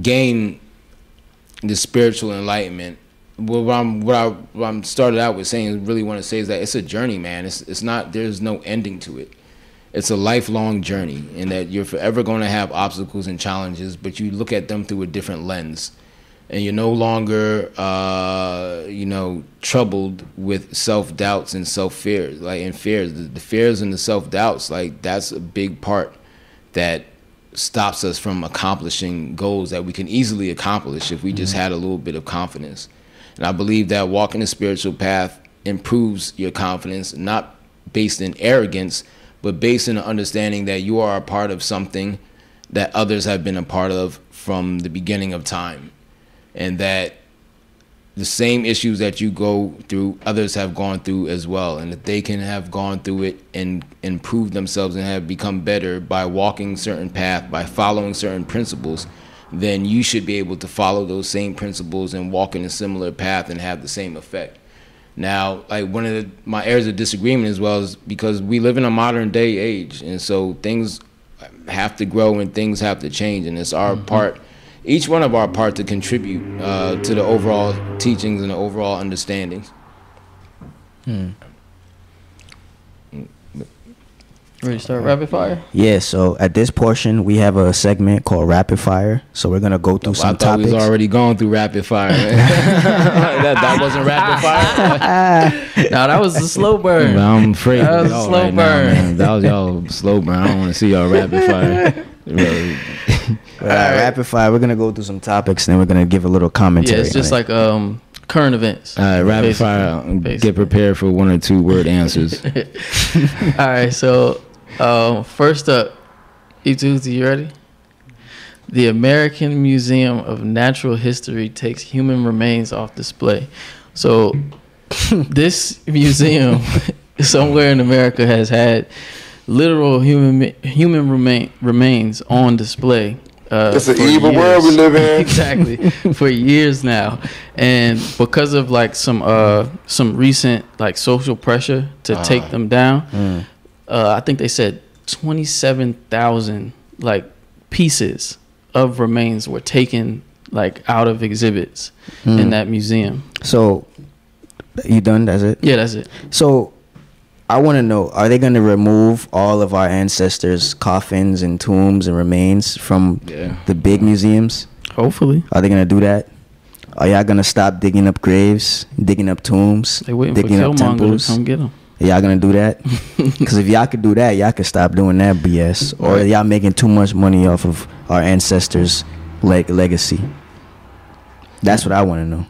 C: gain the spiritual enlightenment, what I'm what I what I'm started out with saying, really want to say is that it's a journey, man. It's it's not. There's no ending to it it's a lifelong journey and that you're forever going to have obstacles and challenges but you look at them through a different lens. And you're no longer uh, you know troubled with self-doubts and self-fears like and fears. The, the fears and the self-doubts like that's a big part that stops us from accomplishing goals that we can easily accomplish if we just had a little bit of confidence. And i believe that walking the spiritual path improves your confidence not based in arrogance but based in the understanding that you are a part of something that others have been a part of from the beginning of time and that the same issues that you go through others have gone through as well and that they can have gone through it and improved themselves and have become better by walking certain path by following certain principles then you should be able to follow those same principles and walk in a similar path and have the same effect now, like one of the, my areas of disagreement as well is because we live in a modern day age, and so things have to grow and things have to change, and it's our part, each one of our part to contribute uh, to the overall teachings and the overall understandings.
B: Ready to start rapid fire?
A: Yeah, so at this portion, we have a segment called Rapid Fire. So we're going to go through
C: I
A: some
C: thought we
A: topics.
C: was already going through rapid fire. that, that wasn't rapid fire.
B: no, that was a slow burn.
C: I'm afraid
B: That was a slow
C: right now,
B: burn.
C: man. That was y'all slow burn. I don't want to see y'all rapid fire. Really.
A: All right, Rapid Fire, we're going to go through some topics, and then we're going to give a little commentary.
B: Yeah, it's just
A: on it.
B: like um current events.
C: All right, rapid
B: Basically.
C: fire. um, Get prepared for one or two word answers.
B: All right, so um, first up, Ituzi, you ready? The American Museum of Natural History takes human remains off display. So, this museum somewhere in America has had literal human human remain, remains on display. Uh,
D: It's an evil world we live in.
B: exactly for years now, and because of like some uh some recent like social pressure to take them down,
A: Mm.
B: Uh, I think they said 27,000 like pieces of remains were taken like out of exhibits
A: Mm.
B: in that museum.
A: So, you done? That's it?
B: Yeah, that's it.
A: So, I want to know: Are they going to remove all of our ancestors' coffins and tombs and remains from
C: Yeah.
A: the big museums?
B: Hopefully.
A: Are they going to do that? Are y'all going to stop digging up graves, digging up tombs, digging
B: for
A: up
B: Killmonger to
A: temples?
B: come get them.
A: Y'all gonna do that? Because if y'all could do that, y'all could stop doing that BS. Or
C: Right.
A: y'all making too much money off of our ancestors' leg- legacy. That's what I want to know.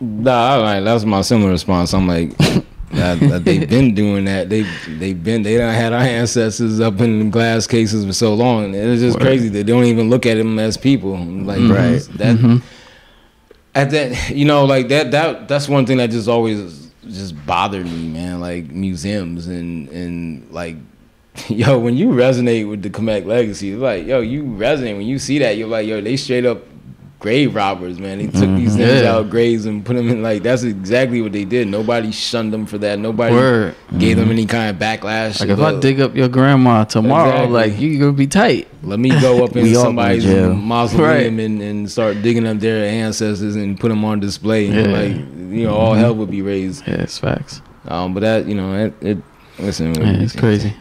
C: Nah, like that's my similar response. I'm like, they've been doing that. They they've been they done had our ancestors up in glass cases for so long. It's just crazy. They don't even look at them as people. Like
A: Right.
C: that. Mm-hmm. At that, you know, like that. That that's one thing that just always just bothered me, man. Like museums and and like. Yo, when you resonate with the Kemetic legacy, like, yo, you resonate when you see that. You're like, yo, they straight up grave robbers, man. They took these things mm-hmm.
B: Yeah.
C: out graves and put them in like that's exactly what they did. Nobody shunned them for that. Nobody
B: Word.
C: gave them mm-hmm. any kind of backlash.
B: Like if I dig up your grandma tomorrow,
C: Exactly.
B: like you gonna be tight.
C: let me go up in
A: We all go to
C: somebody's
A: jail.
C: mausoleum and, and start digging up their ancestors and put them on display. And
B: Yeah.
C: like you know, all mm-hmm. hell would be raised.
B: Yeah, it's facts.
C: Um, but that you know, it, it listen,
B: Yeah, it's crazy.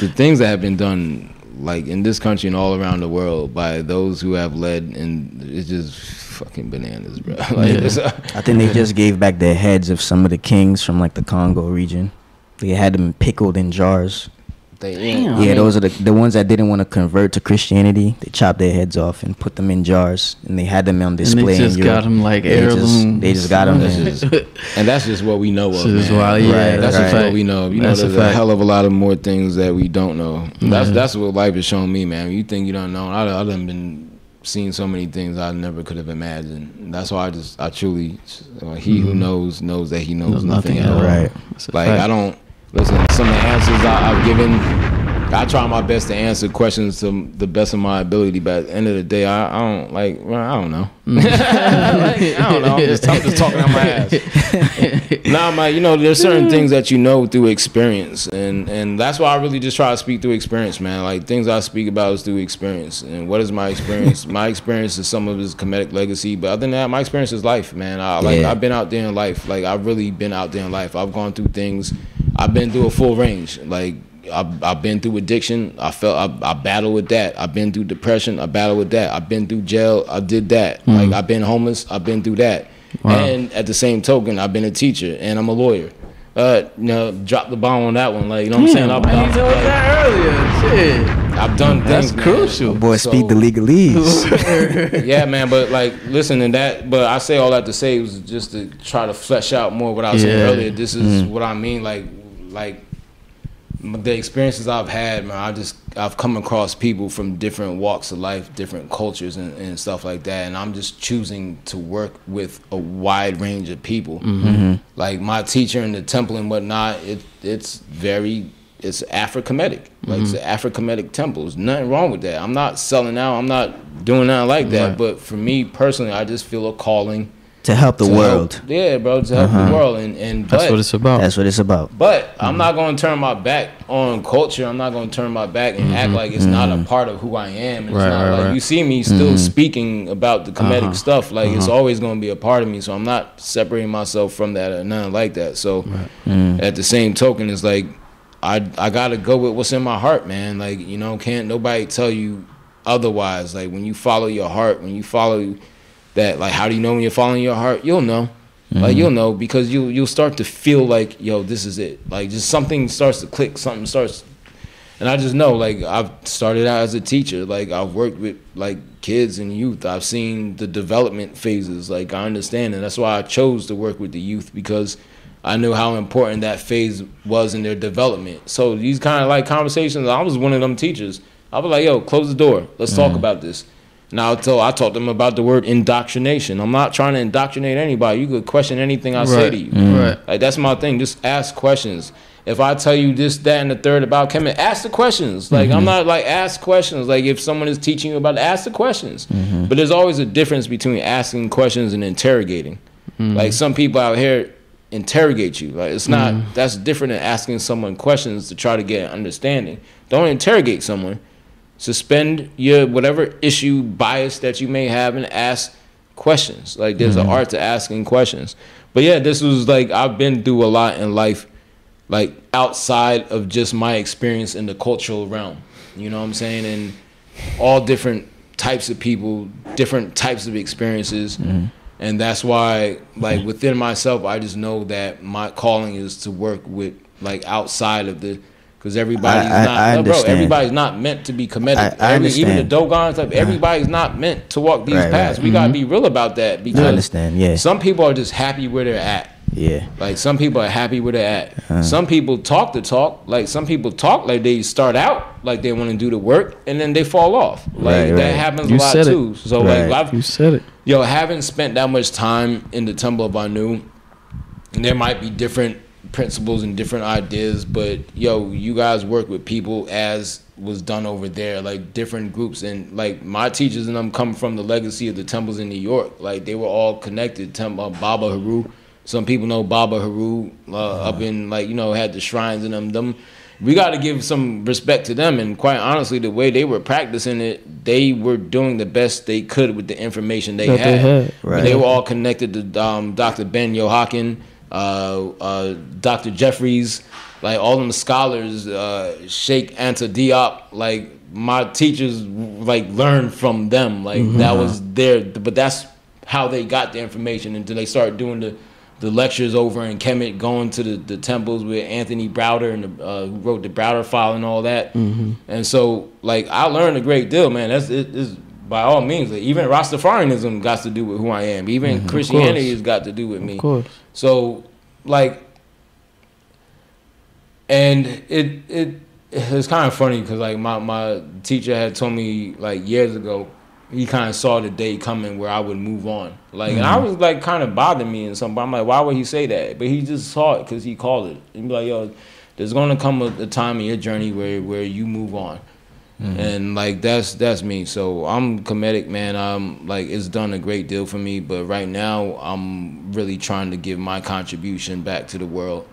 C: the things that have been done like in this country and all around the world by those who have led and it's just fucking bananas bro like
B: Yeah.
C: uh,
A: I think they just gave back the heads of some of the kings from like the Congo region. They had them pickled in jars.
C: They,
B: Damn.
A: yeah, those are the the ones that didn't want to convert to Christianity. They chopped their heads off and put them in jars, and they had them on display.
B: And they just
A: in
B: got them like
A: They just-
B: heirloom.
A: they just got 'em
C: That's
A: in.
C: just- and that's just what we know of
B: Shit is
C: man.
B: wild. Yeah,
A: Right,
C: that's
B: that's
C: just
B: a
C: what
B: fact.
C: we know. of. You
B: That's
C: know, there's a,
B: fact.
C: hell of a lot of more things that we don't know. That's
B: Yeah.
C: that's what life has shown me, man. You think you don't know? I I done been seeing so many things I never could have imagined. And that's why I just I truly, uh, he who knows knows that he knows,
B: Knows
C: nothing,
B: nothing
C: at
B: at
C: all.
B: all.
A: Right.
B: That's
C: Like
B: fact.
C: I don't listen. Some of the answers I, I've given, I try my best to answer questions to the best of my ability. But at the end of the day, I, I don't like. Well, I don't know. Mm. Like, I don't know. I'm just, I'm just talking out my ass. nah, my, you know, there's certain things that you know through experience, and and that's why I really just try to speak through experience, man. Like things I speak about is through experience, and what is my experience? my experience is some of his Kemetic legacy, but other than that, my experience is life, man. I like
A: Yeah.
C: I've been out there in life, like I've really been out there in life. I've gone through things. I've been through a full range, like. I've, I've been through addiction. I felt I, I battled with that. I've been through depression. I battled with that. I've been through jail. I did that. Like I've been homeless. I've been through that.
B: Wow.
C: And at the same token, I've been a teacher and I'm a lawyer. Uh, you know, drop the bomb on that one. Like, you know what I'm saying? I've,
B: Why
C: I've,
B: told
C: like,
B: that earlier? Shit.
C: I've done
B: That's
C: things. man.
B: crucial.
A: Boy,
C: So-
A: speak the legalese.
C: yeah, man. But like, listen to that. But I say all that to say was just to try to flesh out more what I was saying earlier. This is what I mean. Like, like the experiences I've had, man. I just I've come across people from different walks of life, different cultures, and, and stuff like that. And I'm just choosing to work with a wide range of people. Mm-hmm. Mm-hmm. Like my teacher in the temple and whatnot, it it's very it's Afro-Kemetic. Like it's mm-hmm. an Afro-Kemetic temple. There's nothing wrong with that. I'm not selling out. I'm not doing nothing like that.
B: Right.
C: But for me personally, I just feel a calling
A: to help the
C: to
A: world.
C: help- yeah, bro, to help the uh-huh. world. And and but, That's
B: what it's about.
A: That's what it's about.
C: but I'm mm-hmm. not going to turn my back on culture. I'm not going to turn my back and act mm-hmm. like it's not a mm-hmm. part of who I am. And it's
B: Right,
C: not
B: right,
C: like
B: right.
C: you see me still speaking about the Kemetic
B: Uh-huh.
C: stuff. Like it's uh-huh. always going to be a part of me. So I'm not separating myself from that or nothing like that. So at the same token, it's like I I got to go with what's in my heart, man. Like you know, can't nobody tell you otherwise. Like when you follow your heart, when you follow that, like how do you know when you're following your heart? You'll know. Like mm-hmm. you'll know because you you'll start to feel like yo this is it. Like just something starts to click something starts. And I just know like I've started out as a teacher. Like I've worked with like kids and youth. I've seen the development phases. Like I understand. And that's why I chose to work with the youth because I knew how important that phase was in their development. So these kind of like conversations I was one of them teachers. I was like yo close the door. Let's talk mm-hmm. about this now, I tell I taught them about the word indoctrination. I'm not trying to indoctrinate anybody. You could question anything I say to you. Mm.
B: Right.
C: Like that's my thing. Just ask questions. If I tell you this, that, and the third about chemistry, ask the questions. Like I'm mm-hmm. not like ask questions. Like if someone is teaching you about, it, ask the questions. Mm-hmm. But there's always a difference between asking questions and interrogating. Mm-hmm. Like some people out here interrogate you. Like it's not. That's different than asking someone questions to try to get an understanding. Don't interrogate someone suspend your whatever issue bias that you may have and ask questions. Like there's an mm-hmm. art to asking questions. But yeah this was like i've been through a lot in life like outside of just my experience in the cultural realm. You know what i'm saying? And all different types of people different types of experiences. Mm-hmm. And that's why like mm-hmm. within myself i just know that my calling is to work with like outside of the because everybody's
A: I- I-
C: not
A: I
C: no, bro. Everybody's not meant to be Kemetic.
A: I- I
C: Every, even the
A: understand.
C: Dogons, like, everybody's not meant to walk these
A: Right, right.
C: paths. We gotta be real about that because
A: I understand. Yeah.
C: some people are just happy where they're at.
A: Yeah.
C: Like some people are happy where they're at.
A: Uh-huh.
C: Some people talk the talk. Like some people talk like they start out like they want to do the work and then they fall off. Like
A: Right,
C: that
A: right.
C: happens
B: You
C: a lot
B: said it.
C: too. So
A: Right.
C: like I've
B: You said it.
C: yo, having spent that much time in the Temple of Anu, and there might be different principles and different ideas, but yo, you guys work with people as was done over there, like different groups, and like my teachers and them come from the legacy of the temples in New York. Like they were all connected. Tem- uh, Baba Haru, some people know Baba Haru uh, up in like you know had the shrines in them. Them we got to give some respect to them. And quite honestly, the way they were practicing it, they were doing the best they could with the information they
B: That
C: had.
B: they had.
A: Right.
C: They were all connected to um, Dr. Ben Jochannan, uh, uh, Dr. Jeffries, like all them scholars, uh, Cheikh Anta Diop, like my teachers like learned from them. Like that was their, but that's how they got the information until they started doing the the lectures over in Kemet, going to the, the temples with Anthony Browder and the, uh, who wrote the Browder file and all that. And so, like, I learned a great deal, man. That's it is by all means. Like, even Rastafarianism got to do with who I am. Even Christianity has got to do with me.
B: Of course.
C: So, like, and it it it's kind of funny because like my my teacher had told me like years ago he kind of saw the day coming where I would move on. Like, and I mm-hmm. was like kind of bothering me and something. But I'm like, why would he say that? But he just saw it because he called it. He'd be like, yo, there's gonna come a, a time in your journey where where you move on. And like that's that's me. So I'm Kemetic, man. I'm like it's done a great deal for me, but right now I'm really trying to give my contribution back to the world.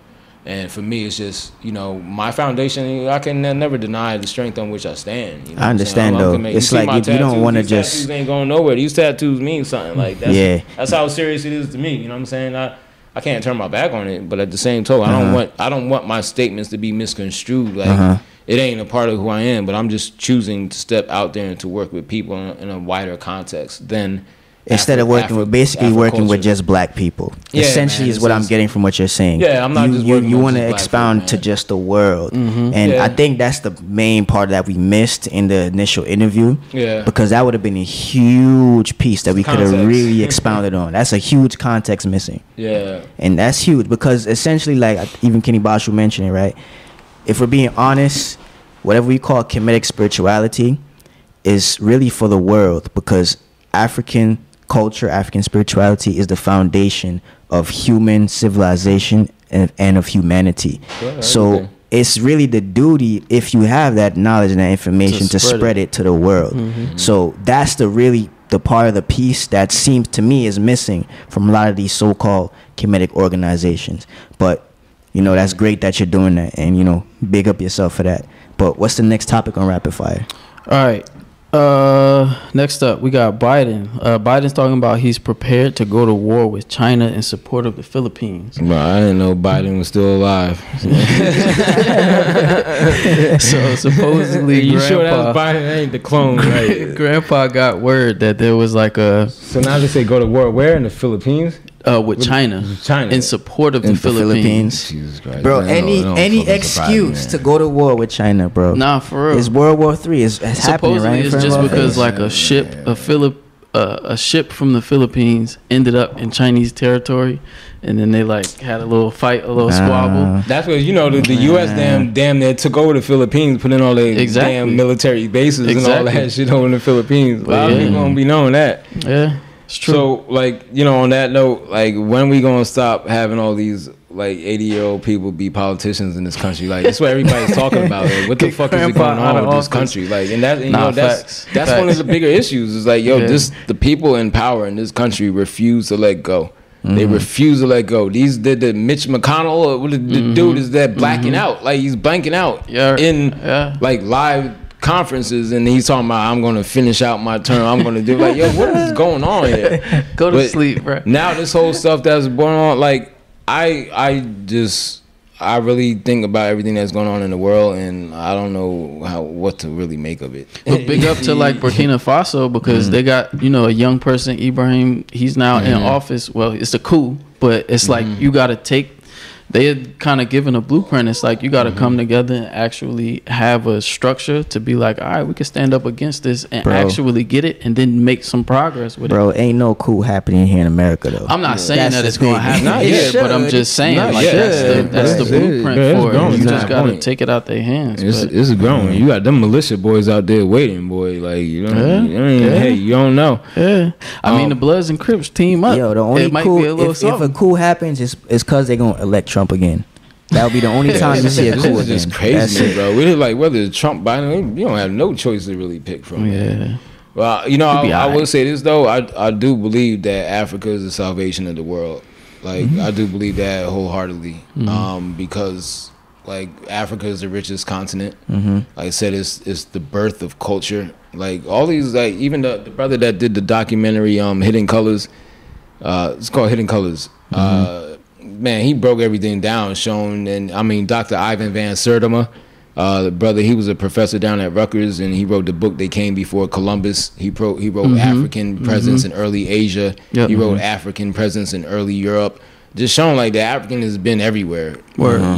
C: And for me, it's just you know my foundation. I can never deny the strength on which I stand. You know
A: I
C: what I'm saying?
A: understand, though. It's like you- you don't wanna
C: these
A: just-
C: tattoos ain't going nowhere. These tattoos mean something. Like that's
A: Yeah.
C: that's how serious it is to me. You know what I'm saying? I I can't turn my back on it, but at the same token, I
A: Uh-huh.
C: don't want I don't want my statements to be misconstrued. Like
A: Uh-huh.
C: It ain't a part of who I am, but I'm just choosing to step out there and to work with people in a, in a wider context than
A: Instead of working
C: Afro-
A: with basically
C: Afro
A: working with just black people.
C: Yeah,
A: Essentially
C: man,
A: is what I'm getting from what you're saying.
C: Yeah, I'm not
A: you,
C: just
A: you, you want to expound
C: folk,
A: to just the world. Mm-hmm. And
C: Yeah.
A: I think that's the main part that we missed in the initial interview.
C: Yeah.
A: Because that would have been a huge piece that we could have really expounded on. That's a huge context missing.
C: yeah.
A: And that's huge because essentially, like even Kenny Bashu mentioned it, right? If we're being honest, whatever we call Kemetic spirituality is really for the world because African culture, African spirituality is the foundation of human civilization and, and of humanity.
C: Yeah,
A: so it's really the duty, if you have that knowledge and that information, to,
B: spread
A: spread,
B: it.
A: it. to the world. Mm-hmm. So that's the really the part of the piece that seems to me is missing from a lot of these so-called Kemetic organizations. But you know that's great that you're doing that, and you know big up yourself for that. But what's the next topic on rapid fire?
B: All right. Uh, next up, we got Biden. Uh, Biden's talking about he's prepared to go to war with China in support of the Philippines.
C: Bro, I didn't know Biden was still alive.
B: so supposedly,
C: you sure
B: Grandpa,
C: that's Biden? That ain't the clone, right?
B: Grandpa got word that there was like a
C: so now they say go to war where in the Philippines?
B: Uh, with China,
C: China.
B: in support of
A: In
B: the
A: the
B: Philippines.
C: Jesus Christ,
A: Bro,
C: Man,
A: any
C: don't- it don't
A: any
C: fucking surprise me,
A: excuse to go to war with China, bro.
B: Nah, for real.
A: It's World War Three. It's, it's happening
B: Supposedly,
A: right
B: it's just because
A: face.
B: like a ship, a Philip, uh, a ship from the Philippines ended up in Chinese territory, and then they like had a little fight, a little squabble.
A: Uh,
C: That's what you know. The, the U.S. damn damn near took over the Philippines, put in all their
B: Exactly.
C: damn military bases and all that shit over in the Philippines. A lot of
B: yeah.
C: people don't be knowing that.
B: Yeah, it's true.
C: So, like, you know, on that note, like, when we gonna stop having all these like eighty year old people be politicians in this country? Like, that's what everybody's talking about. Like, what the
B: Get
C: fuck is going on
B: of
C: with this country? Like, and that, you
B: Nah,
C: know, that's
B: facts.
C: that's one of the bigger issues. Is like, yo,
B: Yeah.
C: this the people in power in this country refuse to let go. They
B: Mm-hmm.
C: refuse to let go. These the, the Mitch McConnell, or what the, the dude is that blacking out, like he's blanking out
B: Mm-hmm. Yeah,
C: in
B: yeah.
C: like live conferences, and he's talking about I'm gonna finish out my term. I'm gonna do like, yo, what is going on here?
B: Go to
C: But
B: sleep, bro.
C: Now this whole stuff that's going on, like I I just I really think about everything that's going on in the world, and I don't know how what to really make of it.
B: But big up to like Burkina Faso because
C: Mm-hmm.
B: they got you know a young person Ibrahim. He's now in office. Well, it's a coup, but it's like
C: Mm-hmm.
B: you got to take they had kind of given a blueprint. It's like you got to come
A: Mm-hmm.
B: together and actually have a structure to be like, all right, we can stand up against this and
A: Bro.
B: actually get it, and then make some progress with it.
A: Bro, ain't no coup happening here in America though.
B: I'm not saying
A: That's
B: that it's going to happen
C: Not
B: yet,
C: yet.
B: but I'm just saying like
C: yet.
B: that's the that's the
C: That's it.
B: blueprint
C: Yeah,
B: for it. You just got to take it out their hands.
C: It's,
B: but-
C: it's growing. You got them militia boys out there waiting, boy. Like you know,
B: Yeah,
C: I mean,
B: yeah.
C: hey, you don't know.
B: yeah, I mean
C: Um,
B: the Bloods and Crips team up.
A: Yo, the only
B: it might
A: coup
B: be a little
A: if, if a coup happens, it's it's cause they're gonna elect Trump again. That'll be the only time you see a coup
C: this is just crazy,
A: it.
C: bro. We're like whether it's Trump, Biden, you don't have no choice to really pick from.
B: yeah,
C: Well, you know, I, I will say this though. I I do believe that Africa is the salvation of the world. Like
B: Mm-hmm.
C: I do believe that wholeheartedly. Um, because like Africa is the richest continent.
A: Mm-hmm.
C: Like I said, it's it's the birth of culture. Like all these, like even the the brother that did the documentary, um, Hidden Colors. Uh, it's called Hidden Colors. Uh, man, he broke everything down, showing and I mean, Dr. Ivan Van Sertima, uh, brother, he was a professor down at Rutgers, and he wrote the book "They Came Before Columbus." He wrote he wrote African presence in early Asia.
B: Yep.
C: He wrote African presence in early Europe. Just showing like the African has been everywhere.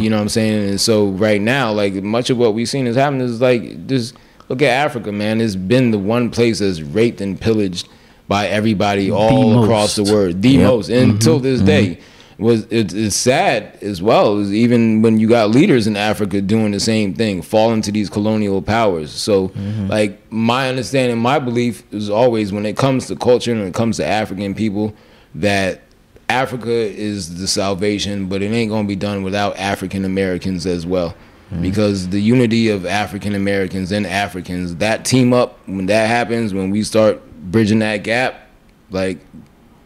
C: You know what I'm saying? And so right now, like much of what we've seen is happening is like just look at Africa, man. It's been the one place that's raped and pillaged by everybody all
B: most.
C: across the world. The
A: Yep.
C: most. Until this day. Was it, it's sad as well, is even when you got leaders in Africa doing the same thing, falling to these colonial powers. So, mm-hmm. like my understanding, my belief is always when it comes to culture and when it comes to African people, that Africa is the salvation, but it ain't gonna be done without African Americans as well. Mm-hmm. Because the unity of African Americans and Africans, that team up, when that happens, when we start bridging that gap, like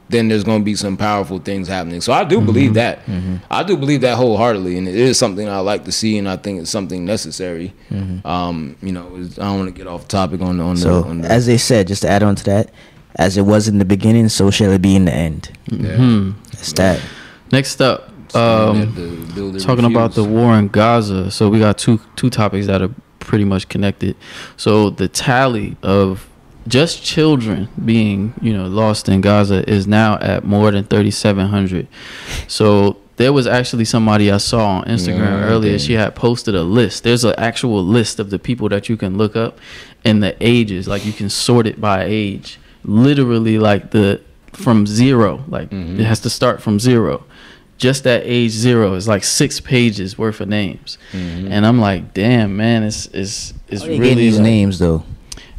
C: then there's going to be some powerful things happening. So I do believe that. I do believe that wholeheartedly, and it is something I like to see, and I think it's something necessary. Um, you know, I don't want to get off topic on on
A: So
C: the. On the
A: as they said, just to add on to that, as it was in the beginning, so shall it be in the end.
C: yeah.
B: Hmm.
A: That's that.
B: Next up, um,
C: they have to
B: talking about the war in Gaza. So we got two two topics that are pretty much connected. So the tally of just children being, you know, lost in Gaza is now at more than 3700. So there was actually somebody I saw on Instagram
C: Yeah,
B: earlier. She had posted a list. There's an actual list of the people that you can look up and the ages, like you can sort it by age. Literally like the from zero, like
C: Mhm.
B: it has to start from zero just at age zero is like six pages worth of names,
C: Mhm.
B: and I'm like, damn, man, it's it's it's
A: How getting
B: really
A: these
B: like-
A: names though?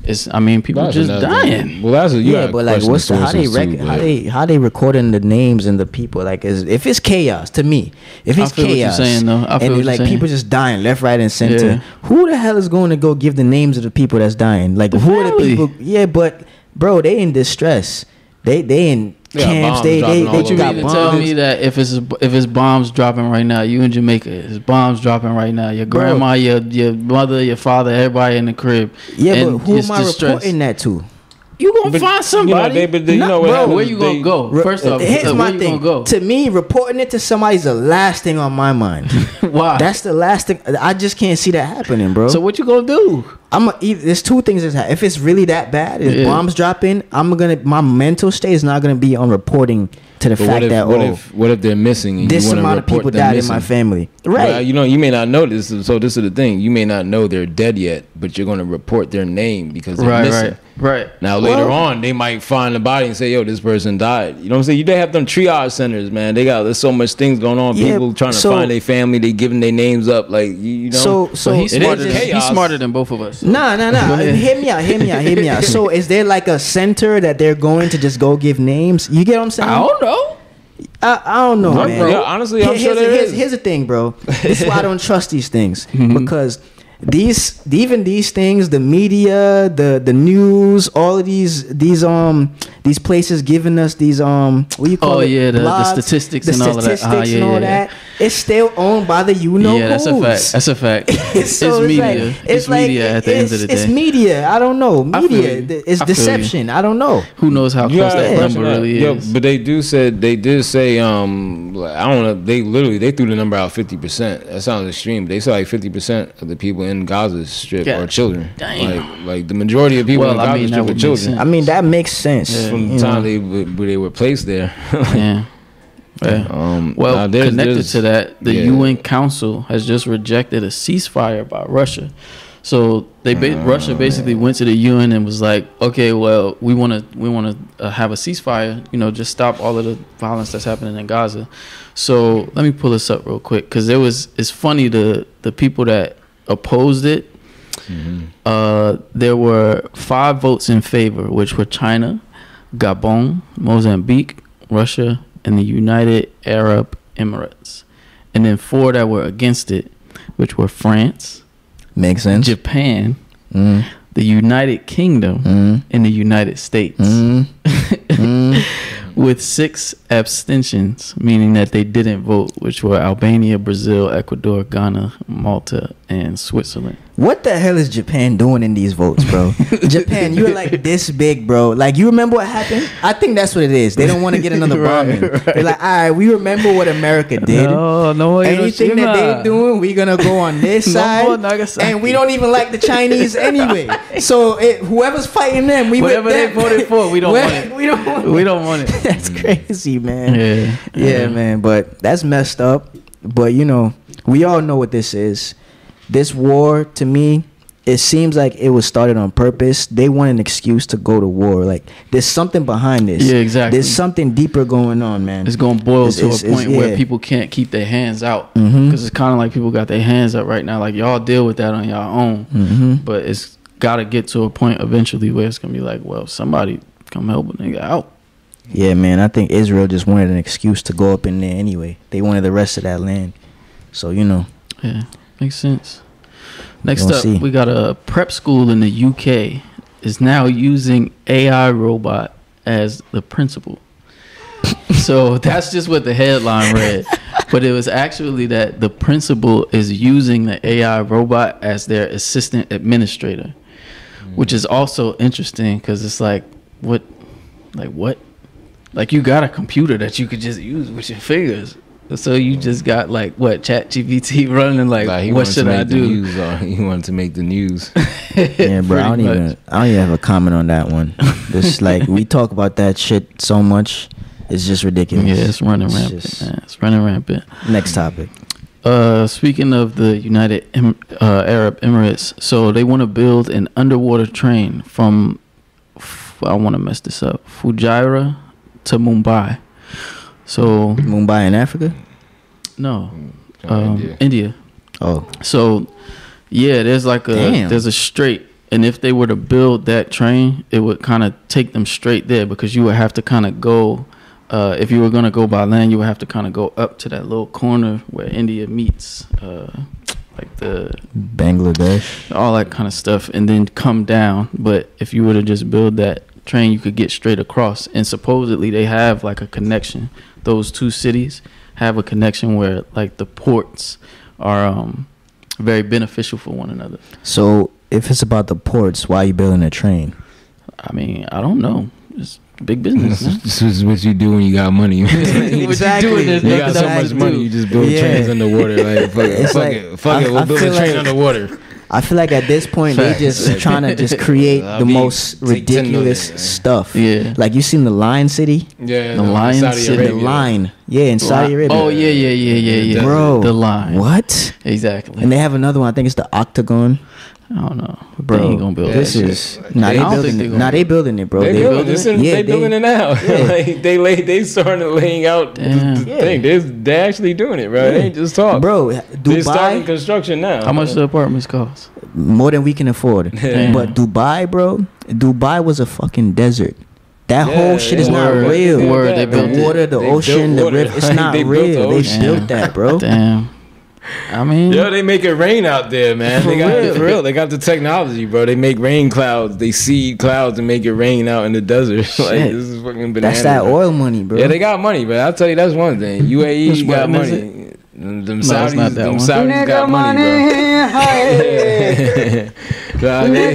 B: It's I mean, people
C: That's
B: just
C: another
B: dying.
C: thing. Well, that's a, you
A: yeah,
C: gotta
A: but like, what's the, how they
C: sources
A: rec-
C: too,
A: how they how they recording the names and the people? Like, is if it's chaos to me, if
B: I
A: it's
B: feel what you're
A: chaos,
B: saying, though. I feel
A: and
B: what
A: like
B: saying.
A: people just dying left, right, and center,
B: Yeah.
A: who the hell is going to go give the names of the people that's dying? Like,
B: The
A: who are the people? Yeah, but bro, they in distress. They they in
C: They got
A: camps.
C: bombs
A: They
C: dropping
A: they,
C: all
A: they
B: you
A: got
B: mean to tell
A: bombs.
B: me that if it's if it's bombs dropping right now, you in Jamaica, it's bombs dropping right now. Your
A: Bro.
B: grandma, your your mother, your father, everybody in the crib.
A: Yeah,
B: and
A: but who
B: it's
A: am I
B: distress.
A: reporting that to?
B: You gonna
C: But,
B: find
C: You know,
B: somebody.
C: they, but they, you
A: Nah,
C: know what
A: bro,
C: happens,
B: where you
C: they-
B: gonna go?
A: Re-
B: First off,
A: here's
B: uh,
A: my
B: where you
A: thing.
B: gonna go?
A: To me, reporting it to somebody's the last thing on my mind.
B: Why?
A: That's the last thing. I just can't see that happening, bro.
B: so what you gonna do?
A: I'm a, either, there's two things that's happening. If it's really that bad, if
B: Yeah.
A: bombs dropping, I'm gonna my mental state is not gonna be on reporting to the
C: But
A: fact
C: what if,
A: that
C: what
A: oh
C: if what if they're missing? And
A: this
C: you
A: amount of people
C: them
A: died in my family, right?
C: Well, you know, you may not know this, so this is the thing. You may not know they're dead yet, but you're going to report their name because they're
B: Right,
C: missing.
B: right, right.
C: Now later
A: Well-
C: on, they might find the body and say, "Yo, this person died." You know what I'm saying? You they have them triage centers, man. They got there's so much things going on.
A: Yeah,
C: People trying to
A: so-
C: find their family. They giving their names up, like you, you know.
A: so so
B: So he's smarter. Than, he's smarter than both of us.
A: Nah, nah, nah.
B: ahead.
A: Hear me out. Hear me out. Hear me out. So, is there like a center that they're going to just go give names? You get what I'm saying?
B: I don't know.
A: I, I don't know,
C: Right,
A: man.
C: Yeah, honestly, I'm
A: Here-
C: sure
A: here's,
C: there
A: here's,
C: is.
A: here's the thing, bro. This is why I don't trust these things
B: Mm-hmm.
A: because these even these things, the media, the the news, all of these these um these places giving us these um what you call
B: Oh,
A: it?
B: yeah, the- the statistics
A: the
B: and all of that.
A: statistics
B: Ah,
A: and
B: yeah,
A: all
B: yeah.
A: that. It's still owned by the you know
B: yeah, that's a fact. That's a fact. it's
A: So
B: media.
A: like-
B: it's
A: like-
B: media at the end of
A: it's-
B: the
A: It's media. I don't know. Media. It's
B: I feel you.
A: deception. I don't know.
B: Who knows how close
C: gotta
B: that
C: question
B: number
C: that.
B: really
C: Yo,
B: is?
C: but they do said they did say um I don't know they literally they threw the number out fifty percent. That sounds extreme. They said like fifty percent of the people in Gaza Strip
B: Yeah.
C: are children.
B: Damn.
C: Like like the majority of people
B: Well,
C: in
B: I
C: Gaza
B: mean,
C: Strip are children.
B: sense.
A: I mean, that makes sense.
B: Yeah.
C: From the time
A: know.
C: they w- they were placed there.
B: yeah. Yeah.
C: Um,
B: Well,
C: now there's-
B: connected
C: there's-
B: to that, the
C: yeah.
B: UN Council has just rejected a ceasefire by Russia. So they ba- Russia basically went to the UN and was like, "Okay, well, we want to we want to uh, have a ceasefire. You know, just stop all of the violence that's happening in Gaza." So let me pull this up real quick because there was. It's funny the the people that opposed it. Uh, there were five votes in favor, which were China, Gabon, Mozambique, Russia, and the United Arab Emirates. And then four that were against it, which were France,
A: Makes sense.
B: Japan,
A: Mm,
B: the United Kingdom,
A: mm,
B: and the United States.
A: mm, mm.
B: With six abstentions, meaning that they didn't vote, which were Albania, Brazil, Ecuador, Ghana, Malta, and Switzerland.
A: What the hell is Japan doing in these votes, bro? Japan, you're like this big, bro. Like you remember what happened? I think that's what it is. They don't want to get another
B: Right,
A: bombing. They're like, all right, we remember what America did.
B: No, no,
A: Anything that they're doing, we're gonna go on this
B: No
A: side,
B: Nagasaki.
A: and we don't even like the Chinese anyway. So it, whoever's fighting them, we
B: Whatever
A: with
B: they voted for, we don't want it.
A: We don't want
B: We
A: it.
B: don't want it.
A: That's crazy, man.
B: Yeah,
A: Yeah, man, but that's messed up. But you know, we all know what this is. This war, to me, it seems like it was started on purpose. They want an excuse to go to war. Like there's something behind this.
B: Yeah, exactly.
A: There's something deeper going on, man.
B: It's gonna boil
A: It's-
B: to
A: it's-
B: a point
A: it's-
B: where people can't keep their hands out because it's kind of like people got their hands up right now. Like y'all deal with that on your own,
A: hmm
B: but it's got to get to a point eventually where it's gonna be like, well, somebody come help a nigga out.
A: Yeah, man. I think Israel just wanted an excuse to go up in there anyway. They wanted the rest of that land. So you know,
B: Yeah, makes sense. Next up,
A: see.
B: we got a prep school in the UK is now using AI robot as the principal. so that's just what the headline read, but it was actually that the principal is using the AI robot as their assistant administrator, which is also interesting because it's like what, like what, like you got a computer that you could just use with your fingers. So you just got like what Chat GPT running like,
C: Like,
B: what should I do?
C: News, or he wanted to make the news.
A: yeah, bro. I don't
B: Pretty
A: even. I don't even have a comment on that one. Just like we talk about that shit so much, it's just ridiculous.
B: Yeah, it's running
A: It's
B: rampant.
A: just-
B: man. It's running rampant.
A: Next topic.
B: Uh, speaking of the United em- uh, Arab Emirates, so they want to build an underwater train from f- I want to mess this up, Fujairah to Mumbai. So
A: Mumbai in Africa.
B: no,
C: Oh,
B: um,
C: India.
B: India.
A: Oh,
B: So yeah, there's like a
A: Damn.
B: there's a straight, and if they were to build that train, it would kind of take them straight there because you would have to kind of go. Uh, if you were gonna go by land, you would have to kind of go up to that little corner where India meets, uh, like the
A: Bangladesh.
B: all that kind of stuff, and then come down. But if you were to just build that train, you could get straight across. And supposedly they have like a connection. Those two cities have a connection where like the ports are um, very beneficial for one another.
A: So if it's about the ports, why are you building a train?
B: I mean, I don't know. It's big business.
C: This is what you do when you got money. you
A: Exactly.
B: there's
C: got so much money,
B: do.
C: you just build
A: Yeah.
C: trains underwater. Like fuck, it, fuck
A: like-
C: it, fuck
A: I-
C: it. We'll
A: I
C: build a train
A: like-
C: underwater.
A: I feel like at this point they
B: Facts.
A: just trying to just create
C: I'll
A: the
C: be-
A: most
C: take 10 million,
A: ridiculous
C: man.
A: stuff.
B: Yeah.
A: Like you seen the Lion City?
C: Yeah,
B: The Lion City.
A: The
C: Arabia.
A: line. Yeah, in Saudi
B: Li-
A: Arabia.
B: Oh yeah, yeah, yeah, yeah, yeah.
A: Bro.
B: the line.
A: What?
B: Exactly.
A: And they have another one. I think it's the Oxagon.
B: I don't know.
A: Bro,
B: they ain't gonna build
A: this
B: that shit.
A: is nah,
C: They-
A: they,
C: I don't
A: building
B: think they
A: it.
B: gonna-
A: Nah, they building it, bro.
C: They,
A: They
C: building it.
A: building
C: They,
A: Yeah,
C: building it now.
A: Yeah.
C: like, they lay, they starting laying out the,
B: Damn.
C: the
A: Yeah.
C: thing. They they actually doing it, bro. They ain't just talk.
A: Bro,
C: they starting construction now.
B: How much the apartments cost?
A: more than we can afford. But Dubai, bro, Dubai was a fucking desert. That
C: Yeah,
A: whole shit is
C: yeah.
A: not real.
B: Word, they
A: the
B: built it.
A: water, the
C: They built
A: ocean, the river. It's not
C: they built the
A: real. They built that, bro.
B: Damn. I mean,
C: Yo, they make it rain out there, man. They got
A: real.
C: for real. They got the technology, bro. They make rain clouds. They seed clouds and make it rain out in the desert. like this is fucking bananas.
A: That's that
C: bro.
A: oil money, bro.
C: Yeah, they got money, but I'll tell you that's one thing. UAE got money. Them them Saudis,
B: not that
C: them
B: one.
C: Saudis got money, bro. Nah, they-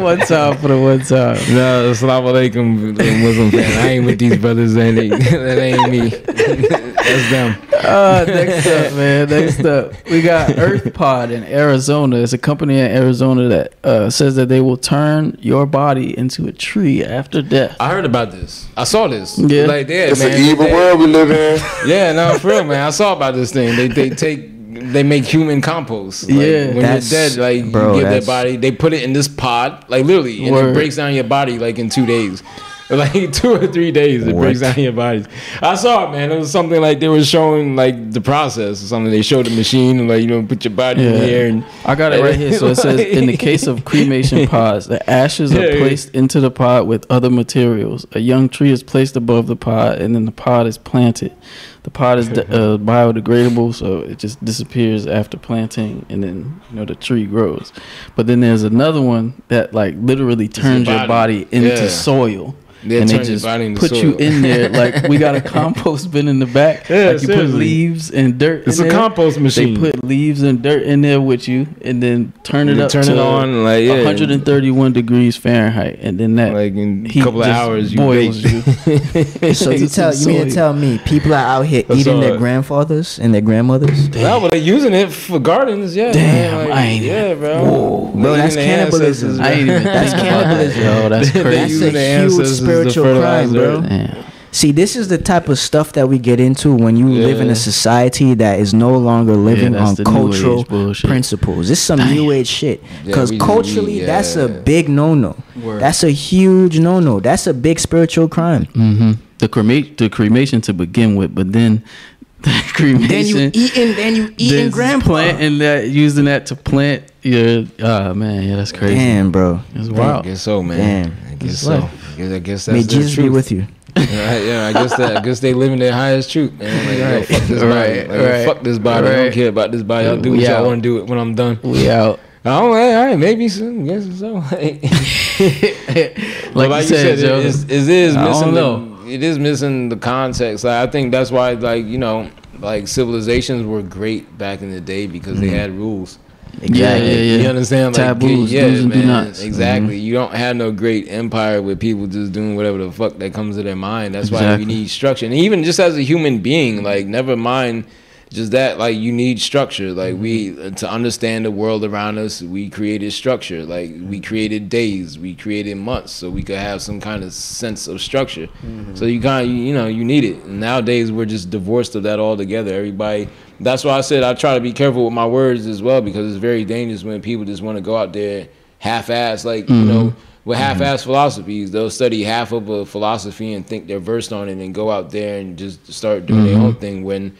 B: one time for the one time.
C: No, assalamu alaikum, Muslim fan. I ain't with these brothers, and they, that ain't me. That's them.
B: Uh, next up, man. Next up, we got Earth Pod in Arizona. It's a company in Arizona that uh, says that they will turn your body into a tree after death.
C: I heard about this. I saw this.
B: Yeah.
C: like yeah,
D: It's
C: man.
D: an evil
C: they-
D: world we live in.
C: Yeah, no, for real, man. I saw about this thing. They they take they make human compost. Like,
B: Yeah.
C: when
A: That's-
C: you're dead, like
A: bro,
C: you give their body. They put it in this pod, like literally, and
B: Word.
C: it breaks down your body like in two days. Like two or three days, it breaks down your body. I saw it, man. It was something like they were showing like the process or something. They showed the machine and like you know put your body in
B: Yeah.
C: here and
B: I got it right here. So it says in the case of cremation pods, the ashes are placed into the pod with other materials. A young tree is placed above the pod, and then the pod is planted. The pod is de- uh, biodegradable, so it just disappears after planting, and then you know the tree grows. But then there's another one that like literally turns your
C: body.
B: body into
C: Yeah.
B: soil.
C: They
B: and they just
C: body into
B: put you in there like we got a compost bin in the back.
C: Yeah,
B: like you put leaves and dirt.
C: it's
B: in
C: a
B: there.
C: compost machine.
B: They put leaves and dirt in there with you, and then turn it up
C: turn
B: to
C: it on like yeah,
B: 131 degrees Fahrenheit, and then that
C: like in a couple of hours you
B: boils
C: baked.
B: you.
A: So you tell you mean
B: soy.
A: to tell me people are out here
C: I
A: eating their
C: it.
A: grandfathers and their grandmothers?
C: No, but they're using it for gardens. Yeah,
B: Damn,
C: man, like,
B: I ain't
C: yeah, bro.
A: Whoa. Bro,
C: They're
A: that's cannibalism.
C: ancestors,
B: I ain't even
A: That's
B: think about that,
A: cannibalism.
B: yo. That's crazy.
A: That's
C: using
A: a
C: their
A: huge
C: ancestors to
A: spiritual crime, bro.
C: earth.
B: Damn.
A: See, this is the type of stuff that we get into when you live in a society that is no longer living
B: that's
A: on cultural principles. This is some new age shit. Because
C: we-
A: culturally,
C: we-
A: that's a big no no. That's a huge no no. That's a big spiritual crime.
B: hmm The cremation, the cremation to begin with, but then the cremation.
A: Then you eating, then you eating
B: then
A: grandpa.
B: planting that, using that to plant your. Ah man, yeah, that's crazy.
A: Damn, bro.
B: It's wild.
C: I
B: wild.
C: guess so, man.
A: Damn.
C: I guess
B: It's
C: so.
B: life.
C: I guess, that's
A: May Jesus be with you.
C: yeah, yeah, I guess that. I guess they living their highest truth, man. Like,
B: Right.
C: fuck this body.
B: Right,
C: Like,
B: right,
C: Fuck this body. I don't care about this body. I'll do
B: We
C: what y'all want to do it when I'm done.
B: We out.
C: Oh, all right, maybe so. Guess so.
B: like,
C: But
B: you said, Joe.
C: it is, it is missing. The, it is missing the context. Like, I think that's why, like you know, like civilizations were great back in the day because they mm-hmm. had rules.
B: Yeah, yeah, yeah.
C: You understand? Like,
B: Taboos,
C: yeah,
B: do's and do
C: man,
B: nots. Mm-hmm.
C: Exactly. You don't have no great empire with people just doing whatever the fuck that comes to their mind. That's why
B: Exactly.
C: we need structure. And even just as a human being, like never mind just that, like you need structure. Like we
B: Mm-hmm.
C: to understand the world around us, we created structure. Like we created days, we created months, so we could have some kind of sense of structure.
B: Mm-hmm.
C: So you kind of you know you need it. And nowadays we're just divorced of that altogether. Everybody. That's why I said I try to be careful with my words as well because it's very dangerous when people just want to go out there half-ass like you know with half-ass philosophies they'll study half of a philosophy and think they're versed on it and go out there and just start doing their own thing when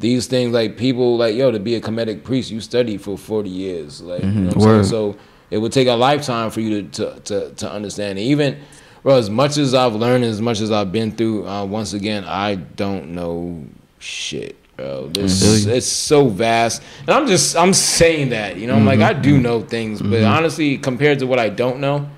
C: these things like people like yo to be a Kemetic priest you study for 40 years like you know what I'm saying? So it would take a lifetime for you to to to, to understand. It. even bro as much as I've learned as much as I've been through uh, once again I don't know shit bro. This
B: Mhm.
C: it's so vast. And I'm just I'm saying that you know? I'm like I do know things but honestly compared to what I don't know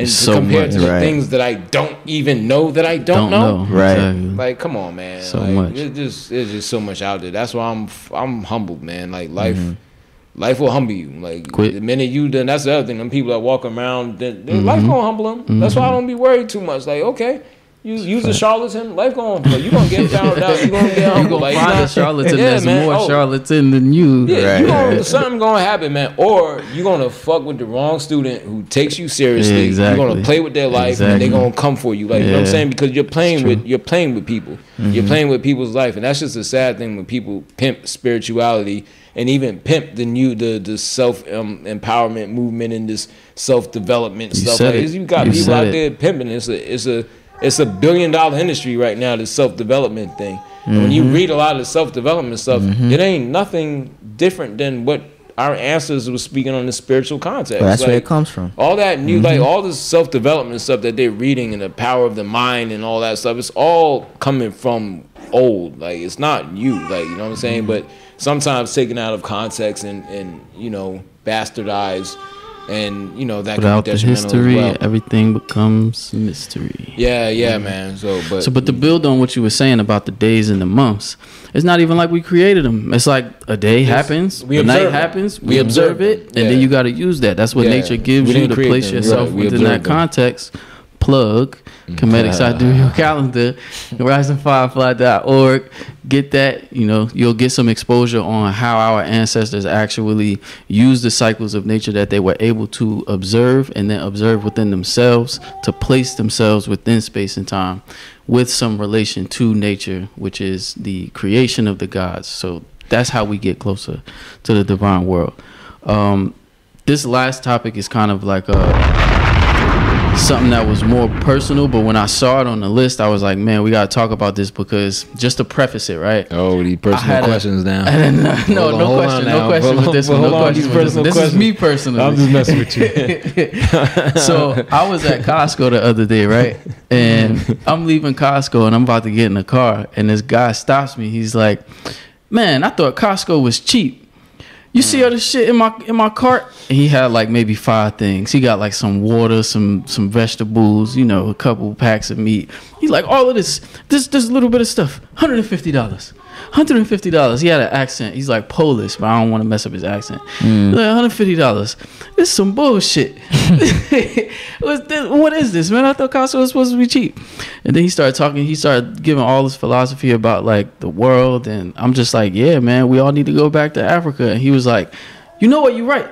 C: and to
B: So
C: compared
B: much.
C: to the
A: Right.
C: things that I don't even know that I don't,
B: Don't
C: know,
B: know.
A: Right.
B: Exactly.
C: like, come on, man.
B: So
C: like,
B: much.
C: It's just, there's just so much out there. That's why I'm, I'm humbled, man. Like life,
B: Mm-hmm.
C: life will humble you. Like
B: Quit.
C: the minute you done, that's the other thing. Them people that walk around, then then
B: Mm-hmm.
C: life gonna humble them. That's why I don't be worried too much. Like, okay, you use a charlatan, life gonna humble you. You gonna get found out. You gonna get
B: You gonna
C: Like,
B: find a charlatan
C: Yeah,
B: that's
C: man.
B: more
C: Oh,
B: charlatan than you.
C: yeah,
A: Right,
C: you gonna, something gonna happen, man. Or you gonna fuck with the wrong student who takes you seriously.
B: Yeah, exactly.
C: You're gonna play with their life, and they're gonna come for you. Like you know what I'm saying? Because you're playing with you're playing with people. You're playing with people's life, and that's just a sad thing when people pimp spirituality and even pimp the new the the self um, empowerment movement and this self development stuff.
B: said
C: Like,
B: it.
C: you got
B: You
C: people
B: said
C: out
B: it.
C: there pimping. It's a it's a it's a billion dollar industry right now. This self development thing. And when you
B: Mm-hmm.
C: read a lot of the self development stuff, mm-hmm. it ain't nothing different than what our ancestors were speaking on the spiritual context.
A: But that's where it comes from.
C: all that new like mm-hmm. all this self development stuff that they're reading and the power of the mind and all that stuff it's all coming from old like it's not new like you know what i'm saying mm-hmm. but sometimes taken out of context and and you know bastardized and you know that
B: Without the history,
C: well.
B: everything becomes mystery.
C: yeah yeah man so but
B: So, but to build on what you were saying about the days and the months, it's not even like we created them. It's like a day happens,
C: we
B: the night
C: them.
B: happens, we,
C: We
B: observe
C: observe
B: it, and then you got to use that. That's what
C: Yeah.
B: nature gives
C: We
B: you to place
C: them,
B: yourself
C: right.
B: Within that
C: them.
B: Plug, Kemetic Sidereal Calendar, risingfirefly.org. Get that, you know, you'll get some exposure on how our ancestors actually used the cycles of nature that they were able to observe and then observe within themselves to place themselves within space and time with some relation to nature, which is the creation of the gods. So that's how we get closer to the divine world. Um, this last topic is kind of like a something that was more personal, but when I saw it on the list, I was like, man, we gotta talk about this because just to preface it, right?
C: Oh, these personal
B: had a-
C: questions now.
B: I didn't- no,
C: Hold
B: no question, no question with this one. No question with this one. This is me personally.
C: I'm just messing with you.
B: so I was at Costco the other day, right? And I'm leaving Costco and I'm about to get in the car, and this guy stops me. He's like, "Man, I thought Costco was cheap. You see all this shit in my in my cart?" And he had like maybe five things. He got like some water, some some vegetables, you know, a couple packs of meat. He's like, "All of this, this this little bit of stuff, hundred and fifty dollars." Hundred and fifty dollars. He had an accent. He's like Polish, but I don't want to mess up his accent. He's Like hundred fifty dollars. This is some bullshit. This, what is this, man? I thought Costco was supposed to be cheap. And then he started talking. He started giving all his philosophy about like the world, and I'm just like, yeah, man, we all need to go back to Africa. And he was like, you know what? You're right.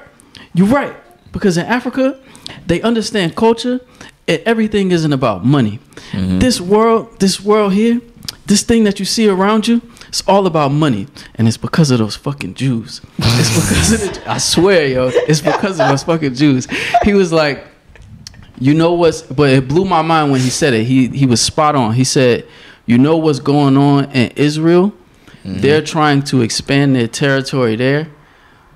B: You're right. Because in Africa, they understand culture, and everything isn't about money. Mm-hmm. This world, this world here, this thing that you see around you, it's all about money, and it's because of those fucking Jews. It's because of the, I swear, yo, it's because of those fucking Jews. He was like, you know what's, but it blew my mind when he said it. He he was spot on. He said, you know what's going on in Israel? Mm-hmm. They're trying to expand their territory there,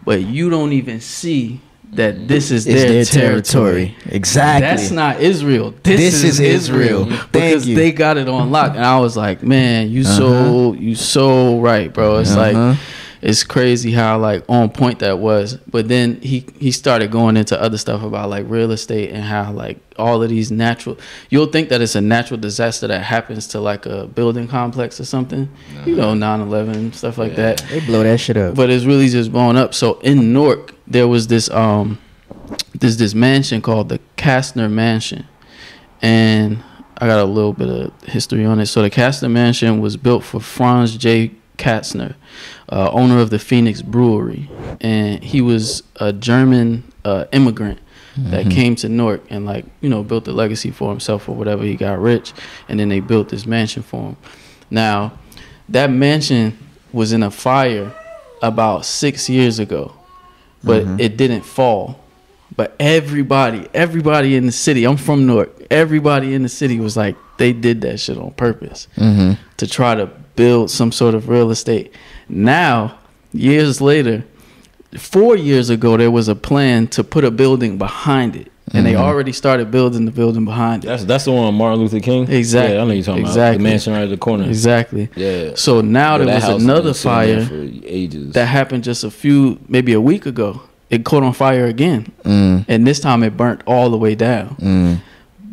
B: but you don't even see that this is their,
A: their
B: territory.
A: territory. Exactly.
B: That's not Israel. This,
A: This
B: is,
A: is
B: Israel.
A: Israel.
B: Because they got it on lock. And I was like, man, you so you so right, bro. It's
A: Uh-huh.
B: like it's crazy how like on point that was. But then he he started going into other stuff about like real estate and how like all of these natural you'll think that it's a natural disaster that happens to like a building complex or something. You know, 9-11, stuff like
C: Yeah.
B: that
A: They blow that shit up.
B: but it's really just blown up. So in Newark, there was this um, this this mansion called the Kastner Mansion, and I got a little bit of history on it. So the Kastner Mansion was built for Franz J. Kastner, uh, owner of the Phoenix Brewery, and he was a German uh, immigrant that came to Newark and like you know built a legacy for himself or whatever. He got rich, and then they built this mansion for him. Now, that mansion was in a fire about six years ago, but it didn't fall. But everybody, everybody in the city, I'm from Newark. Everybody in the city was like, they did that shit on purpose
A: Mm-hmm.
B: to try to build some sort of real estate. Now, years later, four years ago, there was a plan to put a building behind it, and they already started building the building behind it.
C: That's that's the one Martin Luther King.
B: Exactly.
C: Yeah, I know you're talking about
B: Exactly.
C: the mansion right at the corner.
B: Exactly.
C: Yeah.
B: So now
C: Yeah,
B: there was another
C: been sitting there
B: fire that happened just a few, maybe a week ago. It caught on fire again,
A: Mm,
B: and this time it burnt all the way down.
A: mm.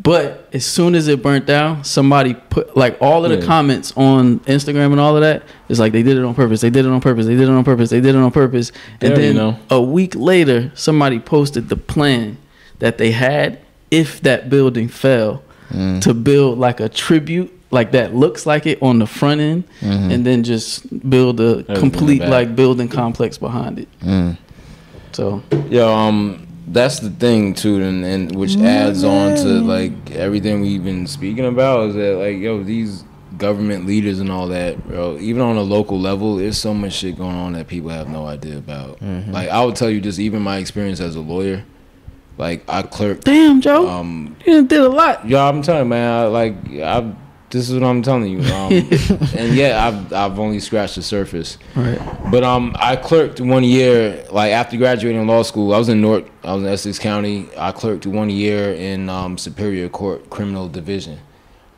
B: But as soon as it burnt down, somebody put like all of the
C: Yeah.
B: comments on Instagram and all of that. It's like they did it on purpose. They did it on purpose. They did it on purpose. They did it on purpose. And
C: There you
B: then
C: know.
B: a week later, somebody posted the plan that they had if that building fell
A: Mm.
B: to build like a tribute like that looks like it on the front end
A: Mhm.
B: and then just build a
C: Everything
B: complete like building complex behind it.
A: Mm.
B: So
C: Yo, um, that's the thing too, and, and which adds on to like everything we've been speaking about is that like yo, these government leaders and all that, bro. Even on a local level, there's so much shit going on that people have no idea about. Like I would tell you, just even my experience as a lawyer, like I clerked.
B: damn, Joe,
C: Um,
B: you did a lot.
C: yo, I'm telling you, man, I, like I. This is what I'm telling you, um, and yeah, I've I've only scratched the surface.
B: Right.
C: But um, I clerked one year, like after graduating law school. I was in Newark. I was in Essex County. I clerked one year in um, Superior Court Criminal Division.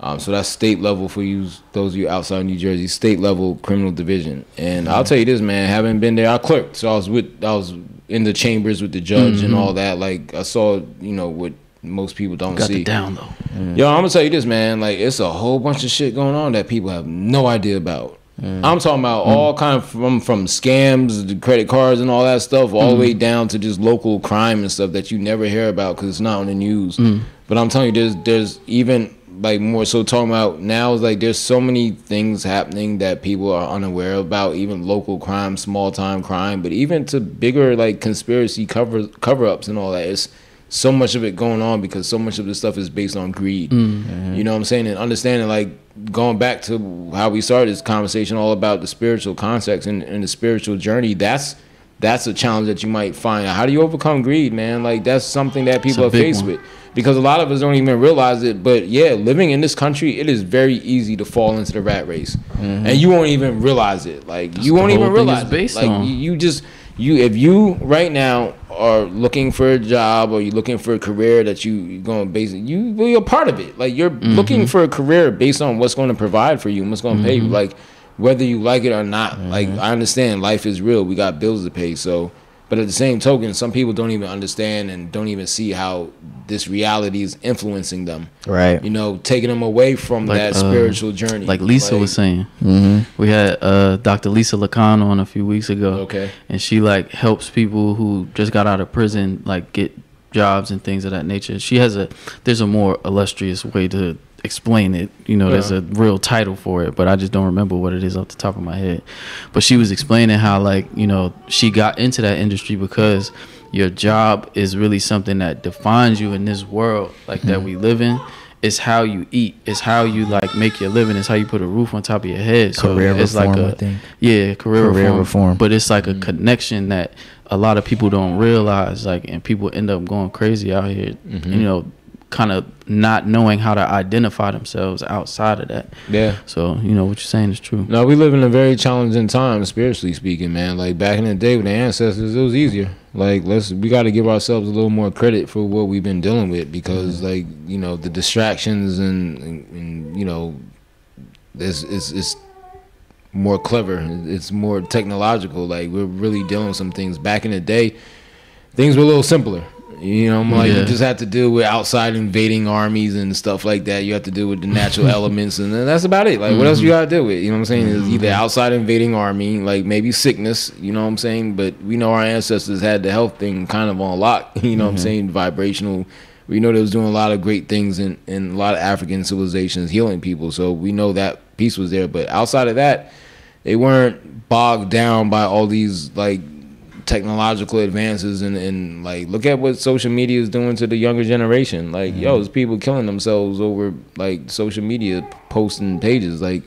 C: Um, so that's state level for you, those of you outside of New Jersey, state level criminal division. And I'll tell you this, man, having been there, I clerked. So I was with, I was in the chambers with the judge and all that. Like I saw, you know, what most people don't
B: Got
C: see.
B: the down though.
C: Yo, I'm gonna tell you this, man. Like, it's a whole bunch of shit going on that people have no idea about. I'm talking about all mm. kind of from from scams, the credit cards, and all that stuff, all the mm. way down to just local crime and stuff that you never hear about because it's not on the news. But But I'm telling you, there's there's even like more so talking about now is like there's so many things happening that people are unaware about, even local crime, small time crime, but even to bigger like conspiracy cover cover ups and all that. It's so much of it going on because so much of this stuff is based on greed. You know what I'm saying? And understanding like going back to how we started this conversation all about the spiritual context and, and the spiritual journey, that's that's a challenge that you might find. How do you overcome greed, man? Like that's something that people are faced
B: one.
C: with because a lot of us don't even realize it. But yeah, living in this country, it is very easy to fall into the rat race, and you won't even realize it. Like you won't even realize. it. Like
B: on.
C: you just you if you right now are looking for a job or you're looking for a career that you you're going to base you well, you're part of it. Like you're
B: Mm-hmm.
C: looking for a career based on what's going to provide for you and what's going to pay
B: Mm-hmm.
C: you. Like whether you like it or not. Like I understand life is real. We got bills to pay. So, but at the same token, some people don't even understand and don't even see how this reality is influencing them.
A: Right.
C: You know, taking them away from
B: Like,
C: that
B: uh,
C: spiritual journey.
B: Like Lisa was saying,
A: Mm-hmm.
B: we had uh, Dr. Lisa Lacan on a few weeks ago.
C: Okay.
B: and she like helps people who just got out of prison like get jobs and things of that nature. She has a there's a more illustrious way to explain it. You know, there's
C: Yeah.
B: a real title for it, but I just don't remember what it is off the top of my head. But she was explaining how like, you know, she got into that industry because your job is really something that defines you in this world like that hmm. we live in. It's how you eat. It's how you like make your living. It's how you put a roof on top of your head. So
A: Career
B: it's
A: reform,
B: like
A: I
B: a
A: think.
B: yeah, career,
A: Career
B: reform,
A: reform.
B: But it's like a hmm. connection that a lot of people don't realize. Like, and people end up going crazy out here. Mm-hmm. You know, kind of not knowing how to identify themselves outside of that.
C: Yeah.
B: So you know what you're saying is true.
C: No, we live in a very challenging time, spiritually speaking, man. Like back in the day with the ancestors, it was easier. Like let's we got to give ourselves a little more credit for what we've been dealing with because, mm-hmm. like you know, the distractions and, and, and you know, it's, it's it's more clever. It's more technological. Like we're really dealing with some things. Back in the day, things were a little simpler. You know, I'm like you just have to deal with outside invading armies and stuff like that. You have to deal with the natural elements, and then that's about it. Like, what else you mm-hmm. gotta deal with? You know what I'm saying? It's either mm-hmm. outside invading army, like maybe sickness. You know what I'm saying? But we know our ancestors had the health thing kind of on lock. You know what I'm mm-hmm. saying? Vibrational. We know they was doing a lot of great things in in a lot of African civilizations, healing people. So we know that piece was there. But outside of that, they weren't bogged down by all these like technological advances and, and like look at what social media is doing to the younger generation. Like yo mm-hmm. there's people killing themselves over like social media posting pages. Like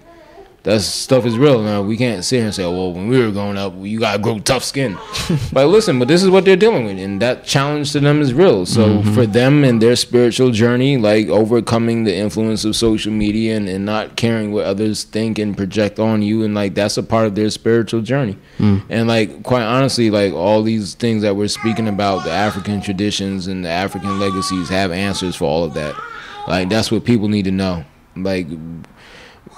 C: that stuff is real now we can't sit here and say well when we were growing up you gotta grow tough skin. But listen but this is what they're dealing with and that challenge to them is real. So mm-hmm. for them and their spiritual journey like overcoming the influence of social media and, and not caring what others think and project on you and like that's a part of their spiritual journey. Mm. And like quite honestly like all these things that we're speaking about the african traditions and the african legacies have answers for all of that. Like that's what people need to know. Like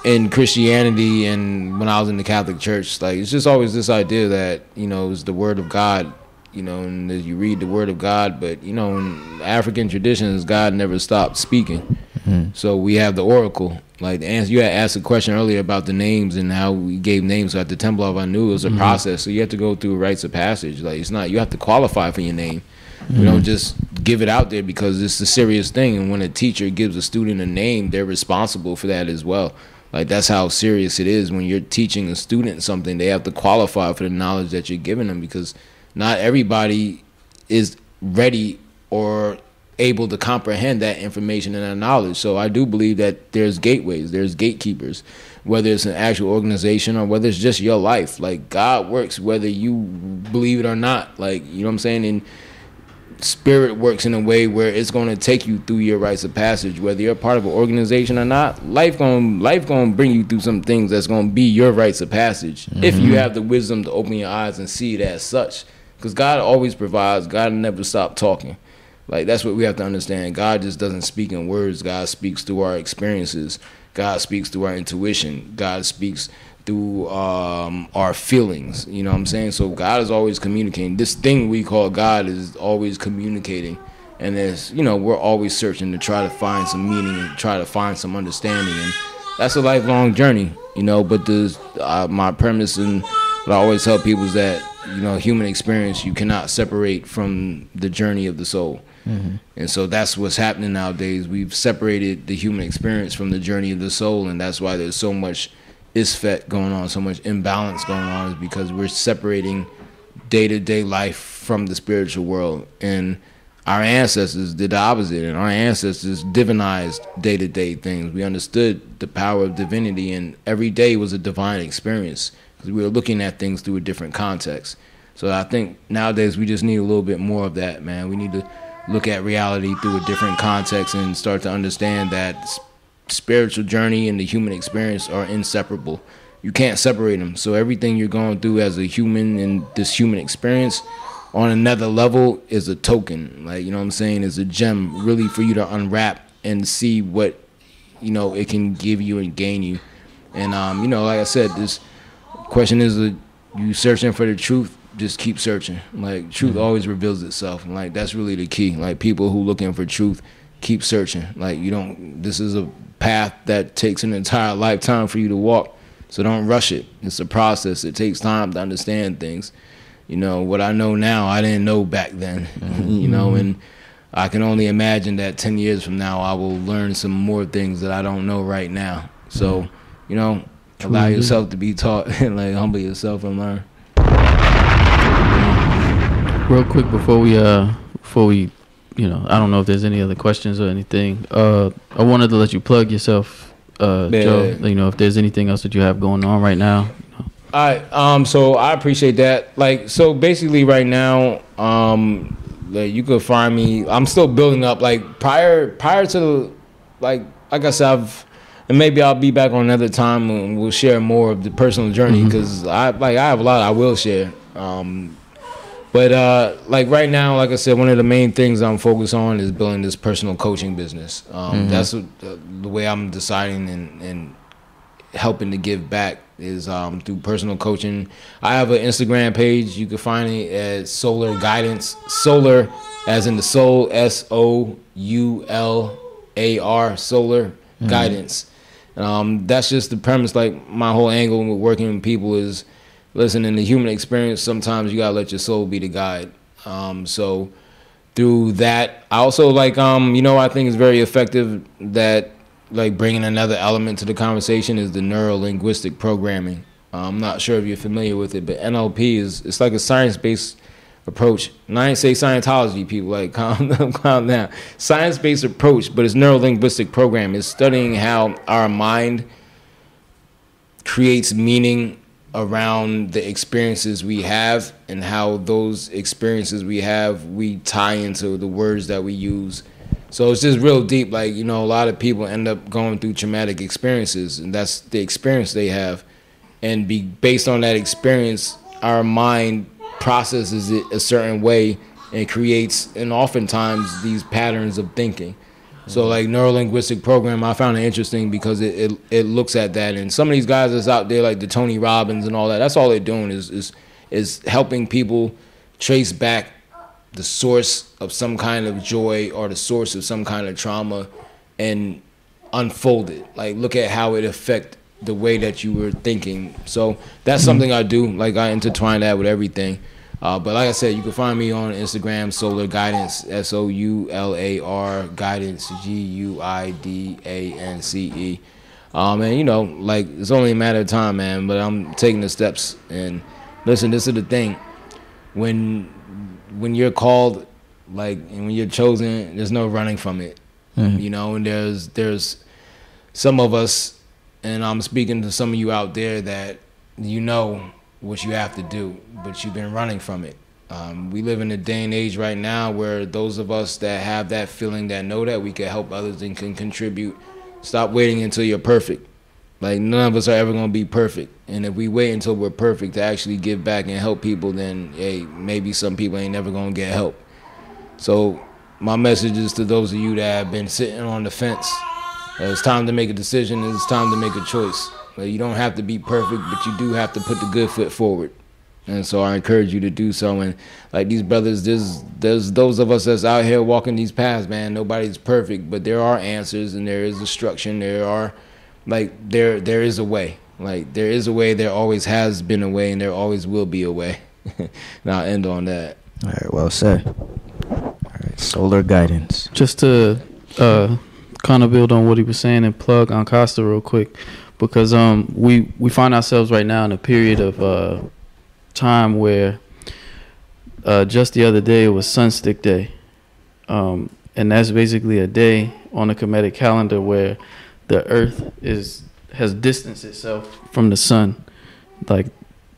C: in Christianity and when I was in the Catholic Church, like it's just always this idea that you know it's the Word of God, you know, and as you read the Word of God, but you know in African traditions, God never stopped speaking. Hmm. So we have the oracle. Like the answer, you had asked a question earlier about the names and how we gave names at the Temple of Anu. It was a hmm. process, so you have to go through rites of passage. Like it's not you have to qualify for your name. We don't hmm. just give it out there because it's a serious thing. And when a teacher gives a student a name, they're responsible for that as well. Like that's how serious it is when you're teaching a student something. They have to qualify for the knowledge that you're giving them because not everybody is ready or able to comprehend that information and that knowledge. So I do believe that there's gateways, there's gatekeepers, whether it's an actual organization or whether it's just your life. Like God works whether you believe it or not. Like you know what I'm saying? And spirit works in a way where it's going to take you through your rites of passage whether you're part of an organization or not life going life going to bring you through some things that's going to be your rites of passage if you mm-hmm. have the wisdom to open your eyes and see it as such. Because god always provides god never stop talking. Like that's what we have to understand. God just doesn't speak in words. God speaks through our experiences. God speaks through our intuition. God speaks through um, our feelings. You know what I'm saying? So God is always communicating. This thing we call God is always communicating. And there's, you know, we're always searching to try to find some meaning and try to find some understanding. And that's a lifelong journey, you know. But the, uh, my premise and what I always tell people is that, you know, human experience you cannot separate from the journey of the soul. And so that's what's happening nowadays. We've separated the human experience from the journey of the soul, and that's why there's so much isfet going on, so much imbalance going on, is because we're separating day to day life from the spiritual world. And our ancestors did the opposite, and our ancestors divinized day to day things. We understood the power of divinity, and every day was a divine experience because we were looking at things through a different context. So I think nowadays we just need a little bit more of that, man. We need to look at reality through a different context and start to understand that spiritual journey and the human experience are inseparable. You can't separate them. So everything you're going through as a human in this human experience on another level is a token. Like, you know what I'm saying? Is a gem really for you to unwrap and see what, you know, it can give you and gain you. And um, you know, like I said, this question is uh, you searching for the truth just keep searching like truth always reveals itself and like that's really the key like people who looking for truth keep searching like you don't this is a path that takes an entire lifetime for you to walk. So don't rush it. It's a process. It takes time to understand things. You know what i know now i didn't know back then. You know and i can only imagine that 10 years from now i will learn some more things that i don't know right now. So you know allow yourself to be taught and like humble yourself and learn.
B: Real quick before we uh before we you know I don't know if there's any other questions or anything. Uh, I wanted to let you plug yourself, uh,
C: Yeah.
B: Joe. You know if there's anything else that you have going on right now.
C: All right. Um. So I appreciate that. Like. So basically, right now, um, like you could find me. I'm still building up. Like prior, prior to, the, like, like I said, I've, and maybe I'll be back on another time and we'll share more of the personal journey because I like I have a lot I will share. Um. But uh, like right now, like I said, one of the main things I'm focused on is building this personal coaching business. Um, That's what, uh, the way I'm deciding and, and helping to give back is um, through personal coaching. I have an Instagram page. You can find it at Solar Guidance. Solar, as in the soul, S O U L A R, Solar Guidance. Um, that's just the premise. Like my whole angle with working with people is, listen, in the human experience, sometimes you gotta let your soul be the guide. Um, so through that, I also like, um, you know, I think it's very effective that like bringing another element to the conversation is the neuro linguistic programming. Uh, I'm not sure if you're familiar with it, but NLP is it's like a science based approach. And I ain't say Scientology people like calm down, calm down. Science based approach, but it's neuro linguistic program. It's studying how our mind creates meaning around the experiences we have and how those experiences we have we tie into the words that we use. So it's just real deep like you know a lot of people end up going through traumatic experiences and that's the experience they have. And be based on that experience our mind processes it a certain way and creates and oftentimes these patterns of thinking so mm-hmm. like neurolinguistic program, I found it interesting because it, it it looks at that, and some of these guys that's out there like the Tony Robbins and all that. That's all they're doing is is is helping people trace back the source of some kind of joy or the source of some kind of trauma, and unfold it. Like look at how it affect the way that you were thinking. So that's mm-hmm. something I do. Like I intertwine that with everything. Uh, but like I said, you can find me on Instagram, Solar Guidance, S O U L A R Guidance, G U I D A N C E. Um, and you know, like it's only a matter of time, man. But I'm taking the steps. And listen, this is the thing: when when you're called, like, and when you're chosen, there's no running from it. You know, and there's there's some of us, and I'm speaking to some of you out there that you know what you have to do, but you've been running from it. Um, we live in a day and age right now where those of us that have that feeling that know that we can help others and can contribute, stop waiting until you're perfect. Like none of us are ever gonna be perfect, and if we wait until we're perfect to actually give back and help people, then hey, maybe some people ain't never gonna get help. So my message is to those of you that have been sitting on the fence. uh, It's time to make a decision. It's time to make a choice. Like, you don't have to be perfect, but you do have to put the good foot forward. And so I encourage you to do so. And like these brothers, there's there's those of us that's out here walking these paths, man. Nobody's perfect, but there are answers and there is instruction. There are like there there is a way. Like there is a way. There always has been a way, and there always will be a way. and I'll end on that.
A: All right, well said. All right. Solar guidance.
B: Just to uh, kind of build on what he was saying and plug on Costa real quick, because um we we find ourselves right now in a period of uh, time where uh, just the other day it was Sunstick Day, um, and that's basically a day on the Kemetic calendar where the Earth is has distanced itself from the sun, like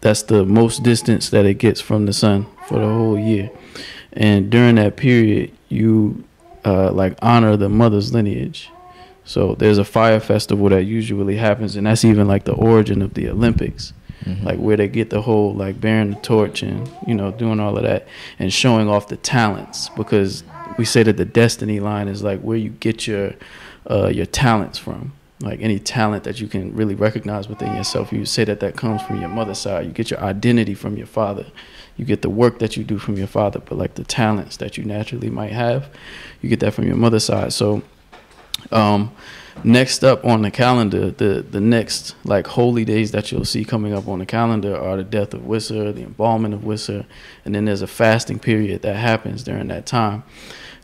B: that's the most distance that it gets from the sun for the whole year, and during that period you uh, like honor the mother's lineage. So there's a fire festival that usually happens, and that's even like the origin of the Olympics,
A: Mhm.
B: like where they get the whole like bearing the torch and you know doing all of that and showing off the talents because we say that the destiny line is like where you get your uh, your talents from. Like any talent that you can really recognize within yourself, you say that that comes from your mother's side. You get your identity from your father. You get the work that you do from your father, but like the talents that you naturally might have, you get that from your mother's side. So, um, next up on the calendar, the the next like holy days that you'll see coming up on the calendar are the death of Wisser, the embalming of Wisser, and then there's a fasting period that happens during that time.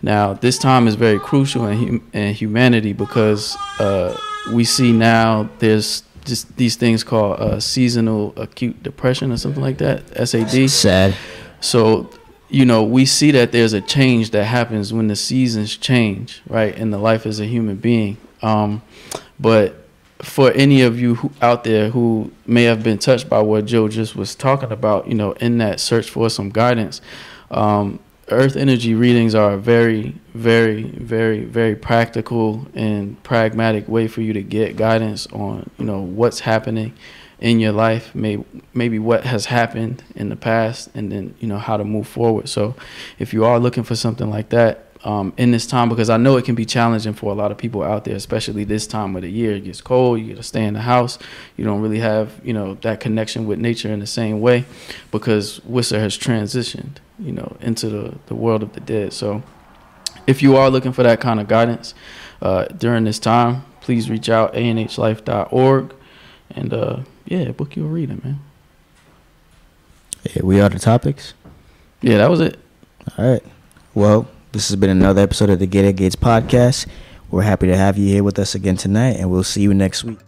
B: Now, this time is very crucial in, hum- in humanity because uh, we see now there's just these things called uh, seasonal acute depression or something like that, SAD.
A: Sad.
B: So, you know, we see that there's a change that happens when the seasons change, right, in the life as a human being. Um, but for any of you who, out there who may have been touched by what Joe just was talking about, you know, in that search for some guidance, um, Earth energy readings are a very, very, very, very practical and pragmatic way for you to get guidance on, you know, what's happening in your life, may, maybe what has happened in the past, and then you know how to move forward. So, if you are looking for something like that um, in this time, because I know it can be challenging for a lot of people out there, especially this time of the year. It gets cold. You got to stay in the house. You don't really have you know that connection with nature in the same way, because Wisser has transitioned you know into the the world of the dead. So, if you are looking for that kind of guidance uh, during this time, please reach out anhlife.org and uh, yeah, book you a reading, man.
A: Yeah, we are the topics.
B: Yeah, that was it.
A: All right. Well, this has been another episode of the Gate of Gates podcast. We're happy to have you here with us again tonight, and we'll see you next week.